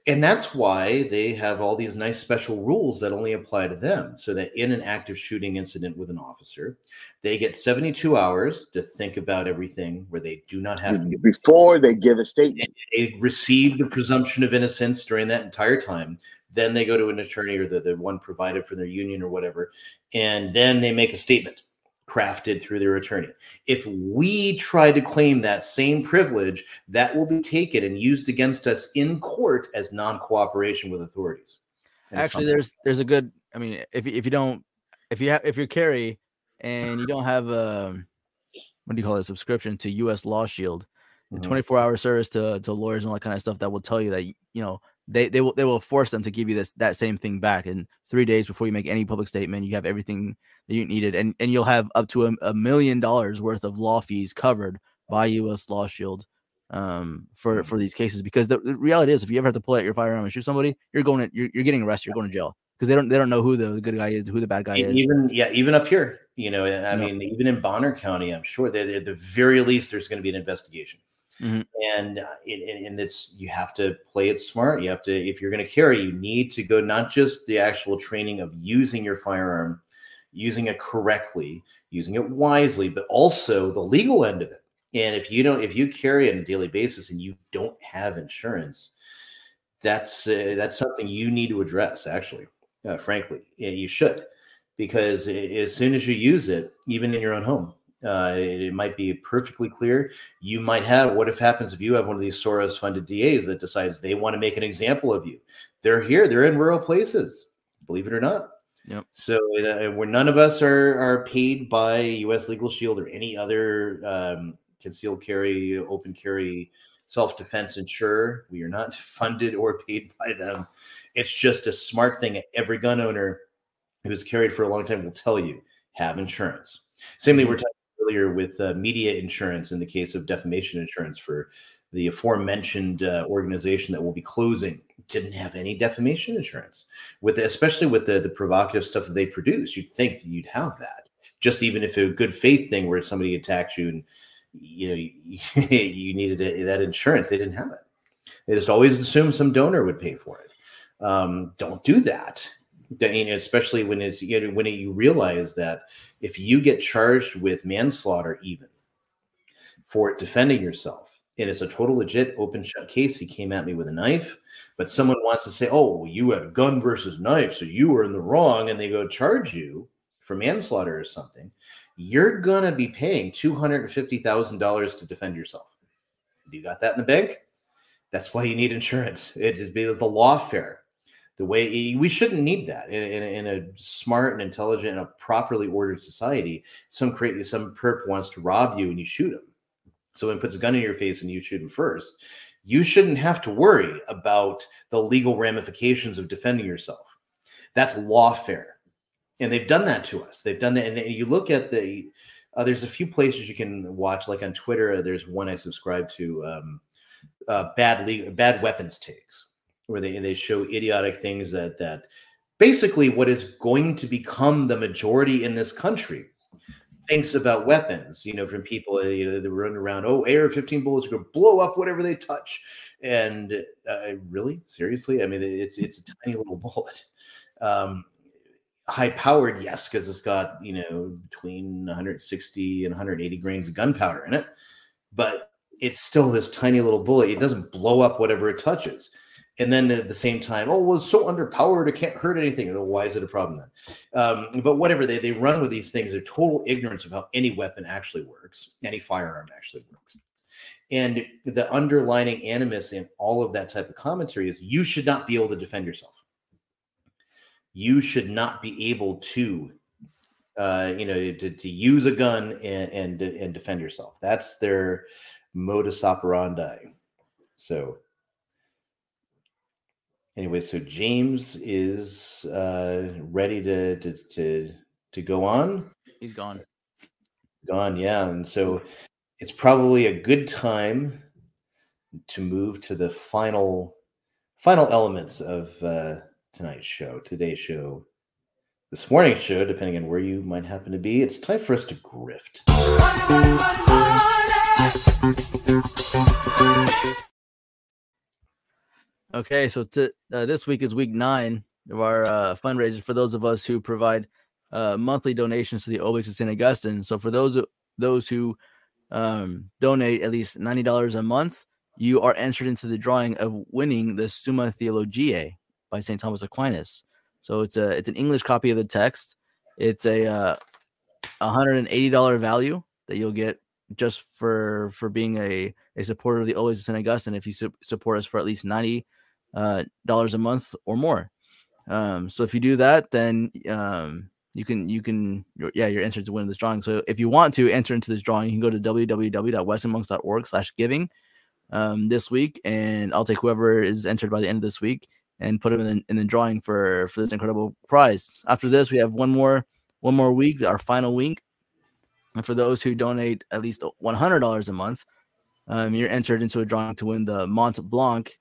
And that's why they have all these nice special rules that only apply to them. So that in an active shooting incident with an officer, they get 72 hours to think about everything where they do not have to before they give a statement. they receive the presumption of innocence during that entire time. Then they go to an attorney or the, the one provided for their union or whatever, and then they make a statement crafted through their attorney. If we try to claim that same privilege, that will be taken and used against us in court as non-cooperation with authorities. And Actually, there's there's a good. I mean, if you- if you don't, if you have if you're carry and you don't have a what do you call it, a subscription to U.S. Law Shield, Mhm. 24 hour service to to lawyers and all that kind of stuff that will tell you that you know they they will they will force them to give you this that same thing back in three days before you make any public statement. You have everything that you needed, and and you'll have up to a, a million dollars worth of law fees covered by U.S. Law Shield um for for these cases because the, the reality is if you ever have to pull out your firearm and shoot somebody you're going to you're, you're getting arrested you're going to jail because they don't they don't know who the good guy is who the bad guy E- is even yeah even up here you know i Yeah. mean even in bonner county i'm sure that at the very least there's going to be an investigation Mhm. and uh, it, and it's you have to play it smart. You have to if you're going to carry you need to go not just the actual training of using your firearm using it correctly using it wisely but also the legal end of it. And if you don't if you carry on a daily basis and you don't have insurance that's uh, that's something you need to address actually uh, frankly. You should because as soon as you use it even in your own home uh, it, it might be perfectly clear you might have what if happens if you have one of these soros funded das that decides they want to make an example of you they're here they're in rural places believe it or not Yep. so uh, where none of us are are paid by U.S. Legal Shield or any other um, concealed carry, open carry, self defense insurer, we are not funded or paid by them. It's just a smart thing. Every gun owner who's carried for a long time will tell you have insurance. Same thing we were talking with uh, media insurance in the case of defamation insurance for the aforementioned uh, organization that will be closing. Didn't have any defamation insurance. With especially with the the provocative stuff that they produce you'd think that you'd have that. Just even if a good faith thing where somebody attacks you and you know you, you needed a, that insurance they didn't have it. They just always assumed some donor would pay for it. Um, don't do that Especially when it's when you realize that if you get charged with manslaughter even for defending yourself and it's a total legit open shut case. He came at me with a knife but someone wants to say oh you had a gun versus knife so you were in the wrong and they go charge you for manslaughter or something you're gonna be paying $250000 to defend yourself. You got that in the bank? That's why you need insurance. It is the lawfare the way we shouldn't need that in, in, in a smart and intelligent and a properly ordered society. Some create some perp wants to rob you and you shoot him. Someone puts a gun in your face and you shoot him first. You shouldn't have to worry about the legal ramifications of defending yourself. That's lawfare. And they've done that to us. They've done that. And you look at the uh, there's a few places you can watch like on twitter there's one i subscribe to um, uh, bad legal bad weapons takes where they they show idiotic things that that basically what is going to become the majority in this country thinks about weapons you know from people uh, you know that run around oh ar-15 bullets are going to blow up whatever they touch. And uh, really? Seriously? I mean it's it's a tiny little bullet. Um high powered yes because it's got you know between 160 and 180 grains of gunpowder in it but it's still this tiny little bullet. It doesn't blow up whatever it touches and then at the same time, oh, well, it's so underpowered, it can't hurt anything. Why is it a problem then? Um, but whatever, they, they run with these things, they're total ignorance of how any weapon actually works, any firearm actually works. And the underlining animus in all of that type of commentary is you should not be able to defend yourself. You should not be able to, uh, you know, to, to use a gun and, and and defend yourself. That's their modus operandi. So, anyway, so James is uh, ready to to to to go on. He's gone. Gone, yeah. And so it's probably a good time to move to the final final elements of uh, tonight's show, today's show, this morning's show, depending on where you might happen to be. It's time for us to grift. Okay, so uh, this week is week nine of our uh, fundraiser for those of us who provide uh, monthly donations to the Oasis of St. Augustine. So for those those who um, donate at least ninety dollars a month, you are entered into the drawing of winning the Summa Theologiae by St. Thomas Aquinas. So it's a it's an English copy of the text. It's a uh, $180 value that you'll get just for for being a a supporter of the Always of St. Augustine if you su- support us for at least 90 uh, dollars a month or more. Um, so if you do that, then um, you can you can yeah you're entered to win this drawing. So if you want to enter into this drawing, you can go to www.westonmonks.org/giving. um, this week, and I'll take whoever is entered by the end of this week and put them in, in the drawing for for this incredible prize. After this, we have one more one more week, our final week. And for those who donate at least one hundred dollars a month, um, you're entered into a drawing to win the Mont Blanc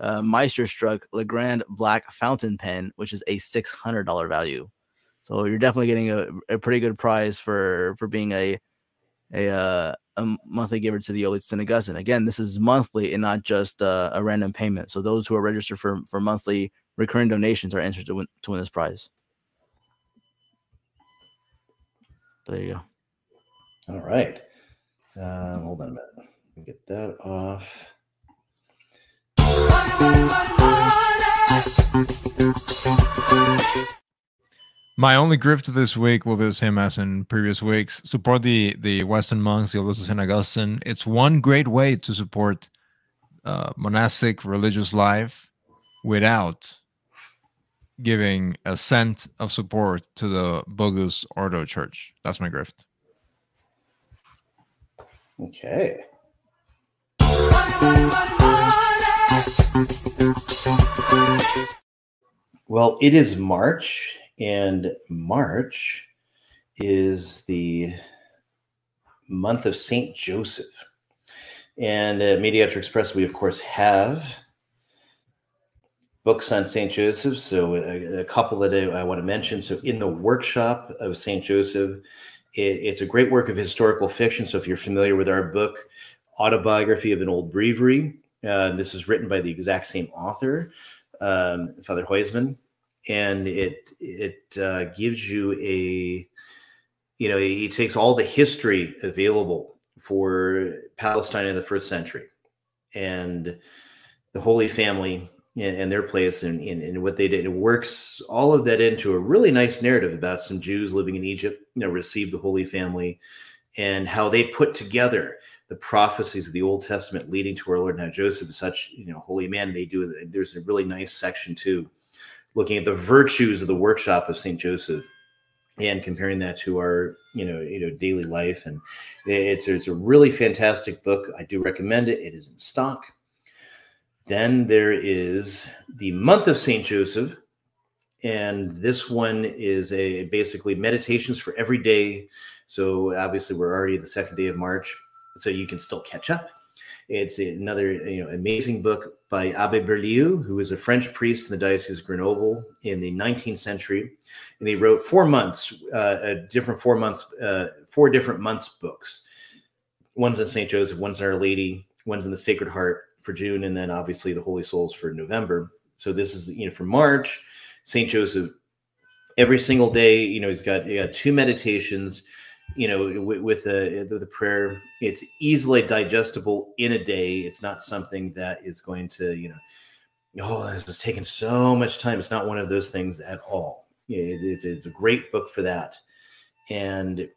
uh, Meisterstück Legrand Black Fountain Pen, which is a six hundred dollar value. So you're definitely getting a, a pretty good prize for for being a a uh, a monthly giver to the Olathe Synagogue. Again, this is monthly and not just uh, a random payment. So those who are registered for for monthly recurring donations are entered to win to win this prize. There you go. All right. Uh, hold on a minute. Get that off. My only gift this week will be the same as in previous weeks. Support the the Weston monks, the Olathe St. Augustine. It's one great way to support uh, monastic religious life without giving a cent of support to the Novus Ordo Church. That's my gift. Okay. Well, it is March, and March is the month of Saint Joseph. And at Mediatrix Press, we of course have books on Saint Joseph. So a, a couple that I, I, want to mention. So in the workshop of Saint Joseph, it, it's a great work of historical fiction. So if you're familiar with our book, Autobiography of an Old Breviary, uh, this was written by the exact same author, um, Father Huysman, and it it uh, gives you a you know he takes all the history available for Palestine in the first century and the Holy Family and, and their place and, and, and, what they did. It works all of that into a really nice narrative about some Jews living in Egypt, you know, received the Holy Family and how they put together the prophecies of the Old Testament leading to our Lord. Now Joseph is such you know holy man. They do. There's a really nice section too, looking at the virtues of the workshop of Saint Joseph, and comparing that to our you know you know daily life. And it's it's a really fantastic book. I do recommend it. It is in stock. Then there is the month of Saint Joseph, and this one is a basically meditations for every day. So obviously we're already the second day of March so you can still catch up. It's another you know amazing book by Abbe Berlioux, who was a French priest in the Diocese of Grenoble in the 19th century, and he wrote four months, uh, a different four months, uh, four different months books. One's in Saint Joseph, one's in Our Lady, one's in the Sacred Heart for June, and then obviously the Holy Souls for November. So this is you know for March, Saint Joseph. Every single day, you know, he's got, he got two meditations you know with, with the, the prayer it's easily digestible in a day. It's not something that is going to you know oh this is taking so much time. It's not one of those things at all. It, it, it's a great book for that. And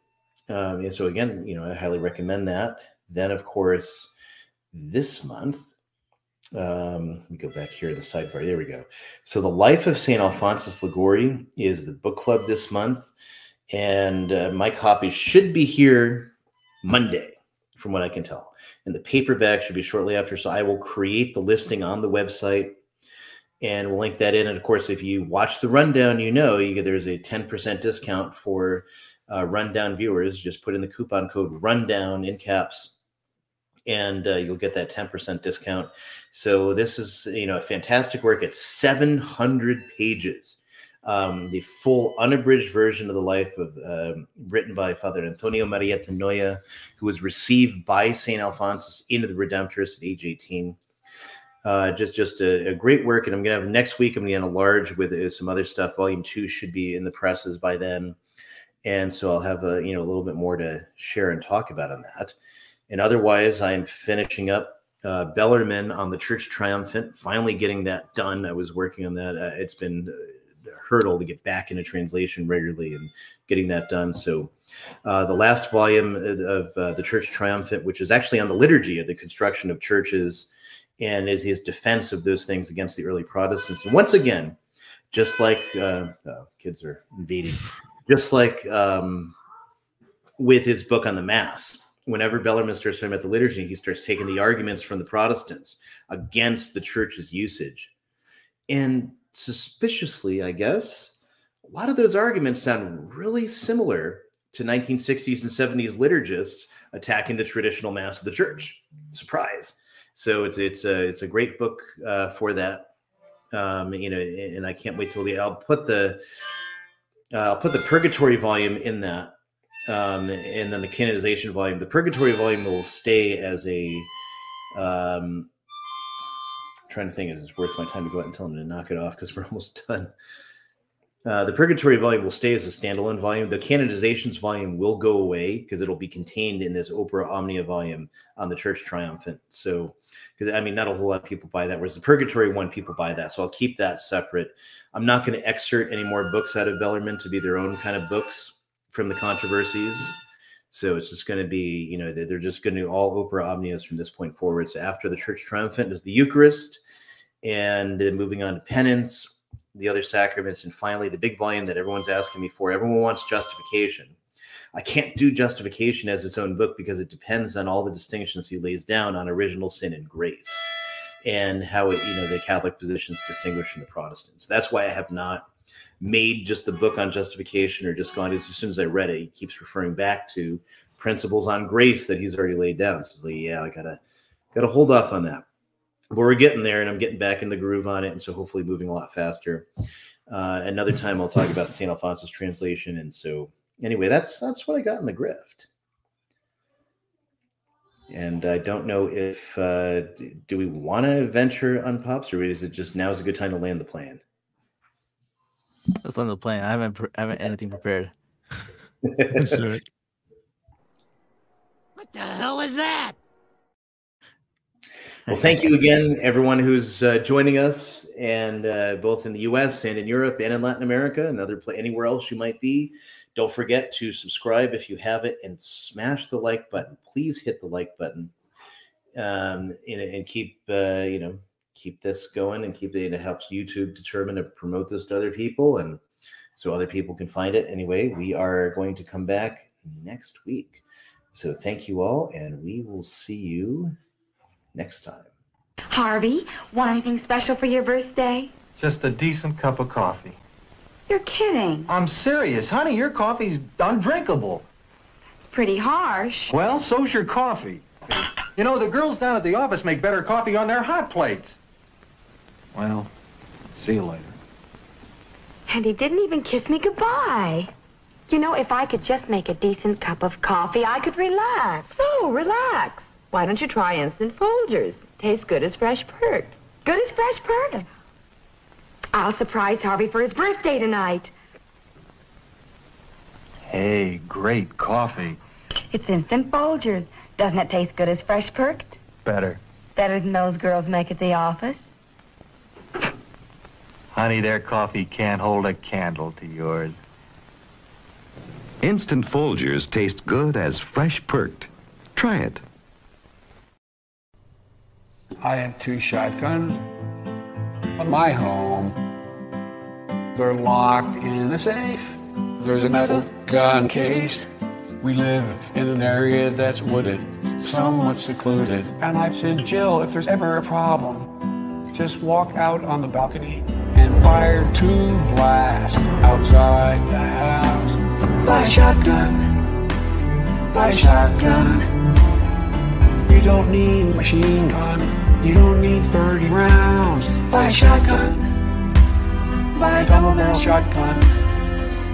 um, and so again you know i highly recommend that. Then of course this month um, let me go back here to the sidebar. There we go. So the life of saint alphonsus liguori is the book club this month and uh, my copy should be here Monday, from what I can tell. And the paperback should be shortly after. So I will create the listing on the website and we'll link that in. And of course, if you watch the rundown, you know you, there's a 10% discount for uh, rundown viewers. Just put in the coupon code rundown in caps and uh, you'll get that 10% discount. So this is, you know, a fantastic work. It's 700 pages um, the full unabridged version of the life of uh, written by Father Antonio Maria Tannoia, who was received by Saint Alphonsus into the Redemptorists at age 18. Uh, just just a, a, great work, and I'm gonna have next week. I'm gonna enlarge with uh, some other stuff. Volume two should be in the presses by then, and so I'll have a you know a little bit more to share and talk about on that. And otherwise, I'm finishing up uh, Bellarmine on the Church Triumphant. Finally, getting that done. I was working on that. Uh, it's been hurdle to get back into translation regularly and getting that done. So, uh, the last volume of uh, the Church Triumphant, which is actually on the liturgy of the construction of churches, and is his defense of those things against the early Protestants. And once again, just like uh, oh, kids are invading, just like um, with his book on the Mass, whenever Bellarmine starts talking about the liturgy, he starts taking the arguments from the Protestants against the church's usage. And suspiciously, I guess, a lot of those arguments sound really similar to 1960s and 70s liturgists attacking the traditional mass of the church. Surprise! So it's it's a it's a great book uh, for that. Um, you know, and I can't wait till we. I'll put the uh, I'll put the Purgatory volume in that, um, and then the canonization volume. The Purgatory volume will stay as a. Um, trying to think if it's worth my time to go out and tell them to knock it off because we're almost done. Uh, the Purgatory volume will stay as a standalone volume. The canonizations volume will go away because it'll be contained in this Opera Omnia volume on the Church Triumphant. So, because I mean, not a whole lot of people buy that. Whereas the Purgatory one, people buy that. So I'll keep that separate. I'm not going to excerpt any more books out of Bellarmine to be their own kind of books from the controversies. So it's just going to be, you know, they're just going to all Opera Omnias from this point forward. So after the Church Triumphant is the Eucharist, and then moving on to penance the other sacraments, and finally the big volume that everyone's asking me for. Everyone wants justification. I can't do justification as its own book because it depends on all the distinctions he lays down on original sin and grace and how it, you know, the Catholic positions distinguish from the Protestants. That's why I have not made just the book on justification or just gone as soon as I read it, he keeps referring back to principles on grace that he's already laid down. So like, yeah, I gotta gotta hold off on that but we're getting there and I'm getting back in the groove on it. And so hopefully moving a lot faster. Uh, another time I'll talk about St. Alphonsus translation. And so anyway, that's, that's what I got in the grift. And I don't know if, uh, do we want to venture on pops or is it just now is a good time to land the plan? Let's land the plane. I haven't, I haven't anything prepared. What the hell was that? Well, thank you again, everyone who's uh, joining us, and uh, both in the U.S. and in Europe and in Latin America and other anywhere else you might be. Don't forget to subscribe if you haven't, and smash the like button. Please hit the like button, um, and, and keep uh, you know keep this going, and keep it. It helps YouTube determine to promote this to other people, and so other people can find it. Anyway, we are going to come back next week. So thank you all, and we will see you next time. Harvey, want anything special for your birthday? Just a decent cup of coffee. You're kidding. I'm serious. Honey, your coffee's undrinkable. It's pretty harsh. Well, so's your coffee. You know, the girls down at the office make better coffee on their hot plates. Well, see you later. And he didn't even kiss me goodbye. You know, if I could just make a decent cup of coffee, I could relax. So, relax. Why don't you try Instant Folgers? Tastes good as fresh perked. Good as fresh perked. I'll surprise Harvey for his birthday tonight. Hey, great coffee. It's Instant Folgers. Doesn't it taste good as fresh perked? Better. Better than those girls make at the office? Honey, their coffee can't hold a candle to yours. Instant Folgers taste good as fresh perked. Try it. I have two shotguns in my home. They're locked in a safe. There's a metal gun case. We live in an area that's wooded, somewhat secluded. And I said, Jill, if there's ever a problem, just walk out on the balcony and fire two blasts outside the house. Buy a shotgun. Buy a shotgun. You don't need machine gun. You don't need 30 rounds. Buy a shotgun. Buy a double barrel shotgun.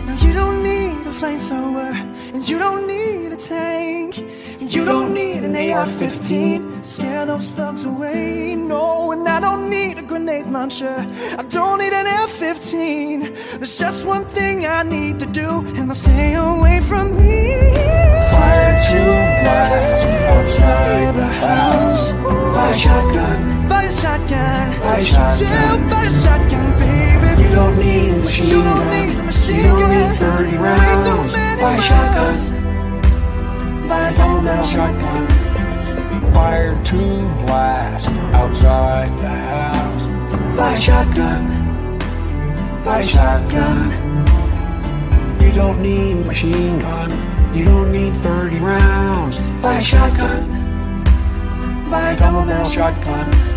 No, you don't need flamethrower. And you don't need a tank. And you don't need an AR-15. Scare those thugs away. No, and I don't need a grenade launcher. I don't need an F-15. There's just one thing I need to do, and they'll stay away from me. Fire two blasts outside the house. Buy a shotgun. Buy a shotgun. Buy a shotgun. A shotgun, baby. You don't need a machine You gun. don't need a machine You don't need 30 rounds. many Buy a shotgun. rounds. Buy a double barrel shotgun. Fire two blasts outside the house. Buy a shotgun. Buy a shotgun. You don't need a machine gun. You don't need 30 rounds. Buy a shotgun. Buy a double barrel shotgun.